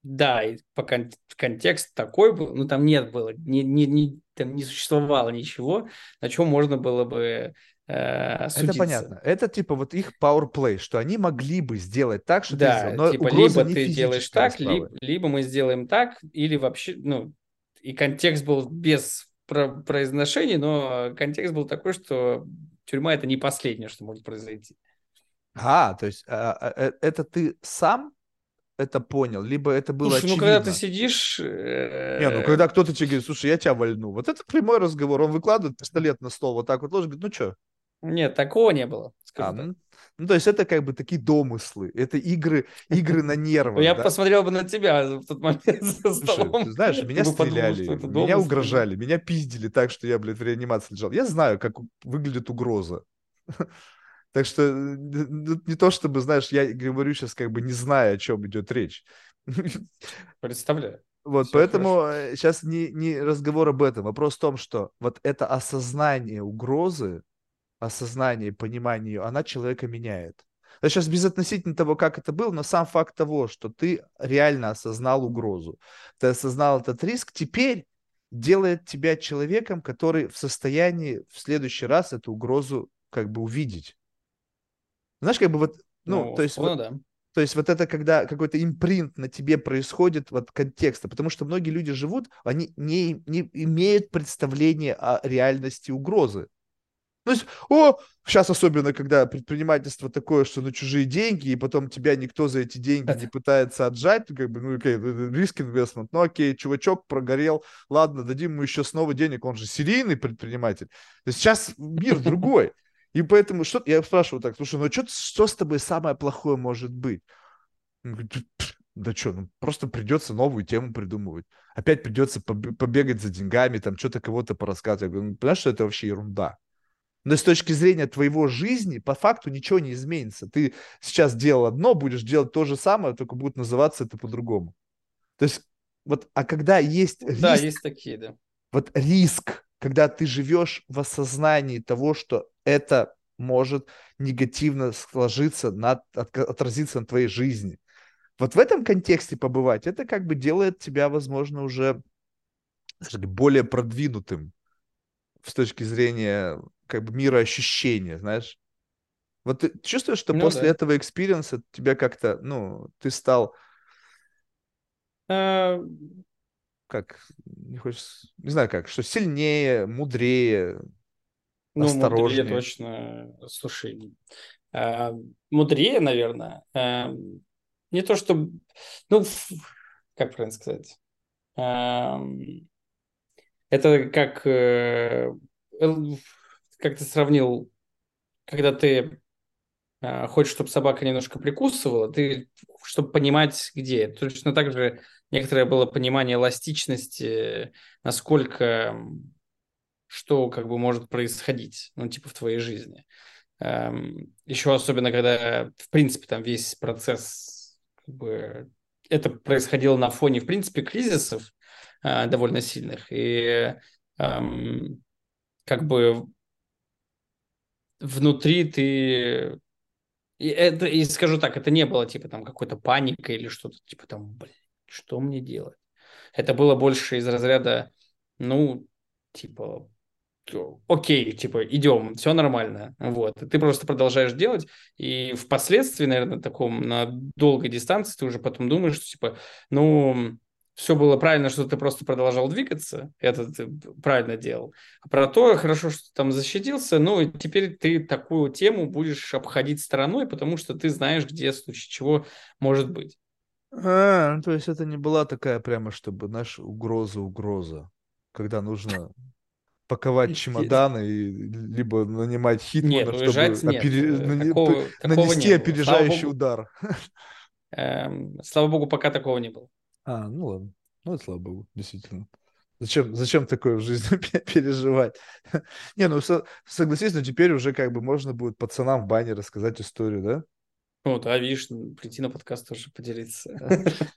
да, и по кон- контекст такой был, ну там нет было, не, не, не- там не существовало ничего, на чем можно было бы э,
Это
судиться.
понятно. Это типа вот их power play, что они могли бы сделать так, что ты
Да,
сделал. Но
типа либо ты делаешь так, либо, либо мы сделаем так, или вообще, ну, и контекст был без про- произношений, но контекст был такой, что тюрьма это не последнее, что может произойти.
А, то есть а, а, э, это ты сам это понял, либо это было
Слушай, ну
очевидно?
когда ты сидишь...
Не, ну
э,
когда кто-то тебе говорит, слушай, я тебя вольну. Вот это прямой разговор. Он выкладывает пистолет на стол, вот так вот ложит, говорит, ну что?
Нет, такого не было.
А, ну, ну, то есть это как бы такие домыслы, это игры, игры на нервах,
Я
да?
посмотрел бы на тебя в тот момент за
Слушай,
столом.
ты знаешь, меня
подумал,
стреляли, меня угрожали, меня пиздили так, что я, блядь, в реанимации лежал. Я знаю, как выглядит угроза. Так что э, не то, чтобы, знаешь, я говорю сейчас как бы не зная, о чем идет речь.
Представляю.
Вот,
Всё
поэтому сейчас не, не разговор об этом. Вопрос в том, что вот это осознание угрозы, осознание, понимание ее, она человека меняет. сейчас безотносительно того, как это было, но сам факт того, что ты реально осознал угрозу, ты осознал этот риск, теперь делает тебя человеком, который в состоянии в следующий раз эту угрозу как бы увидеть. Знаешь, как бы вот, ну, то есть вот
да.
то есть вот это когда какой-то импринт на тебе происходит вот контекста, потому что многие люди живут, они не, не имеют представления о реальности угрозы. То есть, о, сейчас особенно, когда предпринимательство такое, что на чужие деньги, и потом тебя никто за эти деньги не пытается отжать, как бы, ну, окей, риск инвестмент, ну, окей, чувачок прогорел, ладно, дадим ему еще снова денег, он же серийный предприниматель. То есть сейчас мир другой. И поэтому что я спрашиваю так, слушай, ну что, что с тобой самое плохое может быть? Он говорит, «Пф, да что, ну просто придется новую тему придумывать. Опять придется побе- побегать за деньгами, там что-то кого-то порассказывать. Я говорю, ну, понимаешь, что это вообще ерунда. Но с точки зрения твоего жизни, по факту ничего не изменится. Ты сейчас делал одно, будешь делать то же самое, только будет называться это по-другому. То есть, вот, а когда есть
Да,
риск,
есть такие, да.
вот риск, когда ты живешь в осознании того, что это может негативно сложиться, на, от- отразиться на твоей жизни. Вот в этом контексте побывать, это как бы делает тебя, возможно, уже более продвинутым с точки зрения как бы мира ощущения, знаешь. Вот ты чувствуешь, что
Ну
после
да.
этого experience а тебя как-то, ну, ты стал,
А,
как, не хочешь, не знаю как, что сильнее, мудрее,
Ну, мудрее
осторожнее.
точно. Слушай, а, мудрее, наверное. А, Не то, что... Ну, как правильно сказать? Ам, Это как... э, Как ты сравнил, когда ты а, хочешь, чтобы собака немножко прикусывала, ты, чтобы понимать, где. Точно так же некоторое было понимание эластичности, насколько что как бы может происходить, ну, типа в твоей жизни. Эм, Еще особенно, когда, в принципе, там весь процесс, как бы, это происходило на фоне, в принципе, кризисов э, довольно сильных. И эм, как бы внутри ты... И, это, и скажу так, это не было типа там какой-то паника или что-то типа там, блин, что мне делать? Это было больше из разряда, ну, типа, окей, типа, идем, все нормально, вот. И ты просто продолжаешь делать, и впоследствии, наверное, таком на долгой дистанции ты уже потом думаешь, что, типа, ну, все было правильно, что ты просто продолжал двигаться, это ты правильно делал. А про то, хорошо, что ты там защитился, ну, и теперь ты такую тему будешь обходить стороной, потому что ты знаешь, где в случае чего может быть.
А, ну, то есть это не была такая прямо, чтобы, знаешь, угроза-угроза, когда нужно паковать чемоданы и либо нанимать хитмана,
Нет,
чтобы
нет.
опере-
Э, такого- такого
нанести
не. Слава
опережающий
богу.
удар.
Эм, слава богу, пока такого не было.
А, ну ладно. Ну, это слава богу, действительно. Зачем, зачем такое в жизни пе- переживать? Не, ну со- согласись, но теперь уже как бы можно будет пацанам в бане рассказать историю, да?
Ну да, видишь, прийти на подкаст тоже поделиться.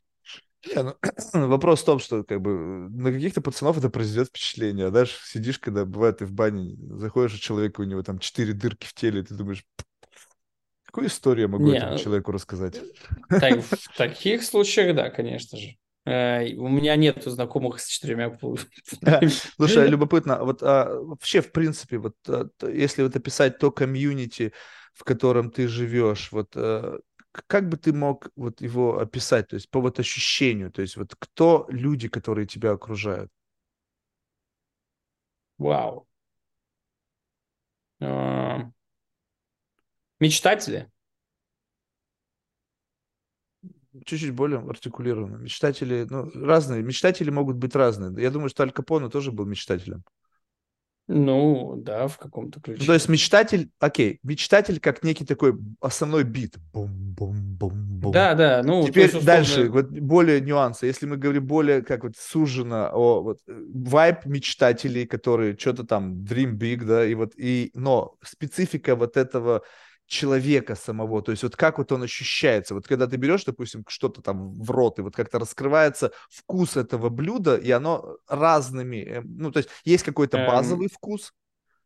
Не, ну, вопрос в том, что как бы на каких-то пацанов это произведет впечатление. А дальше сидишь, когда бывает ты в бане, заходишь у человека, у него там четыре дырки в теле, и ты думаешь, какую историю я могу
Не,
этому человеку рассказать?
так, в таких случаях, да, конечно же. Э, У меня нету знакомых с четырьмя
Слушай, а любопытно, вот а, вообще, в принципе, вот а, т- если вот описать то комьюнити, в котором ты живешь, вот а, к- как бы ты мог вот его описать, то есть по вот ощущению, то есть вот кто люди, которые тебя окружают?
Вау. Э, Мечтатели?
Чуть-чуть более артикулированно. Мечтатели, ну, разные. Мечтатели могут быть разные. Я думаю, что Аль Капоне тоже был мечтателем.
Ну, да, в каком-то
Ну, то есть
ключе.
мечтатель, окей, мечтатель как некий такой основной бит. Бум-бум-бум-бум.
Да, да, ну, есть,
Теперь дальше,
условно,
вот более нюансы. Если мы говорим более как вот сужено о вот э, вайб мечтателей, которые что-то там dream big, да, и вот и но специфика вот этого человека самого, то есть вот как вот он ощущается, вот когда ты берешь, допустим, что-то там в рот, и вот как-то раскрывается вкус этого блюда, и оно разными, э, ну, то есть есть какой-то
эм,
базовый вкус,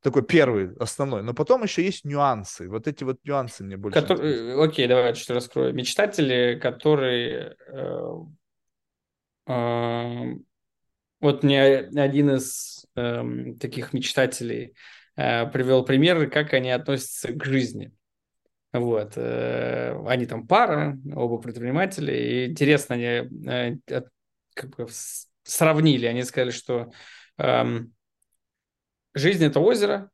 такой первый, основной, но потом еще есть нюансы, вот эти вот нюансы мне больше интересны.
который, окей, давай чуть раскрою. Мечтатели, которые э, э, вот мне один из эм, таких мечтателей э, привел пример, как они относятся к жизни. Вот. э, Они там пара, оба предприниматели. И интересно, они э, как бы сравнили. Они сказали, что эм, жизнь– это озеро,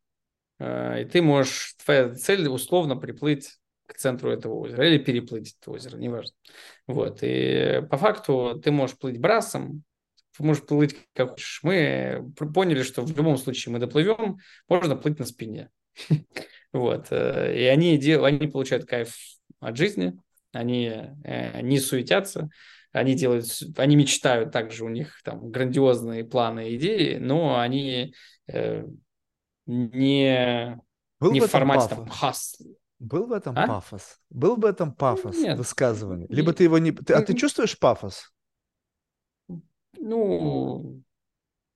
э, и ты можешь, твоя цель условно приплыть к центру этого озера или переплыть это озеро, неважно. Вот. И по факту ты можешь плыть брасом, можешь плыть как хочешь. Мы поняли, что в любом случае мы доплывем, можно плыть на спине. Вот. э, И они, дел- они получают кайф от жизни, они э, не суетятся, они делают, они мечтают также, у них там грандиозные планы и идеи, но они э, не,
Был
не
в
формате там
пафос?
хас.
Был в этом
А?
пафос? Был в этом пафос
Нет.
высказывания? Либо
И-
ты его не... ты- а ты чувствуешь пафос?
Ну,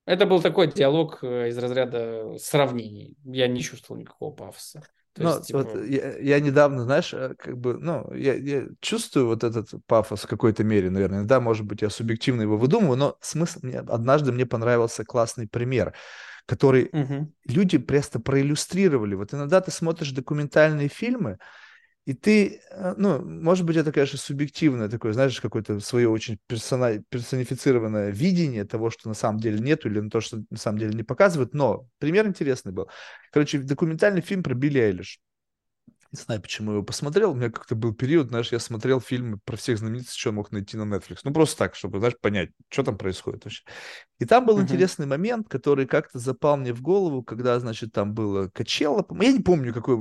это был такой диалог э, из разряда сравнений. Я не чувствовал никакого пафоса. То
Ну,
есть,
вот
типа,
я, я недавно, знаешь, э, как бы, ну, я, я чувствую вот этот пафос в какой-то мере, наверное. Да, может быть, я субъективно его выдумываю, но смысл мне... Однажды мне понравился классный пример, который
мгм,
люди просто проиллюстрировали. Вот иногда ты смотришь документальные фильмы, И ты, э, ну, может быть, это, конечно, субъективное такое, знаешь, какое-то свое очень персона... персонифицированное видение того, что на самом деле нету, или на то, что на самом деле не показывают, но пример интересный был. Короче, документальный фильм про Билли Эйлиш. Не знаю, почему я его посмотрел. У меня как-то был период, знаешь, я смотрел фильмы про всех знаменитостей, что я мог найти на Netflix. Ну, просто так, чтобы, знаешь, понять, что там происходит вообще. И там был
мгм.
интересный момент, который как-то запал мне в голову, когда, значит, там было Качелло. по- Я не помню, какой,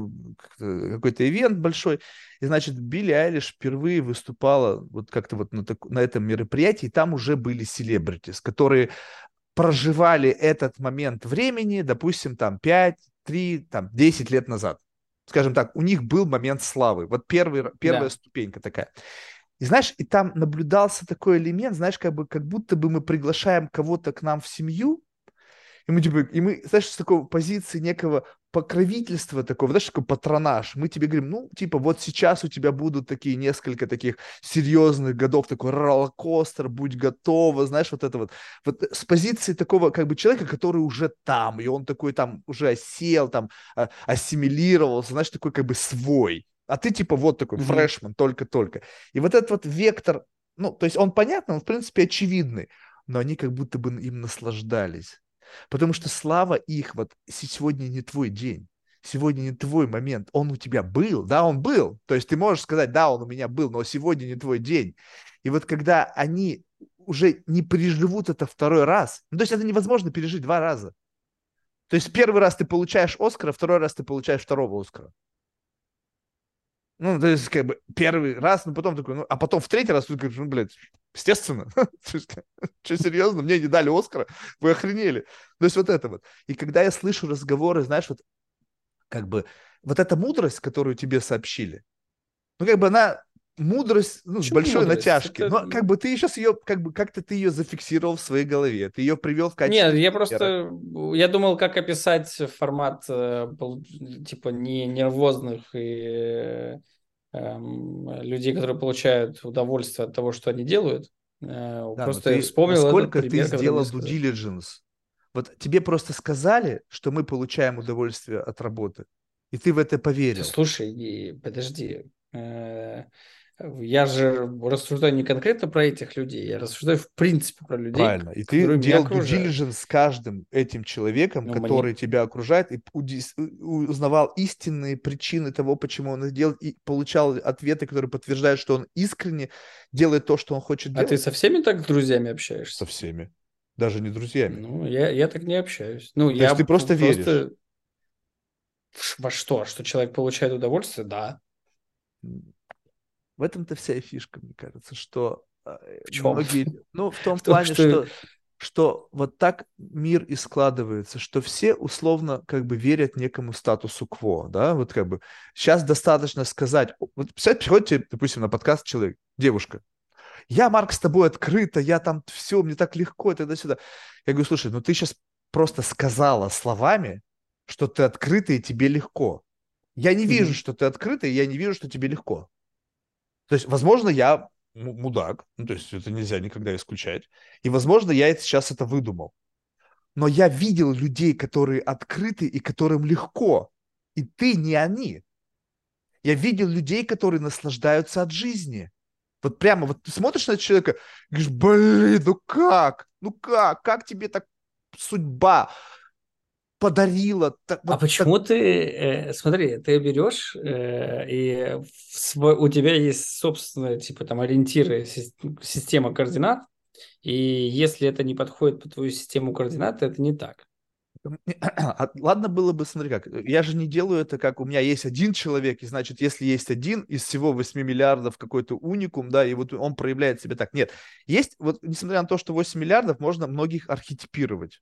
какой-то ивент большой. И, значит, Билли Айлиш впервые выступала вот как-то вот на, так- на этом мероприятии, и там уже были селебритис, которые проживали этот момент времени, допустим, там 5, 3, там 10 лет назад. Скажем так, у них был момент славы. Вот первый, первая
Да.
ступенька такая. И знаешь, и там наблюдался такой элемент, знаешь, как бы как будто бы мы приглашаем кого-то к нам в семью, и мы, типа, и мы, знаешь, с такой позиции некого покровительства такого, знаешь, такой патронаж. Мы тебе говорим, ну, типа, вот сейчас у тебя будут такие несколько таких серьезных годов, такой роллокостер, будь готова, знаешь, вот это вот. Вот с позиции такого, как бы, человека, который уже там, и он такой там уже осел, там, а- ассимилировался, знаешь, такой как бы свой. А ты, типа, вот такой
Мгм.
фрешман, только-только. И вот этот вот вектор, ну, то есть он понятно, он, в принципе, очевидный, но они как будто бы им наслаждались. Потому что слава их, вот сегодня не твой день, сегодня не твой момент, он у тебя был, да, он был. То есть ты можешь сказать, да, он у меня был, но сегодня не твой день. И вот когда они уже не переживут это второй раз, ну, то есть это невозможно пережить два раза. То есть первый раз ты получаешь Оскара, второй раз ты получаешь второго Оскара. Ну, то есть, как бы, первый раз, ну, потом такой, ну, а потом в третий раз ты говоришь, ну, блядь, естественно. Что, серьезно, мне не дали Оскара? Вы охренели. То есть вот это вот. И когда я слышу разговоры, знаешь, вот, как бы, вот эта мудрость, которую тебе сообщили, ну, как бы она мудрость ну, с большой
мудрость?
натяжки.
Это-
Но как бы ты сейчас ее, как бы как-то ты ее зафиксировал в своей голове, ты ее привел в качестве.
Нет, я просто, я думал, как описать формат э, типа не нервозных и э, эм, людей, которые получают удовольствие от того, что они делают. Э,
Да,
просто
ты-
вспомнил пример,
ты сделал due diligence. Вот тебе просто сказали, что мы получаем удовольствие от работы, и ты в это поверил.
слушай, подожди. э, Я же рассуждаю не конкретно про этих людей, я рассуждаю в принципе про людей,
Правильно. И ты делал diligence с каждым этим человеком,
Ну, мне-
который тебя окружает, и узнавал истинные причины того, почему он это делает, и получал ответы, которые подтверждают, что он искренне делает то, что он хочет
А ты
делать.
со всеми так с друзьями общаешься?
Со всеми. Даже не друзьями.
Ну, я, я так не общаюсь. Ну,
То
я
есть ты просто
п-
веришь?
Во что? Что человек получает удовольствие? Да.
В этом-то вся и фишка, мне кажется, что э,
В чём?
многие, ну, в том
В том,
плане,
что-
что, что вот так мир и складывается, что все условно как бы верят некому статусу кво, да, вот как бы сейчас достаточно сказать, вот представьте, приходит тебе, допустим, на подкаст человек, девушка, я, Марк, с тобой открыто, я там все, мне так легко, и тогда-сюда. Я говорю, слушай, ну ты сейчас просто сказала словами, что ты открытый и тебе легко. Я не вижу,
Мгм.
что ты открытый, я не вижу, что тебе легко. То есть, возможно, я му- мудак, ну, то есть это нельзя никогда исключать, и, возможно, я это сейчас это выдумал. Но я видел людей, которые открыты и которым легко, и ты не они. Я видел людей, которые наслаждаются от жизни. Вот прямо, вот ты смотришь на человека, говоришь, блин, ну как? Ну как? Как тебе так судьба подарила? Так,
А
вот
почему ты, э, смотри, ты берешь, э, и свой- у тебя есть собственные, типа, там, ориентиры, сис- система координат, и если это не подходит под твою систему координат, это не так.
А Ладно было бы, смотри как, я же не делаю это, как у меня есть один человек, и значит, если есть один из всего 8 миллиардов какой-то уникум, да, и вот он проявляет себя так. Нет, есть, вот несмотря на то, что 8 миллиардов, можно многих архетипировать.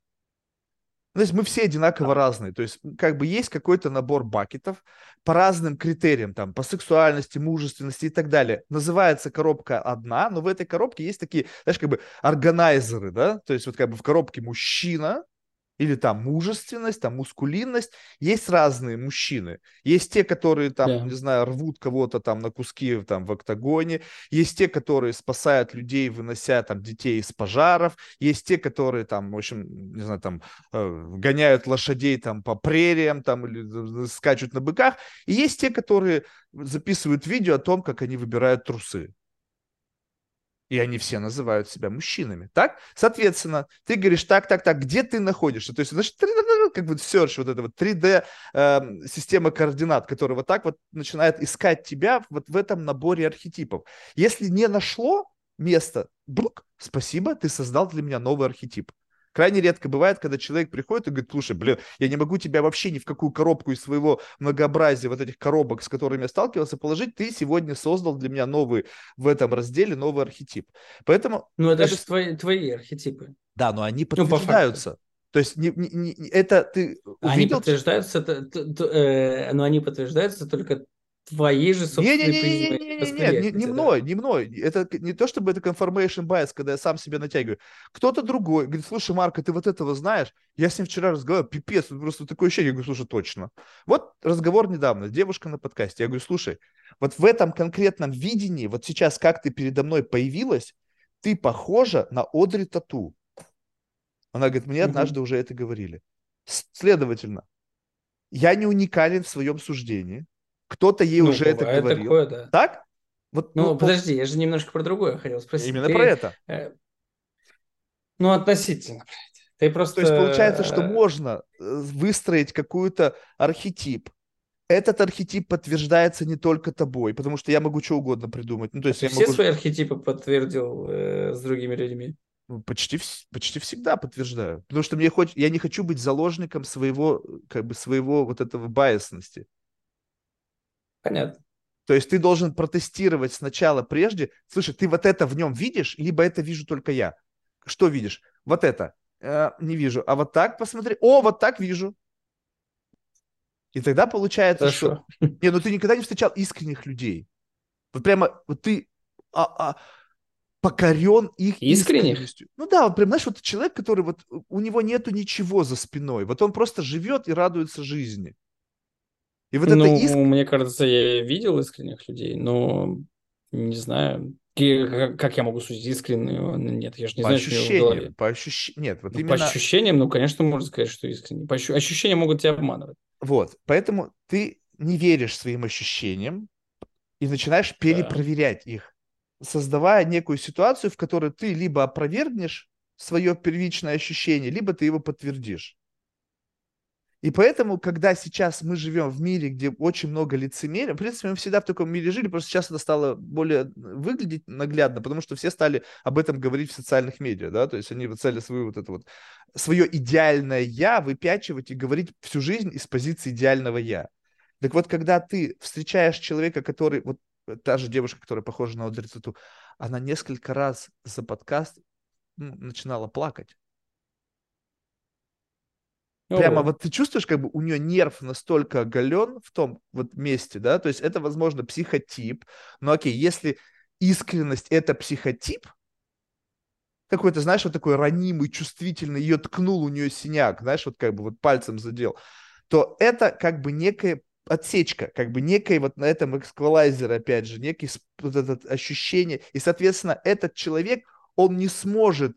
То есть мы все одинаково разные. То есть как бы есть какой-то набор бакетов по разным критериям, там, по сексуальности, мужественности и так далее. Называется коробка одна, но в этой коробке есть такие, знаешь, как бы органайзеры, да, то есть вот как бы в коробке мужчина, или там мужественность, там мускулинность. Есть разные мужчины. Есть те, которые там,
Да.
не знаю, рвут кого-то там на куски там в октагоне. Есть те, которые спасают людей, вынося там детей из пожаров. Есть те, которые там, в общем, не знаю, там э, гоняют лошадей там по прериям там или скачут на быках. И есть те, которые записывают видео о том, как они выбирают трусы. И они все называют себя мужчинами. Так? Соответственно, ты говоришь, так, так, так, где ты находишься? То есть, значит, как бы search, вот это вот 3D э, система координат, которая вот так вот начинает искать тебя вот в этом наборе архетипов. Если не нашло место, брук, спасибо, ты создал для меня новый архетип. Крайне редко бывает, когда человек приходит и говорит, слушай, блин, я не могу тебя вообще ни в какую коробку из своего многообразия вот этих коробок, с которыми я сталкивался, положить. Ты сегодня создал для меня новый в этом разделе новый архетип. Поэтому...
Ну, это
это-
же твои, твои архетипы.
Да, но они
по факту.
подтверждаются. То есть не, не- не- это ты
Они
увидел...
подтверждаются, т- т- т- э, но они подтверждаются только твоей же собственной призмой
Не-не-не-не-не-не, не,
восприятия,
не
да.
мной, не мной. Это не то, чтобы это confirmation bias, когда я сам себя натягиваю. Кто-то другой говорит, слушай, Марка, ты вот этого знаешь? Я с ним вчера разговаривал, пипец, просто такое ощущение. Я говорю, слушай, точно. Вот разговор недавно, девушка на подкасте. Я говорю, слушай, вот в этом конкретном видении, вот сейчас, как ты передо мной появилась, ты похожа на Одри Тату. Она говорит, мне однажды уже это говорили. Следовательно, я не уникален в своем суждении. Кто-то ей
Ну,
уже это говорил.
такое, да.
Так? Вот,
Ну,
ну, по-
подожди, я же немножко про другое хотел спросить.
Именно
Ты,
про это.
э, ну, относительно. Ты просто...
То есть получается, что
э,
можно э, выстроить какой-то архетип. Этот архетип подтверждается не только тобой, потому что я могу что угодно придумать. Ну, то есть
Ты
я
все
могу
свои архетипы подтвердил э, с другими людьми?
ну, почти, почти всегда подтверждаю. Потому что мне хоть, я не хочу быть заложником своего, как бы своего вот этого байесности.
Понятно.
То есть ты должен протестировать сначала прежде. Слушай, ты вот это в нем видишь, либо это вижу только я. Что видишь? Вот это. Э, не вижу. А вот так посмотри. О, вот так вижу. И тогда получается,
Хорошо.
что... Не, ну ты никогда не встречал искренних людей. Вот прямо вот ты а, а, покорен их
Искренних?
искренностью. Ну да, вот прям, знаешь, вот человек, который вот у него нету ничего за спиной. Вот он просто живет и радуется жизни.
И вот ну, это иск... мне кажется, я видел искренних людей, но не знаю, как я могу судить искренне? Нет, я же не
по
знаю,
ощущениям, что у него в голове. По ощущениям, нет, вот
ну,
именно...
По ощущениям, ну, конечно, можно сказать, что искренне. По ощущ... Ощущения могут тебя обманывать.
Вот, поэтому ты не веришь своим ощущениям и начинаешь перепроверять да. их, создавая некую ситуацию, в которой ты либо опровергнешь свое первичное ощущение, либо ты его подтвердишь. И поэтому, когда сейчас мы живем в мире, где очень много лицемерия, в принципе, мы всегда в таком мире жили, просто сейчас это стало более выглядеть наглядно, потому что все стали об этом говорить в социальных медиа, да, то есть они стали свою вот это вот, свое идеальное «я» выпячивать и говорить всю жизнь из позиции идеального «я». Так вот, когда ты встречаешь человека, который, вот та же девушка, которая похожа на Одри Циту, она несколько раз за подкаст начинала плакать. Прямо вот. ты чувствуешь, как бы у нее нерв настолько оголен в том вот месте, да, то есть это, возможно, психотип, но окей, если искренность это психотип, какой-то, знаешь, вот такой ранимый, чувствительный, ее ткнул, у нее синяк, знаешь, вот как бы вот пальцем задел, то это как бы некая отсечка, как бы некое вот на этом эксквалайзере, опять же, некий вот это ощущение, и, соответственно, этот человек, он не сможет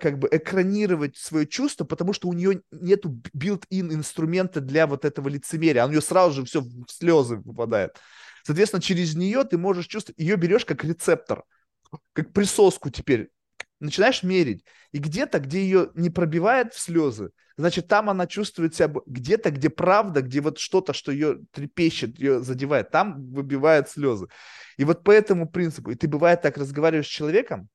как бы экранировать свое чувство, потому что у нее нету built-in инструмента для вот этого лицемерия. А у нее сразу же все в слезы выпадает. Соответственно, через нее ты можешь чувствовать, ее берешь как рецептор, как присоску теперь. Начинаешь мерить. И где-то, где ее не пробивает в слезы, значит, там она чувствует себя где-то, где правда, где вот что-то, что ее трепещет, ее задевает, там выбивает слезы. И вот по этому принципу, и ты бывает так разговариваешь с человеком,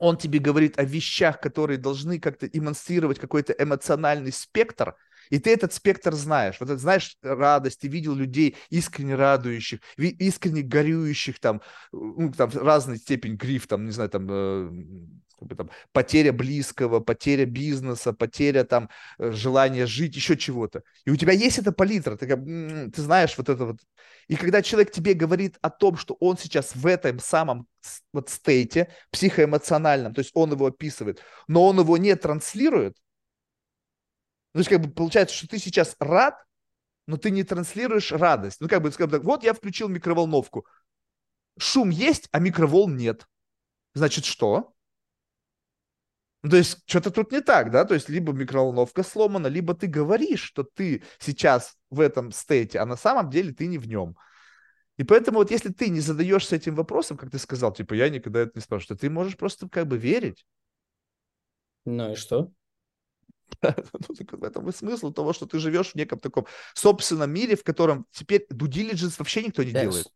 он тебе говорит о вещах, которые должны как-то демонстрировать какой-то эмоциональный спектр, и ты этот спектр знаешь. Вот это знаешь радость, ты видел людей искренне радующих, искренне горюющих, там, ну, там разной степень гриф, там, не знаю, там, э, там, потеря близкого, потеря бизнеса, потеря там э, желания жить, еще чего-то. И у тебя есть эта палитра, ты, ты знаешь вот это вот. И когда человек тебе говорит о том, что он сейчас в этом самом вот стейте психоэмоциональном, то есть он его описывает, но он его не транслирует, то есть как бы получается, что ты сейчас рад, но ты не транслируешь радость. Ну как бы, скажем так, вот я включил микроволновку, шум есть, а микроволн нет. Значит, что? Ну, то есть что-то тут не так, да? То есть либо микроволновка сломана, либо ты говоришь, что ты сейчас в этом стейте, а на самом деле ты не в нем. И поэтому вот если ты не задаешься этим вопросом, как ты сказал, типа я никогда это не спрашиваю, ты можешь просто как бы верить.
Ну и что?
Ну, в этом и смысл того, что ты живешь в неком таком собственном мире, в котором теперь due diligence вообще никто не делает.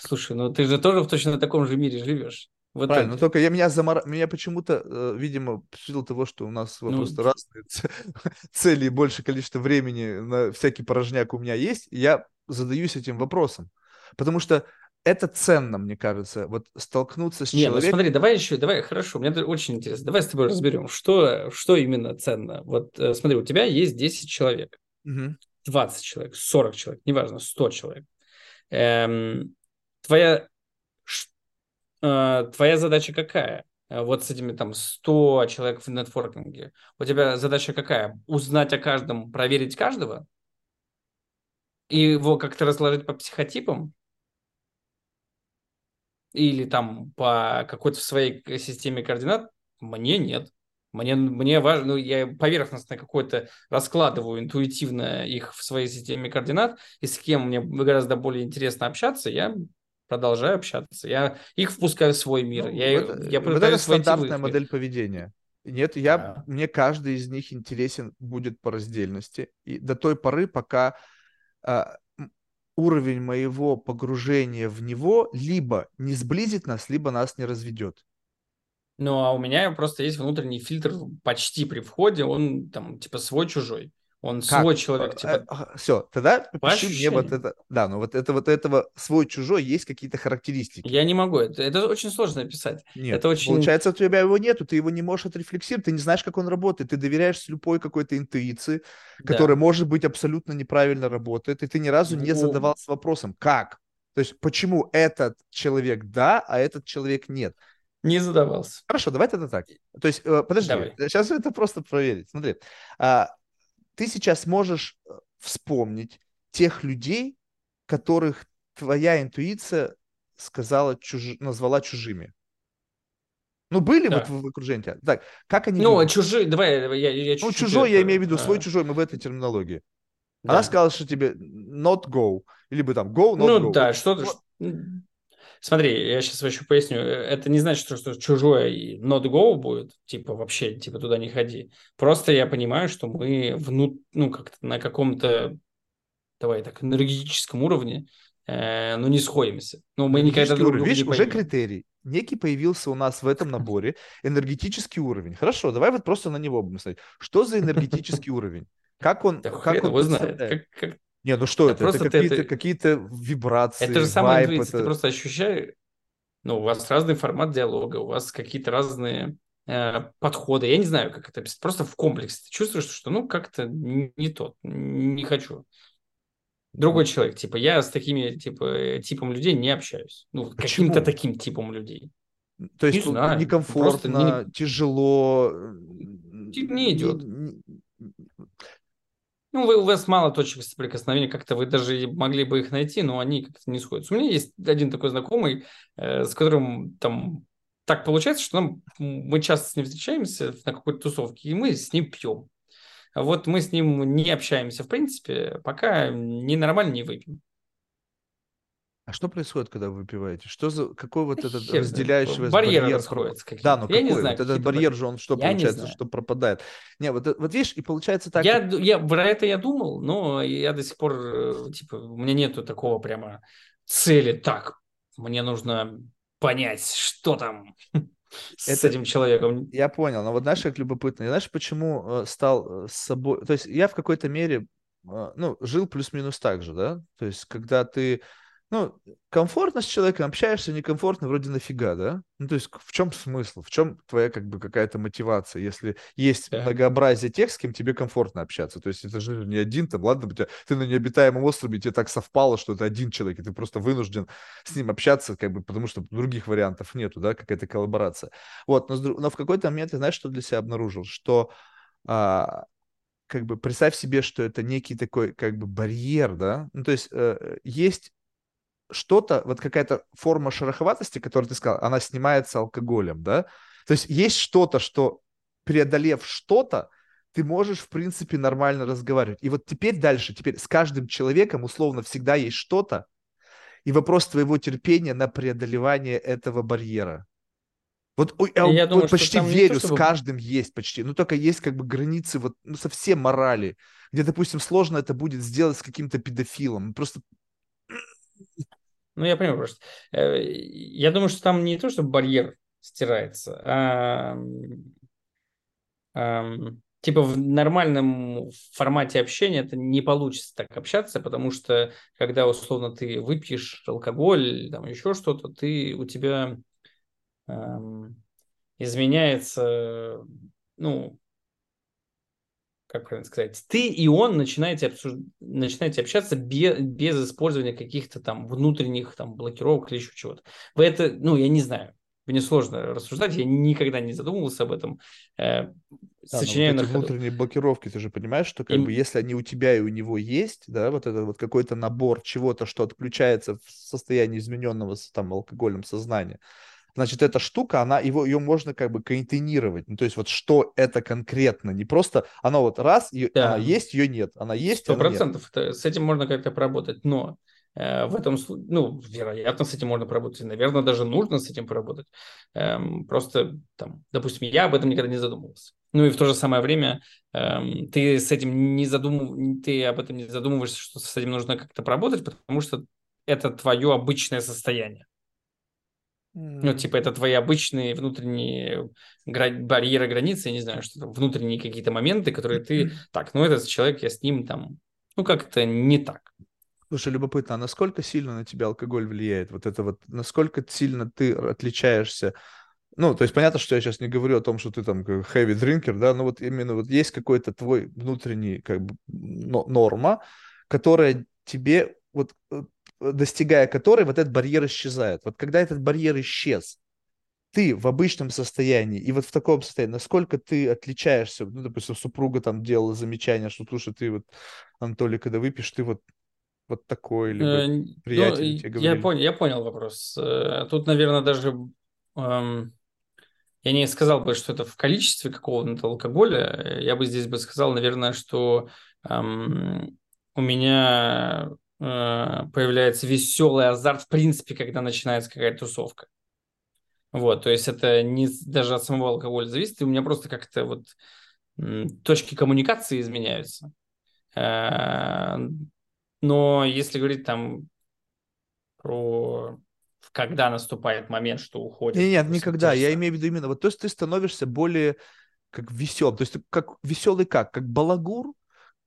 Слушай, ну ты же тоже в точно таком же мире живешь.
Вот Правильно, но только я меня замор... меня почему-то, э, видимо, в силу того, что у нас ну, просто разные цели и большее количество времени на всякий порожняк у меня есть, я задаюсь этим вопросом. Потому что это ценно, мне кажется, вот столкнуться с
Не,
человеком.
ну смотри, давай еще, давай, хорошо, мне очень интересно. Давай с тобой разберем, что, что именно ценно. Вот э, смотри, у тебя есть 10 человек, угу. 20 человек, 40 человек, неважно, 100 человек. Эм, твоя твоя задача какая? Э, вот с этими там 100 человек в нетворкинге. У тебя задача какая? Узнать о каждом, проверить каждого? И его как-то разложить по психотипам? Или там по какой-то своей системе координат? Мне нет. Мне, мне важно, ну, я поверхностно какой-то раскладываю интуитивно их в своей системе координат, и с кем мне гораздо более интересно общаться, я продолжаю общаться. Я их впускаю в свой мир. Ну, я,
это, я вот это стандартная модель поведения. Нет, я, да. мне каждый из них интересен будет по раздельности. И до той поры, пока а, уровень моего погружения в него либо не сблизит нас, либо нас не разведет.
Ну, а у меня просто есть внутренний фильтр почти при входе, он там типа свой-чужой. Он как? свой человек, типа.
А, Все, тогда пиши мне вот это. Да, ну вот это вот этого свой-чужой есть какие-то характеристики.
Я не могу, это, это очень сложно описать.
Нет,
это
очень... получается, у тебя его нету, ты его не можешь отрефлексировать, ты не знаешь, как он работает, ты доверяешь слепой какой-то интуиции, которая, да. может быть, абсолютно неправильно работает, и ты ни разу не задавался вопросом, как? То есть почему этот человек да, а этот человек нет?
Не задавался.
Хорошо, давай это так. То есть, э, подожди,
Давай.
сейчас это просто проверить. Смотри, а, ты сейчас можешь э, вспомнить тех людей, которых твоя интуиция сказала, чуж... назвала чужими. Ну, были
Да.
вот в, в окружении тебя? Так, как они
Ну, а
выглядят?
чужие, давай, давай, я, я
Ну,
чуть-чуть
чужой, я
это,
имею в виду, свой
а,
чужой, мы в этой терминологии.
да.
Она сказала, что тебе not go, или бы там go, not
Ну
go.
да,
Вот,
что-то...
вот,
Смотри, я сейчас еще поясню. Это не значит, что, что чужое not go будет, типа вообще, типа туда не ходи. Просто я понимаю, что мы вну, ну как-то на каком-то, давай так, энергетическом уровне, э, ну не сходимся. Ну мы никогда друг
уровень. Видишь,
не
уже
поймем.
критерий. Некий появился у нас в этом наборе энергетический уровень. Хорошо, давай вот просто на него будем смотреть. Что за энергетический уровень? Как он,
Да
как он
его знает. Как, как-
Не, ну что
Да
это? Это
просто
какие-то,
это-
какие-то вибрации,
Это же самая
вайб,
интуиция, ты
это-
просто ощущаешь, ну, у вас разный формат диалога, у вас какие-то разные э, подходы. Я не знаю, как это описать. Просто в комплексе ты чувствуешь, что ну как-то не, не тот, не хочу. Другой человек, типа я с такими типа типом людей не общаюсь. Ну,
Почему?
каким-то таким типом людей.
То есть
Не знаю,
некомфортно,
не-
тяжело.
Типа не идет.
не-
Ну, у вас мало точек соприкосновения, как-то вы даже могли бы их найти, но они как-то не сходятся. У меня есть один такой знакомый, э, с которым там так получается, что нам, мы часто с ним встречаемся на какой-то тусовке, и мы с ним пьем. Вот мы с ним не общаемся, в принципе, пока не нормально не выпьем.
А что происходит, когда вы выпиваете? Что за какой вот этот
хер
разделяющий вас барьер? проп-
какие-то.
Да, но
Я не
какой?
знаю,
вот этот барьер же он что
Я не
получается, что пропадает? Не, вот, это- вот видишь, и получается так.
я, я про это я думал, но я до сих пор, э, типа, у меня нету такого прямо цели. Так, мне нужно понять, что там с
Это-
этим человеком.
Я понял, но вот знаешь, как любопытно. Я знаешь, почему э, стал э, с собой... То есть я в какой-то мере, э, ну, жил плюс-минус так же, да? То есть когда ты, ну, комфортно с человеком общаешься, некомфортно, вроде нафига, да? Ну, то есть в чем смысл? В чем твоя, как бы, какая-то мотивация, если есть
Да.
многообразие тех, с кем тебе комфортно общаться? То есть это же не один там, ладно, тебя- ты на необитаемом острове, тебе так совпало, что это один человек, и ты просто вынужден с ним общаться, как бы, потому что других вариантов нету, да, какая-то коллаборация. Вот, но, но в какой-то момент я, знаешь, что для себя обнаружил? Что а, как бы представь себе, что это некий такой как бы барьер, да? Ну, то есть э, есть что-то, вот какая-то форма шероховатости, которую ты сказал, она снимается алкоголем, да? То есть есть что-то, что преодолев что-то, ты можешь, в принципе, нормально разговаривать. И вот теперь дальше, теперь с каждым человеком условно всегда есть что-то, и вопрос твоего терпения на преодолевание этого барьера. Вот ой, я,
Я
вот
думаю,
почти верю,
то, чтобы-
с каждым есть почти. Ну, только есть как бы границы вот ну, совсем морали, где, допустим, сложно это будет сделать с каким-то педофилом. Просто
Ну, я понимаю просто. Э, Я думаю, что там не то, что барьер стирается, а ам, типа в нормальном формате общения это не получится так общаться, потому что когда условно ты выпьешь алкоголь, там еще что-то, ты у тебя ам, изменяется, ну, как правильно сказать, ты и он начинаете, обсуж... начинаете общаться без, без использования каких-то там внутренних там блокировок или еще чего-то. Вы это, ну, я не знаю, мне сложно рассуждать, я никогда не задумывался об этом. Э,
Да,
сочиняю
вот эти
ходу.
внутренние блокировки, ты же понимаешь, что как
Им-
бы если они у тебя и у него есть, да, вот это вот какой-то набор чего-то, что отключается в состоянии измененного там алкогольным сознания, значит, эта штука, она, его, ее можно как бы контейнировать. Ну, то есть вот что это конкретно, не просто, она вот раз, и
Да.
она есть, ее нет, она есть,
Сто процентов. С этим можно как-то поработать, но э, в этом, слу- ну, вероятно, с этим можно поработать. Наверное, даже нужно с этим поработать. Эм, просто, там, допустим, я об этом никогда не задумывался. Ну и в то же самое время эм, ты с этим не задумыв... ты об этом не задумываешься, что с этим нужно как-то поработать, потому что это твое обычное состояние. Ну, типа, это твои обычные внутренние гра- барьеры, границы, я не знаю, что там, внутренние какие-то моменты, которые ты... Так, ну, этот человек, я с ним там... Ну, как-то не так.
Слушай, любопытно, а насколько сильно на тебя алкоголь влияет? Вот это вот, насколько сильно ты отличаешься? Ну, то есть понятно, что я сейчас не говорю о том, что ты там heavy drinker, да, но вот именно вот есть какой-то твой внутренний как бы но- норма, которая тебе вот э, достигая которой вот этот барьер исчезает. Вот когда этот барьер исчез, ты в обычном состоянии и вот в таком состоянии, насколько ты отличаешься, ну, допустим, супруга там делала замечание, что, слушай, ты вот, Анатолий, когда выпьешь, ты вот вот такой, либо
Э,
приятель
ну,
тебе
я
говорили.
понял, я понял вопрос. Э, Тут, наверное, даже эм, я не сказал бы, что это в количестве какого-то алкоголя. Я бы здесь бы сказал, наверное, что эм, у меня появляется веселый азарт, в принципе, когда начинается какая-то тусовка. Вот, то есть это не даже от самого алкоголя зависит, и у меня просто как-то вот точки коммуникации изменяются. Э, Но если говорить там про когда наступает момент, что уходит,
Не, нет,
допустим,
никогда. Я имею в виду именно вот, то есть ты становишься более как весел, то есть как веселый как, как балагур,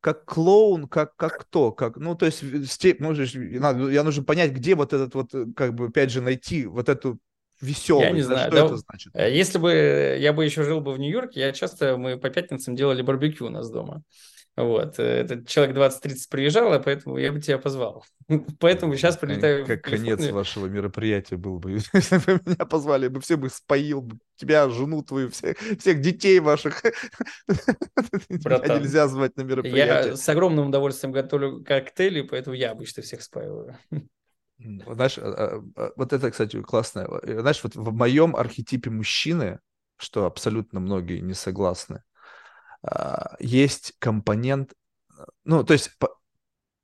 как клоун, как как кто, как ну то есть степь, можешь, надо, я нужно понять, где вот этот вот э, как бы опять же найти вот эту
Я
веселость,
не знаю.
что
да,
это значит?
э, Если бы я бы еще жил бы в Нью-Йорке, я часто, мы по пятницам делали барбекю у нас дома. Вот. э, Этот человек 20-30 приезжал, а поэтому я бы тебя позвал. Поэтому сейчас прилетаю
Как конец вашего мероприятия был бы, если бы меня позвали, я бы все бы споил, бы тебя, жену твою, всех, всех детей ваших.
Братан,
нельзя звать на мероприятие.
Я с огромным удовольствием готовлю коктейли, поэтому я обычно всех спаиваю.
Знаешь, а, а, а, вот это, кстати, классно. Э, Знаешь, вот в моем архетипе мужчины, что абсолютно многие не согласны, есть компонент, ну, то есть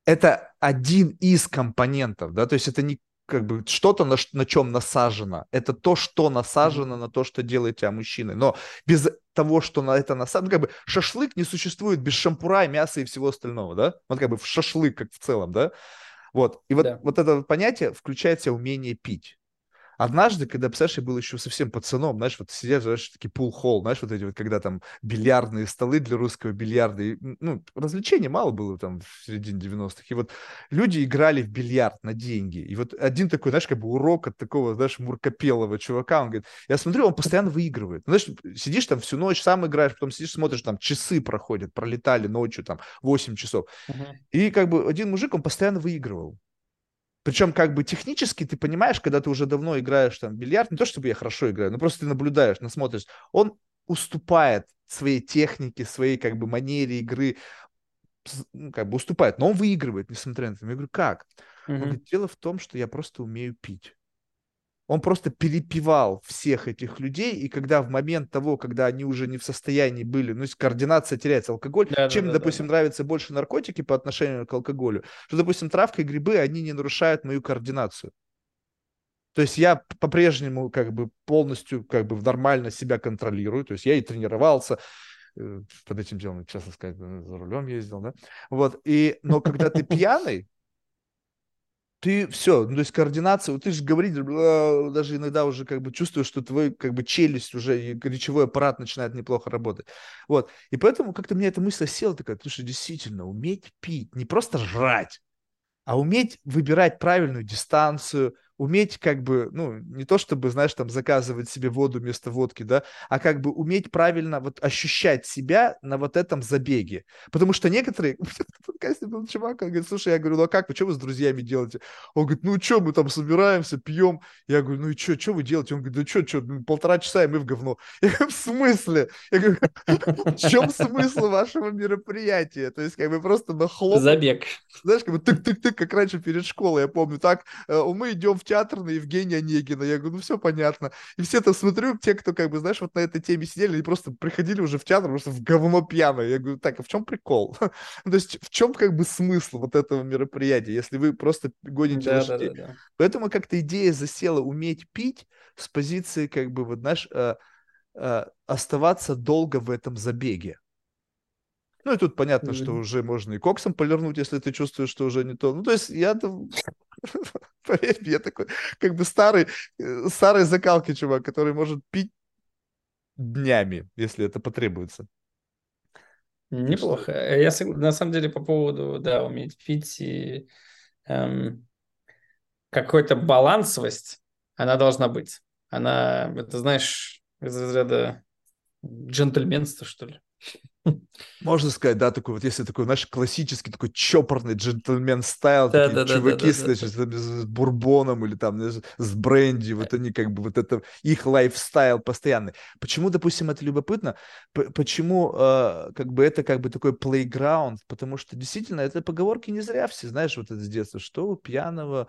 это один из компонентов, да, то есть это не как бы что-то, на, на чем насажено. Это то, что насажено на то, что делает тебя мужчиной. Но без того, что на это насажено, ну, как бы шашлык не существует без шампура, мяса и всего остального, да? Вот как бы в шашлык, как в целом, да? Вот. И вот,
Да.
вот это понятие включает в себя умение пить. Однажды, когда, я был еще совсем пацаном, знаешь, вот сидят, знаешь, такие пул-холл, знаешь, вот эти вот, когда там бильярдные столы для русского бильярда, и, ну, развлечений мало было там в середине 90-х, и вот люди играли в бильярд на деньги, и вот один такой, знаешь, как бы урок от такого, знаешь, муркопелого чувака, он говорит, я смотрю, он постоянно выигрывает, Ну, знаешь, сидишь там всю ночь, сам играешь, потом сидишь, смотришь, там часы проходят, пролетали ночью, там, 8 часов,
Мгм.
и как бы один мужик, он постоянно выигрывал. Причем как бы технически ты понимаешь, когда ты уже давно играешь там бильярд, не то чтобы я хорошо играю, но просто ты наблюдаешь, насмотришь, он уступает своей технике, своей как бы манере игры, ну, как бы уступает, но он выигрывает, несмотря на это. Я говорю, как? Он
Мгм.
говорит, дело в том, что я просто умею пить. Он просто перепевал всех этих людей, и когда в момент того, когда они уже не в состоянии были, ну, координация теряется, алкоголь,
Да, да,
чем,
да,
допустим,
да, да.
нравятся больше наркотики по отношению к алкоголю, что, допустим, травка и грибы, они не нарушают мою координацию. То есть я по-прежнему как бы полностью как бы нормально себя контролирую, то есть я и тренировался, э, под этим делом, честно сказать, за рулем ездил, да, вот, и, но когда ты пьяный, ты все, ну, то есть координация, вот ты же говоришь, бла, даже иногда уже как бы чувствуешь, что твой как бы челюсть уже, и речевой аппарат начинает неплохо работать. Вот, и поэтому как-то мне эта мысль села такая, слушай, действительно, уметь пить, не просто жрать, а уметь выбирать правильную дистанцию, уметь как бы, ну, не то чтобы, знаешь, там заказывать себе воду вместо водки, да, а как бы уметь правильно вот ощущать себя на вот этом забеге. Потому что некоторые, в подкасте был чувак, он говорит, слушай, я говорю, ну а как вы, что вы с друзьями делаете? Он говорит, ну что, мы там собираемся, пьем. Я говорю, ну и что, что вы делаете? Он говорит, да что, что, полтора часа, и мы в говно. Я говорю, в смысле? Я говорю, в чем смысл вашего мероприятия? То есть как бы просто нахлопать
Забег.
знаешь, как бы тык-тык-тык, как раньше перед школой, я помню, так, э, мы идем в театр на Евгения Онегина, я говорю, ну все понятно, и все там смотрю, те, кто как бы, знаешь, вот на этой теме сидели, они просто приходили уже в театр просто в говно пьяное, я говорю, так, а в чем прикол? Ну, То есть в чем как бы смысл вот этого мероприятия, если вы просто гоните
Да, да,
лошадей?
да, да.
Поэтому как-то идея засела уметь пить с позиции как бы, вот знаешь, э, э, оставаться долго в этом забеге. Ну и тут понятно, что
Мгм.
уже можно и коксом полирнуть, если ты чувствуешь, что уже не то. Ну то есть я поверь мне, я такой как бы старый, э, старой закалки чувак, который может пить днями, если это потребуется. Что
Неплохо. Э, Я на самом деле по поводу, да, уметь пить и эм, какой-то балансовость, она должна быть. Она, это знаешь, из разряда джентльменства, что ли.
Можно сказать, да, такой вот, если такой, знаешь, классический такой чопорный gentleman style, да, такие да, чуваки, да, да, значит, да, с бурбоном или там с бренди, вот они как бы, вот это их lifestyle постоянный. Почему, допустим, это любопытно? Почему э, как бы это как бы такой playground? Потому что действительно, это поговорки не зря все, знаешь, вот это с детства, что у пьяного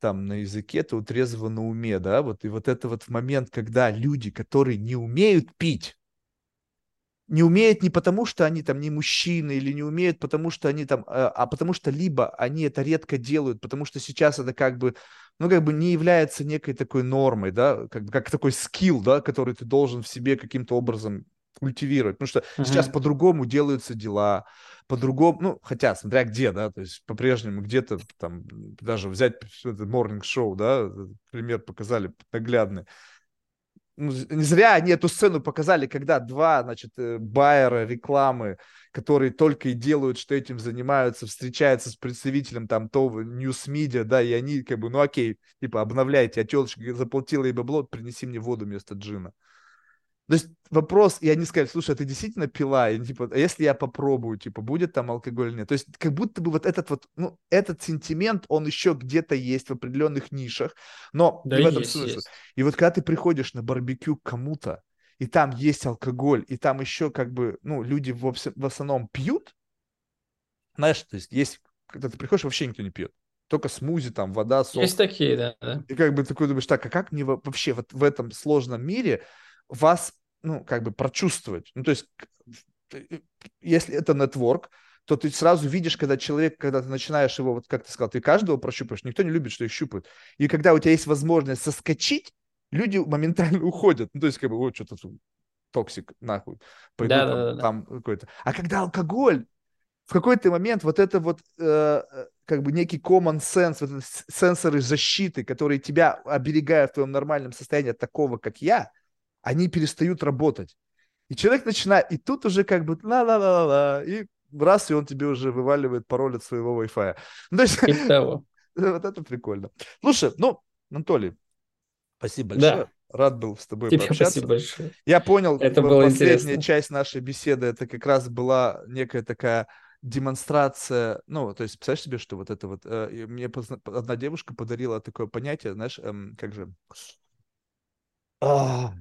там на языке, то у трезвого на уме, да, вот, и вот это вот момент, когда люди, которые не умеют пить, не умеют не потому, что они там не мужчины, или не умеют потому, что они там, а, а потому что либо они это редко делают, потому что сейчас это как бы, ну, как бы не является некой такой нормой, да, как, как такой скилл, да, который ты должен в себе каким-то образом культивировать, потому что uh-huh. сейчас по-другому делаются дела, по-другому, ну, хотя, смотря где, да, то есть по-прежнему где-то там, даже взять это morning show, да, пример показали наглядный, не зря они эту сцену показали, когда два, значит, э, байера рекламы, которые только и делают, что этим занимаются, встречаются с представителем там того Media, да, и они как бы, ну окей, типа обновляйте, а телочка заплатила ей бабло, принеси мне воду вместо джина. То есть вопрос, и они сказали, слушай, а ты действительно пила? И, типа, а если я попробую, типа, будет там алкоголь или нет? То есть как будто бы вот этот вот, ну, этот сентимент, он еще где-то есть в определенных нишах, но да, в этом есть, смысл. Есть. И вот когда ты приходишь на барбекю к кому-то, и там есть алкоголь, и там еще как бы, ну, люди в, в основном пьют, знаешь, то есть есть, когда ты приходишь, вообще никто не пьет только смузи, там, вода, сок.
Есть такие, да. да.
И как бы такой думаешь, так, а как мне вообще вот в этом сложном мире вас, ну, как бы прочувствовать. Ну, то есть, если это нетворк, то ты сразу видишь, когда человек, когда ты начинаешь его, вот как ты сказал, ты каждого прощупаешь, никто не любит, что их щупают. И когда у тебя есть возможность соскочить, люди моментально уходят. Ну, то есть, как бы, вот что-то toxic, нахуй, пойду да, там, да, да, там какой-то. А когда алкоголь, в какой-то момент вот это вот э, э как бы некий common sense, вот сенсоры защиты, которые тебя оберегают в твоем нормальном состоянии от такого, как я, они перестают работать. И человек начинает, и тут уже как бы ла-ла-ла-ла, и раз, и он тебе уже вываливает пароль от своего Wi-Fi. Ну, то есть, того. вот это прикольно. Слушай, ну, Анатолий, спасибо большое. Да. Рад был с тобой Тебе пообщаться. Спасибо большое. Я понял, это было последняя интересно. часть нашей беседы, это как раз была некая такая демонстрация, ну, то есть, представляешь себе, что вот это вот, э, мне одна девушка подарила такое понятие, знаешь, эм, как же, а,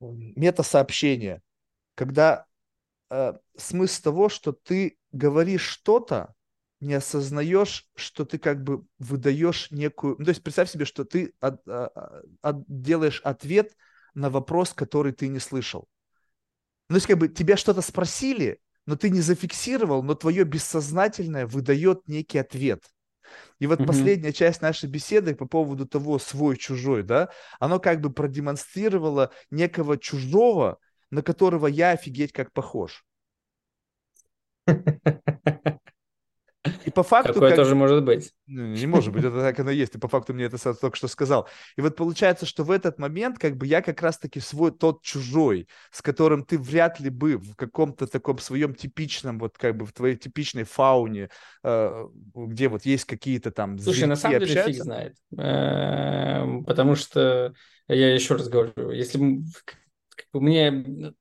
мета-сообщение, когда э, смысл того, что ты говоришь что-то, не осознаешь, что ты как бы выдаешь некую... Ну, то есть представь себе, что ты от, от, а, от, делаешь ответ на вопрос, который ты не слышал. Ну, то есть как бы тебя что-то спросили, но ты не зафиксировал, но твое бессознательное выдает некий ответ. И вот mm-hmm. последняя часть нашей беседы по поводу того свой-чужой, да, оно как бы продемонстрировало некого чужого, на которого я офигеть как похож. По факту...
Такое как... тоже может быть.
Не, не может быть, это так оно есть. И по факту мне это только что сказал. И вот получается, что в этот момент как бы я как раз-таки свой тот чужой, с которым ты вряд ли бы в каком-то таком своем типичном, вот как бы в твоей типичной фауне, э, где вот есть какие-то там
Слушай, на самом деле фиг знает. Эм, потому что, я еще раз говорю, если мне...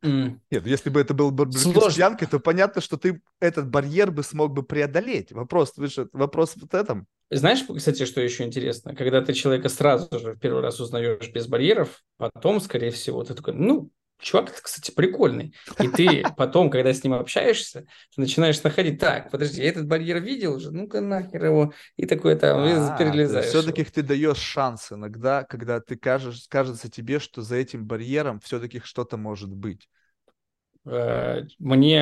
Нет, если бы это был барбекю с пьянкой, то понятно, что ты этот барьер бы смог бы преодолеть. Вопрос, видишь, вопрос вот этом.
Знаешь, кстати, что еще интересно? Когда ты человека сразу же в первый раз узнаешь без барьеров, потом, скорее всего, ты такой, ну, чувак, кстати, прикольный. И ты потом, когда с ним общаешься, ты начинаешь находить, так, подожди, я этот барьер видел уже, ну-ка нахер его, и такое там, а, перелезаешь.
Все-таки ты даешь шанс иногда, когда ты кажешь, кажется тебе, что за этим барьером все-таки что-то может быть.
Э, мне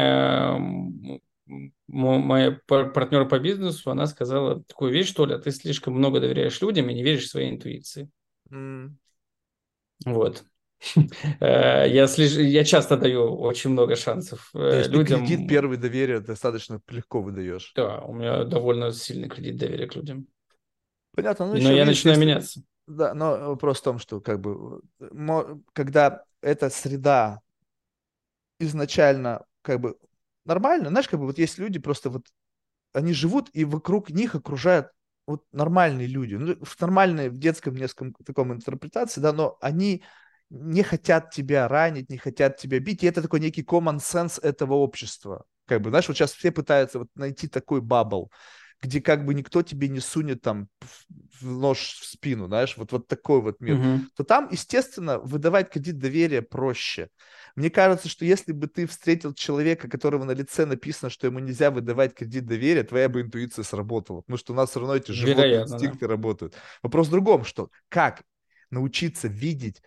моя партнер по бизнесу, она сказала такую вещь, что ли, ты слишком много доверяешь людям и не веришь своей интуиции. Mm. Вот. Э, я, слиш... я часто даю очень много шансов
То есть людям. Кредит первый доверия достаточно легко выдаешь.
Да, у меня довольно сильный кредит доверия к людям.
Понятно.
Ну, но я видишь, начинаю если... меняться.
Да, но вопрос в том, что как бы когда эта среда изначально как бы нормально, знаешь, как бы вот есть люди просто вот они живут и вокруг них окружают вот нормальные люди, ну, в нормальной в детском несколько таком интерпретации, да, но они не хотят тебя ранить, не хотят тебя бить. И это такой некий common sense этого общества. Как бы, знаешь, вот сейчас все пытаются вот найти такой бабл, где как бы никто тебе не сунет там в нож в спину, знаешь, вот, вот такой вот мир,
Мгм.
то там, естественно, выдавать кредит доверия проще. Мне кажется, что если бы ты встретил человека, которого на лице написано, что ему нельзя выдавать кредит доверия, твоя бы интуиция сработала, потому что у нас все равно эти животные
Вероятно, да.
инстинкты работают. Вопрос в другом, что как научиться видеть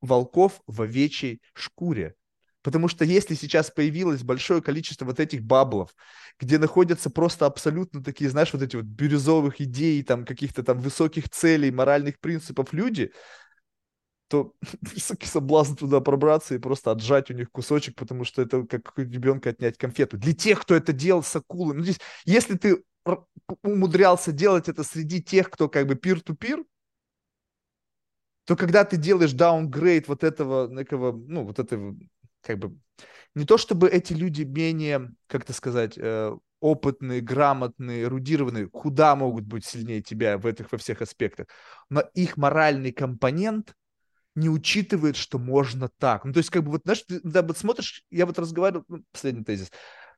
волков в овечьей шкуре. Потому что если сейчас появилось большое количество вот этих баблов, где находятся просто абсолютно такие, знаешь, вот эти вот бирюзовых идей, там каких-то там высоких целей, моральных принципов люди, то высокий соблазн туда пробраться и просто отжать у них кусочек, потому что это как у ребенка отнять конфету. Для тех, кто это делал с акулой, ну здесь, если ты умудрялся делать это среди тех, кто как бы peer-to-peer, то когда ты делаешь даунгрейд вот этого, некого, ну, вот этого, как бы, не то чтобы эти люди менее, как это сказать, э, опытные, грамотные, эрудированные, куда могут быть сильнее тебя в этих во всех аспектах, но их моральный компонент не учитывает, что можно так. Ну, то есть, как бы, вот, знаешь, ты когда вот смотришь, я вот разговаривал, ну, последний тезис,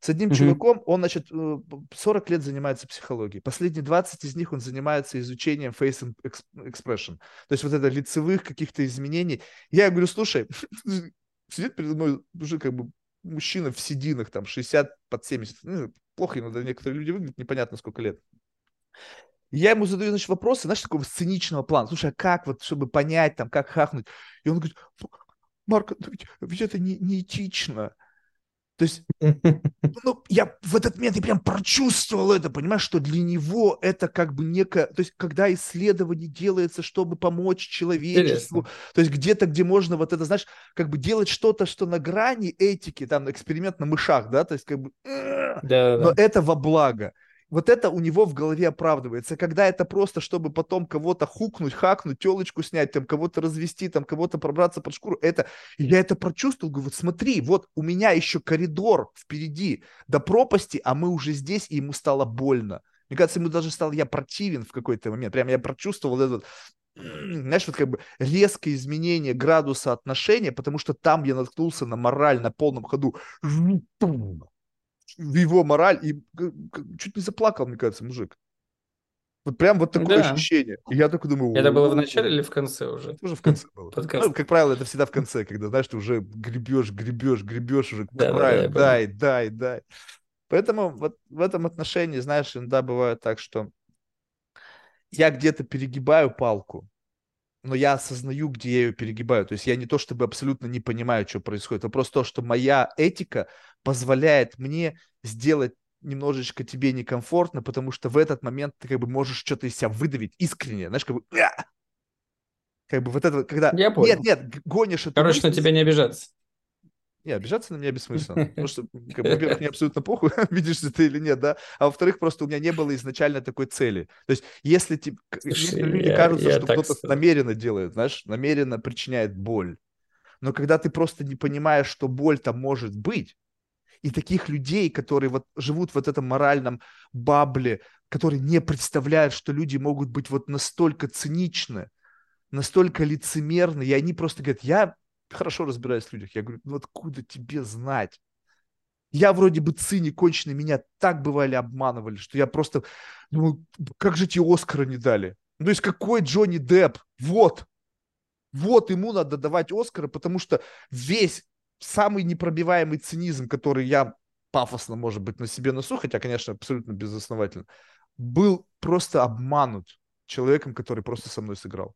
с одним
Мгм.
чуваком, он, значит, э, 40 лет занимается психологией. Последние 20 из них он занимается изучением face expression. То есть вот это лицевых каких-то изменений. Я говорю, слушай, сидит передо мной уже как бы мужчина в сединах, там, 60 под 70. Ну, плохо иногда некоторые люди выглядят, непонятно сколько лет. Я ему задаю, значит, вопросы, знаешь, такого сценичного плана. Слушай, а как вот, чтобы понять, там, как хахнуть? И он говорит, Марк, ведь, ведь это не, неэтично. То есть ну, я в этот момент я прям прочувствовал это, понимаешь, что для него это как бы некое, то есть когда исследование делается, чтобы помочь человечеству,
Интересно.
то есть где-то, где можно вот это, знаешь, как бы делать что-то, что на грани этики, там, эксперимент на мышах, да, то есть как бы, «Ugh», но
Да-да-да.
это во благо. Вот это у него в голове оправдывается. Когда это просто, чтобы потом кого-то хукнуть, хакнуть, телочку снять, там, кого-то развести, там, кого-то пробраться под шкуру, это, я это прочувствовал, говорю, вот смотри, вот у меня еще коридор впереди до пропасти, а мы уже здесь, и ему стало больно. Мне кажется, ему даже стал я противен в какой-то момент. Прям я прочувствовал этот, знаешь, вот как бы резкое изменение градуса отношения, потому что там я наткнулся на мораль на полном ходу в его мораль и чуть не заплакал, мне кажется, мужик. Вот прям вот такое
Да.
ощущение. И я такой думаю...
Это было в
«О,
начале или в конце уже?
Это уже в конце было.
Подкаст.
Ну, как правило, это всегда в конце, когда, знаешь, ты уже гребешь, гребешь, гребешь уже
Да, да,
дай, дай, дай. Поэтому вот в этом отношении, знаешь, иногда бывает так, что я где-то перегибаю палку, но я осознаю, где я ее перегибаю. То есть я не то чтобы абсолютно не понимаю, что происходит. Вопрос в том, что моя этика позволяет мне сделать немножечко тебе некомфортно, потому что в этот момент ты как бы можешь что-то из себя выдавить искренне. Знаешь, как бы... Как бы вот это, когда...
Я
Нет,
понял.
нет, г- гонишь эту
Короче, на тебя не обижаться.
не, обижаться на меня бессмысленно. Потому что, как во-первых, мне абсолютно похуй, видишься ты или нет, да. А во-вторых, просто у меня не было изначально такой цели. То есть, если тебе...
Слушай,
люди
я-
кажутся,
я
что
так
кто-то намеренно делает, знаешь, намеренно причиняет боль. Но когда ты просто не понимаешь, что боль там может быть, и таких людей, которые вот живут в вот этом моральном бабле, которые не представляют, что люди могут быть вот настолько циничны, настолько лицемерны, и они просто говорят, я хорошо разбираюсь в людях. Я говорю, ну откуда тебе знать? Я вроде бы циник конченый, меня так бывали обманывали, что я просто думаю, как же тебе Оскара не дали? Ну, то есть какой Джонни Депп? Вот, вот ему надо давать Оскара, потому что весь самый непробиваемый цинизм, который я пафосно, может быть, на себе носу, хотя, конечно, абсолютно безосновательно, был просто обманут человеком, который просто со мной сыграл.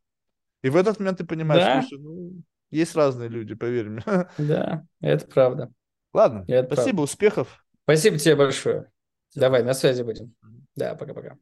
И в этот момент ты понимаешь,
Да.
слушай, ну, есть разные люди, поверь мне.
Да, это правда.
Ладно,
Это
спасибо, успехов.
Спасибо тебе большое. Давай, на связи будем. Да, пока-пока.